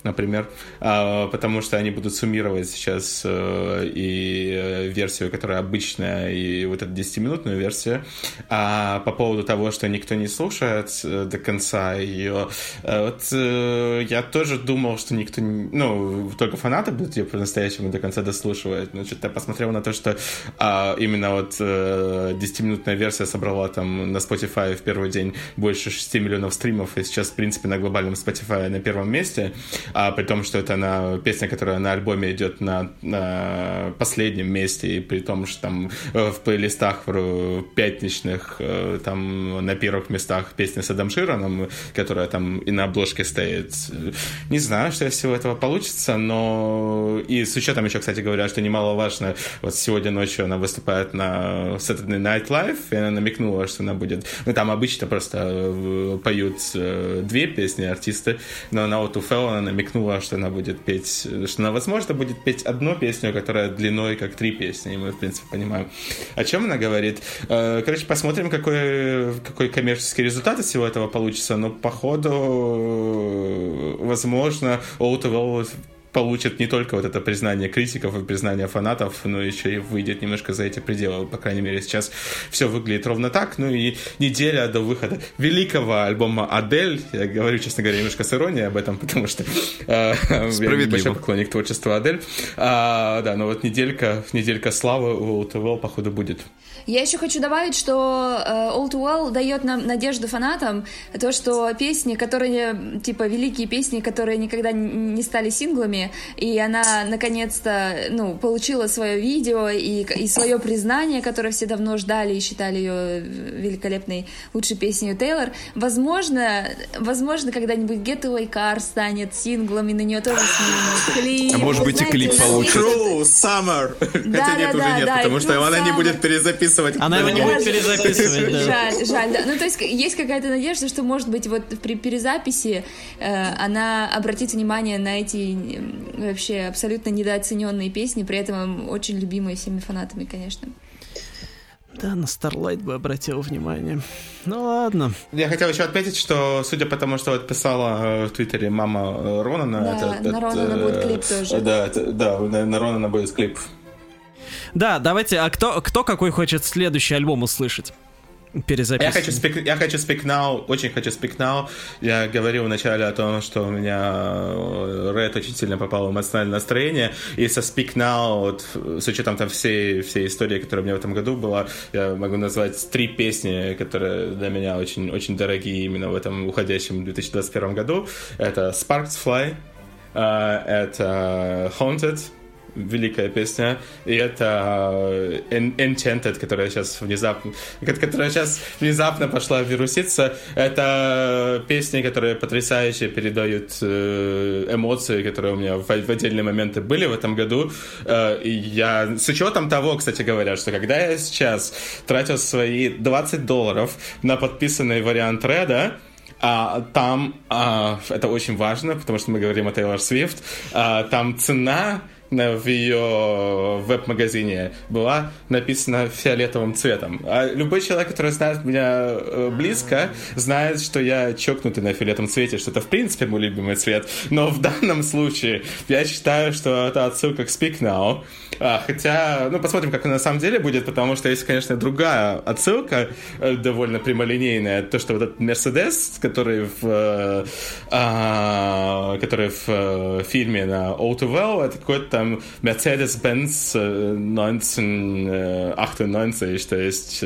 например, а, потому что они будут суммировать сейчас э, и э, версию, которая обычная, и вот эту 10-минутную версию. А по поводу того, что никто не слушает э, до конца ее, вот я тоже думал, что никто, ну, только фанаты будут ее по-настоящему до конца дослушивать. Но что-то я посмотрел на то, что а, именно вот э, 10-минутная версия собрала там на Spotify в первый день больше 6 миллионов стримов, и сейчас, в принципе, на глобальном Spotify на первом месте, а при том, что это она, песня, которая на альбоме идет на, на последнем месте, и при том, что там э, в плейлистах э, пятничных, э, там на первых местах песня с Адам Широном, которая там и на обложке стоит. Не знаю, что из всего этого получится, но и с учетом еще, кстати говоря, что немаловажно, вот сегодня ночью она выступает на Saturday Night Live, и она намекнула, что она будет... Ну, там обычно просто э, поют две песни артисты, но на вот у Фелл она намекнула, что она будет петь... Что она, возможно, будет петь одну песню, которая длиной как три песни, и мы, в принципе, понимаем, о чем она говорит. Э, Короче, посмотрим, какой, какой коммерческий результат из всего этого получится, но, походу, возможно, to All получит не только вот это признание критиков и признание фанатов, но еще и выйдет немножко за эти пределы. По крайней мере, сейчас все выглядит ровно так. Ну и неделя до выхода великого альбома «Адель». Я говорю, честно говоря, немножко с иронией об этом, [LAUGHS] потому что э, я большой поклонник творчества «Адель». А, да, но вот неделька, неделька славы у ТВ, походу, будет. Я еще хочу добавить, что э, All Too Well дает нам надежду фанатам, то, что песни, которые, типа, великие песни, которые никогда не стали синглами, и она, наконец-то, ну, получила свое видео и, и свое признание, которое все давно ждали и считали ее великолепной лучшей песней Тейлор. Возможно, возможно, когда-нибудь Getaway Car станет синглом, и на нее тоже снимут клип. А может быть, и клип знаете, получит. True Summer! Да, Хотя нет, да, уже да, нет, потому и что она не будет перезаписывать. Она его не будет перезаписывать, да. Жаль, жаль, да. Ну, то есть есть какая-то надежда, что, может быть, вот при перезаписи э, она обратит внимание на эти вообще абсолютно недооцененные песни, при этом очень любимые всеми фанатами, конечно. Да, на Starlight бы обратил внимание. Ну ладно. Я хотел еще отметить, что, судя по тому, что вот писала э, в Твиттере мама э, Ронана... Да, на Ронана будет клип тоже. Да, это- да, на на Ронана будет клип. Да, давайте, а кто, кто какой хочет следующий альбом услышать? перезаписывать. Я хочу, speak, я хочу Speak Now, очень хочу Speak Now. Я говорил вначале о том, что у меня э, Red очень сильно попало в эмоциональное настроение. И со Speak Now, вот, с учетом там всей, всей истории, которая у меня в этом году была, я могу назвать три песни, которые для меня очень, очень дорогие именно в этом уходящем 2021 году. Это Sparks Fly, э, это Haunted, великая песня, и это э, Enchanted, которая сейчас внезапно, которая сейчас внезапно пошла вируситься. Это песни, которые потрясающе передают э, эмоции, которые у меня в, в отдельные моменты были в этом году. Э, и я, с учетом того, кстати говоря, что когда я сейчас тратил свои 20 долларов на подписанный вариант Реда, а, там а, это очень важно, потому что мы говорим о Тейлор Свифт. А, там цена в ее веб-магазине была написана фиолетовым цветом. А любой человек, который знает меня э, близко, знает, что я чокнутый на фиолетовом цвете, что это в принципе мой любимый цвет. Но в данном случае я считаю, что это отсылка к Speak Now. А, хотя, ну, посмотрим, как на самом деле будет, потому что есть, конечно, другая отсылка, э, довольно прямолинейная, то, что вот этот Мерседес, который в, э, а, который в э, фильме на All Too Well, это какой-то там Mercedes-Benz 1998, то есть,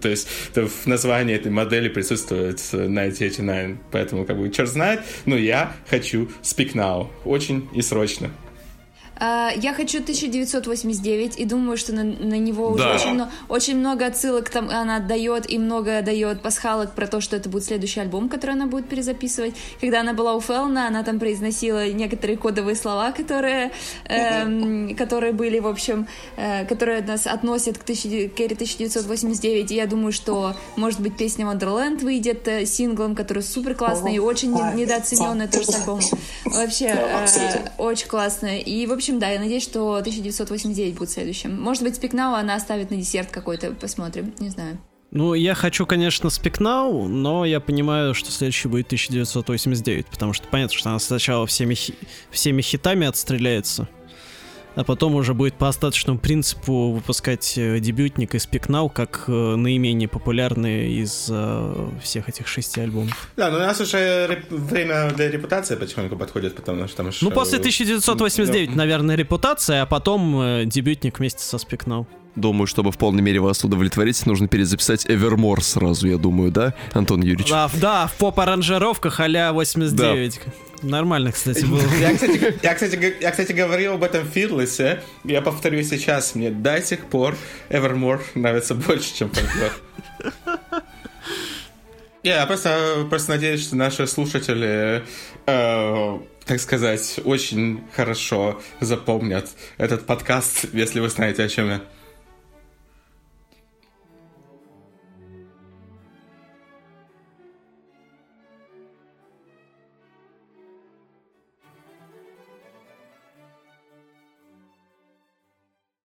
то есть в названии этой модели присутствует 1989, поэтому, как бы, черт знает, но я хочу Speak Now, очень и срочно. А, я хочу 1989 и думаю, что на, на него уже очень, очень много отсылок там она отдает и много дает пасхалок про то, что это будет следующий альбом, который она будет перезаписывать. Когда она была у Фелна, она там произносила некоторые кодовые слова, которые, эм, [LAUGHS] которые были, в общем, э, которые нас относят к, тысячи, к 1989. И я думаю, что, может быть, песня Wonderland выйдет э, синглом, который супер классный и очень недооцененный тоже альбом. Вообще, [LAUGHS] э, очень классно. И, в общем, общем, да, я надеюсь, что 1989 будет следующим. Может быть, Спикнау она оставит на десерт какой-то, посмотрим, не знаю. Ну, я хочу, конечно, Спикнау, но я понимаю, что следующий будет 1989, потому что понятно, что она сначала всеми, хи- всеми хитами отстреляется, а потом уже будет по остаточному принципу выпускать э, дебютник из Пикнау как э, наименее популярный из э, всех этих шести альбомов. Да, но у нас уже реп- время для репутации потихоньку подходит, потому что там Ну, после 1989, ну, наверное, репутация, а потом дебютник вместе со Спикнау. Думаю, чтобы в полной мере вас удовлетворить, нужно перезаписать Evermore сразу, я думаю, да, Антон Юрьевич? Да, да в поп-аранжировках а 89. Да. Нормально, кстати, было. Я, кстати, я, кстати, я, кстати, говорил об этом в Fearless, я повторю сейчас, мне до сих пор Evermore нравится больше, чем Folklore. Я просто, просто надеюсь, что наши слушатели, э, так сказать, очень хорошо запомнят этот подкаст, если вы знаете, о чем я.